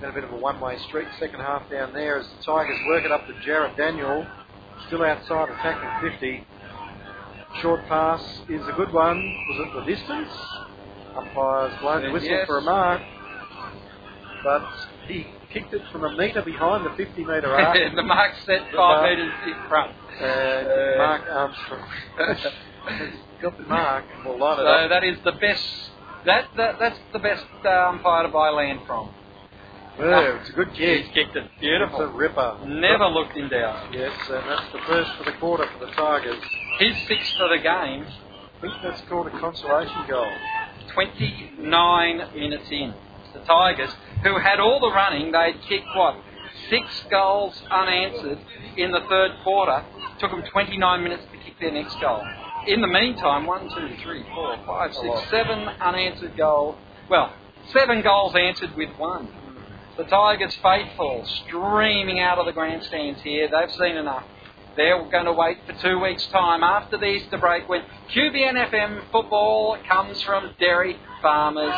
been a bit of a one-way street. Second half down there as the Tigers work it up to Jared Daniel, still outside attacking 50. Short pass is a good one. Was it the distance? Umpire's blown the whistle Yes. for a mark, but he kicked it from a metre behind the 50 metre <laughs> arc. the mark set five metres in front. and Uh, Mark Armstrong <laughs> got the mark and will line it So up. that is the best. That, that that's the best umpire to buy land from. Yeah, it's a good kick. He's kick. kicked it It's a beautiful. ripper. Never looked in doubt. Yes, and that's the first for the quarter for the Tigers. His sixth for the game. I think that's called a consolation goal. 29 minutes in. The Tigers, who had all the running, they'd kicked what? Six goals unanswered in the third quarter. Took them 29 minutes to kick their next goal. In the meantime, one, two, three, four, five, six, seven unanswered goals. Well, seven goals answered with one. The Tigers faithful streaming out of the grandstands here. They've seen enough. They're going to wait for two weeks' time after the Easter break when QBNFM football comes from Derry Farmers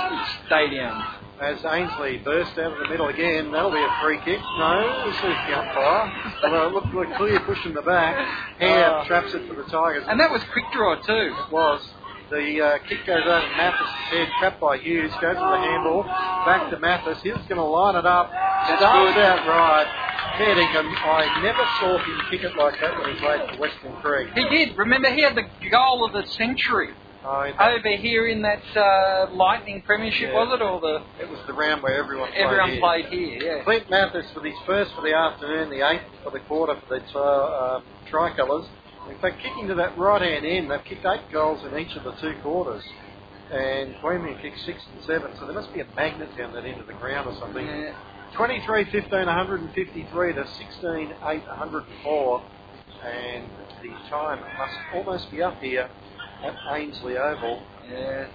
Stadium. As Ainslie burst out of the middle again, that'll be a free kick. No, this is the umpire. Well, uh, look, we're clear pushing the back. Hare Oh. Uh, uh, traps it for the Tigers. And that was quick draw too. It was. The uh, kick goes over Mathis' head, trapped by Hughes, goes to the handball, back to Mathis. He's going to line it up, starts good. out right. Fair dinkum. I never saw him kick it like that when he played for Western Creek. He did. Remember, he had the goal of the century I, over here in that uh, Lightning Premiership, Yeah. was it? Or the it was the round where everyone played everyone here. played here? Yeah. Clint Mathis with his first for the afternoon, the eighth for the quarter for the uh, um, tricolours. In fact, kicking to that right hand end, they've kicked eight goals in each of the two quarters. And Queanbeyan kicked six and seven, so there must be a magnet down that end of the ground or something. Yeah. 23 15 153 to 16 8 104. And the time must almost be up here at Ainslie Oval. Yes.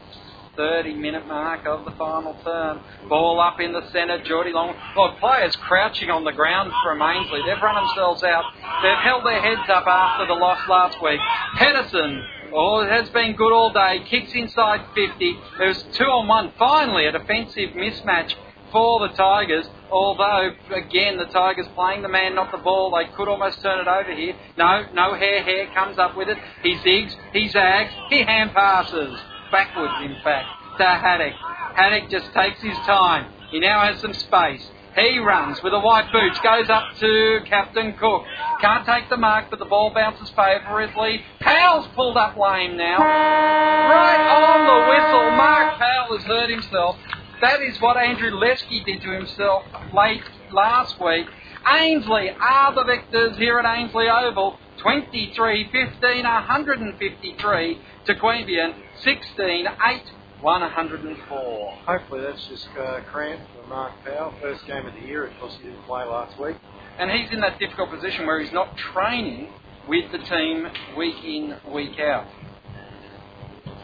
30 minute mark of the final term. Ball up in the centre, Geordie Long. Well, players crouching on the ground from Ainslie. They've run themselves out. They've held their heads up after the loss last week. Pedersen, oh, it has been good all day. Kicks inside 50. There's two on one. Finally, a defensive mismatch for the Tigers. Although, again, the Tigers playing the man, not the ball. They could almost turn it over here. No, no hair, hair comes up with it. He zigs, he zags, he hand passes. Backwards, in fact, to Haddock. Haddock just takes his time. He now has some space. He runs with the white boots, goes up to Captain Cook. Can't take the mark, but the ball bounces favourably. Powell's pulled up lame now. Right on the whistle. Mark Powell has hurt himself. That is what Andrew Leschke did to himself late last week. Ainslie are the victors here at Ainslie Oval. 23 15 153 to Queanbeyan 16 8 104. Hopefully that's just uh, cramp for Mark Powell. First game of the year, of course he didn't play last week. And he's in that difficult position where he's not training with the team week in, week out.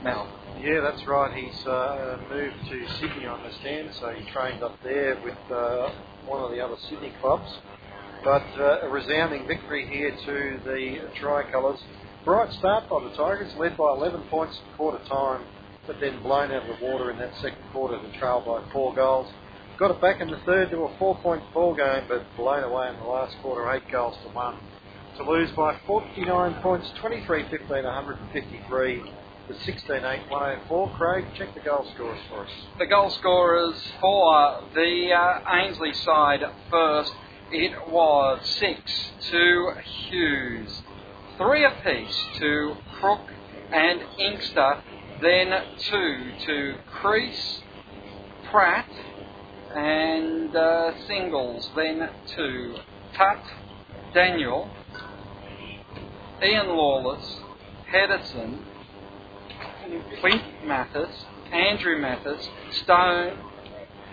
Mel. Yeah, that's right. He's uh, moved to Sydney, I understand, so he trained up there with uh, one of the other Sydney clubs. But uh, a resounding victory here to the Tricolours. Bright start by the Tigers, led by 11 points at quarter time, but then blown out of the water in that second quarter to trail by four goals. Got it back in the third to a four-point ball game, but blown away in the last quarter, eight goals to one. To lose by 49 points, 23-15, 153 to 16-8, 104. Craig, check the goal scorers for us. The goal scorers for the uh, Ainslie side first. It was six to Hughes, three apiece to Crook and Inkster, then two to Crease, Pratt, and uh, singles, then to Tutt, Daniel, Ian Lawless, Hedison, Clint Mathis, Andrew Mathis, Stone,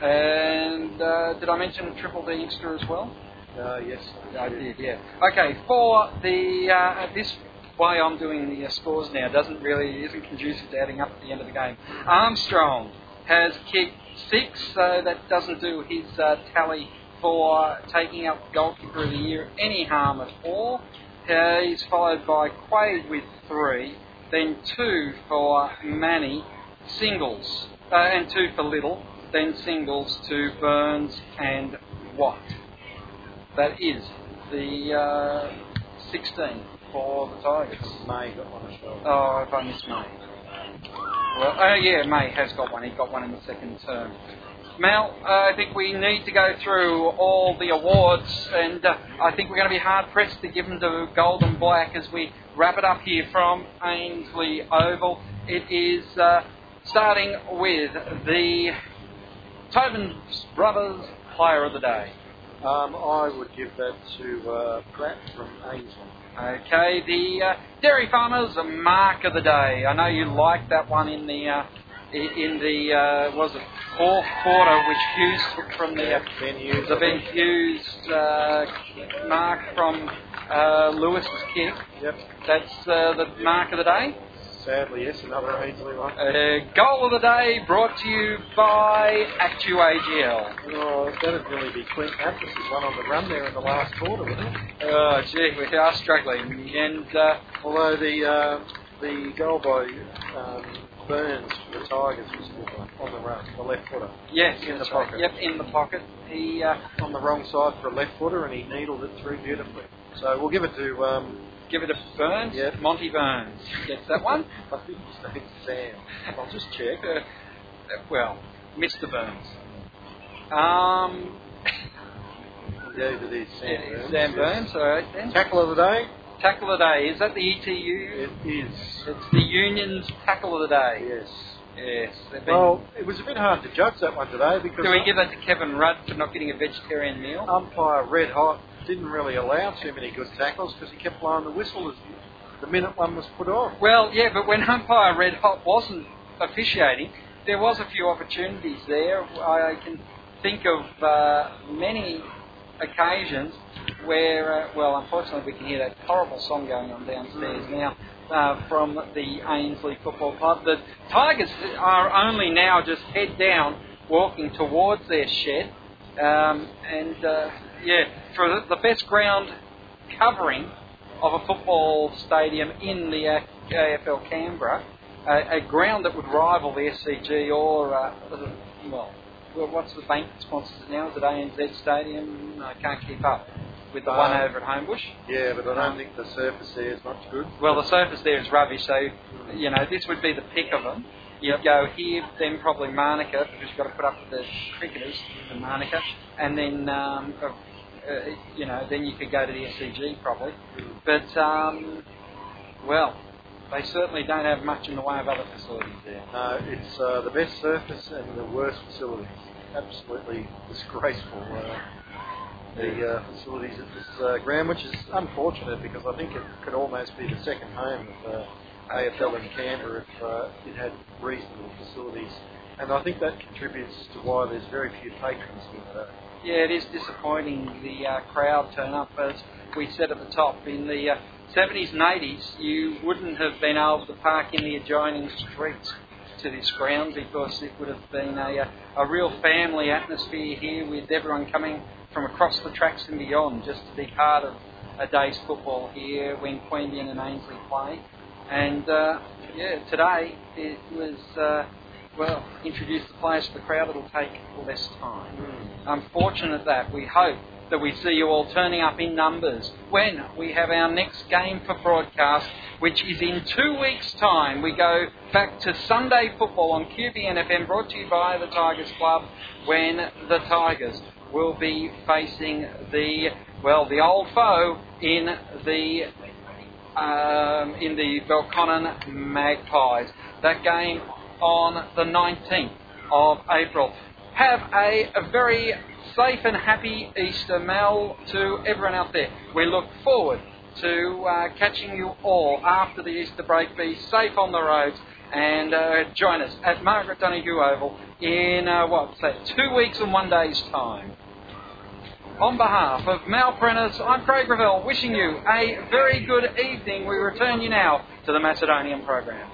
and uh, did I mention Triple D Inkster as well? Uh, yes, I did, yeah. Okay, for the uh, this way I'm doing the uh, scores now doesn't really isn't conducive to adding up at the end of the game. Armstrong has kicked six, so that doesn't do his uh, tally for taking out goalkeeper of the year any harm at all. Uh, he's followed by Quade with three, then two for Manny, singles, uh, and two for Little, then singles to Burns and Watt. That is the uh, 16 for the Tigers. May got one as well. Oh, if I missed May. Well, oh yeah, May has got one. He got one in the second term. Mel, uh, I think we need to go through all the awards, and uh, I think we're going to be hard pressed to give them to Gold and Black as we wrap it up here from Ainslie Oval. It is uh, starting with the Tobin Brothers Player of the Day. Um, I would give that to uh, Pratt from Ainslie. Okay, the uh, Dairy Farmers Mark of the Day. I know you liked that one in the uh, in the uh, was it fourth quarter, which Hughes took from the uh, Ben Hughes. the Ben Hughes uh, mark from uh, Lewis's kick. Yep. That's uh, the mark of the day. Sadly, yes, another Ainslie one. Uh, goal of the day brought to you by ActewAGL. Oh, that'd really be Clint Mathis' one on the run there in the last quarter, wouldn't it? Oh, gee, we are struggling. And uh, Although the uh, the goal by um, Burns for the Tigers was a good one on the run, the left footer. yes, In the that's right. pocket. Yep, in the pocket. He uh, On the wrong side for a left footer, and he needled it through beautifully. So we'll give it to. Um, give it a Burns. Yep. Monty Burns gets that one. <laughs> I think his name's Sam. I'll just check. Uh, well, Mr. Burns. Um, Yeah, it is Sam yeah, Burns. Sam yes. Burns. All right then. Tackle of the day. Tackle of the day. Is that the ETU? It is. It's the Union's tackle of the day. Yes. Yes. Well, it was a bit hard to judge that one today because do we give that to Kevin Rudd for not getting a vegetarian meal? umpire Red Hot didn't really allow too many good tackles because he kept blowing the whistle as the minute one was put off. Well, yeah, but when umpire Red Hot wasn't officiating, there was a few opportunities there. I can think of uh, many occasions where, uh, well, unfortunately, we can hear that horrible song going on downstairs now uh, from the Ainslie Football Club. The Tigers are only now just head down, walking towards their shed, um, and uh, yeah, for the, best ground covering of a football stadium in the AFL Canberra, a, a ground that would rival the SCG or, uh, well, well, what's the bank that sponsors it now? Is it ANZ Stadium? I can't keep up with the one Um, over at Homebush. Yeah, but I don't think the surface there is much good. Well, the surface there is rubbish, so, you know, this would be the pick of them. You'd go here, then probably Manuka, because you've got to put up with the cricketers in Manuka, and then, um, uh, uh, you know, then you could go to the SCG probably. But, um, well, they certainly don't have much in the way of other facilities there. No, it's uh, the best surface and the worst facilities. Absolutely disgraceful. Uh, the uh, facilities at this uh, ground, which is unfortunate because I think it could almost be the second home of uh, AFL in Canberra if uh, it had reasonable facilities. And I think that contributes to why there's very few patrons here today. Yeah, it is disappointing the uh, crowd turn up. As we said at the top, in the uh, 70s and 80s, you wouldn't have been able to park in the adjoining streets to this ground because it would have been a, a real family atmosphere here with everyone coming from across the tracks and beyond just to be part of a day's football here when Queanbeyan and Ainslie play. And uh, yeah, today it was. Uh, well, introduce the players to the crowd, it'll take less time. Mm. Unfortunate that. We hope that we see you all turning up in numbers when we have our next game for broadcast, which is in two weeks' time. We go back to Sunday football on QBNFM, brought to you by the Tigers Club, when the Tigers will be facing the well, the old foe in the um, in the Belconnen Magpies. That game on the 19th of April. Have a, a very safe and happy Easter, Mel, to everyone out there. We look forward to uh, catching you all after the Easter break. Be safe on the roads and uh, join us at Margaret Donoghue Oval in, uh, what's that, two weeks and one day's time. On behalf of Mal Prentice, I'm Craig Revell, wishing you a very good evening. We return you now to the Macedonian program.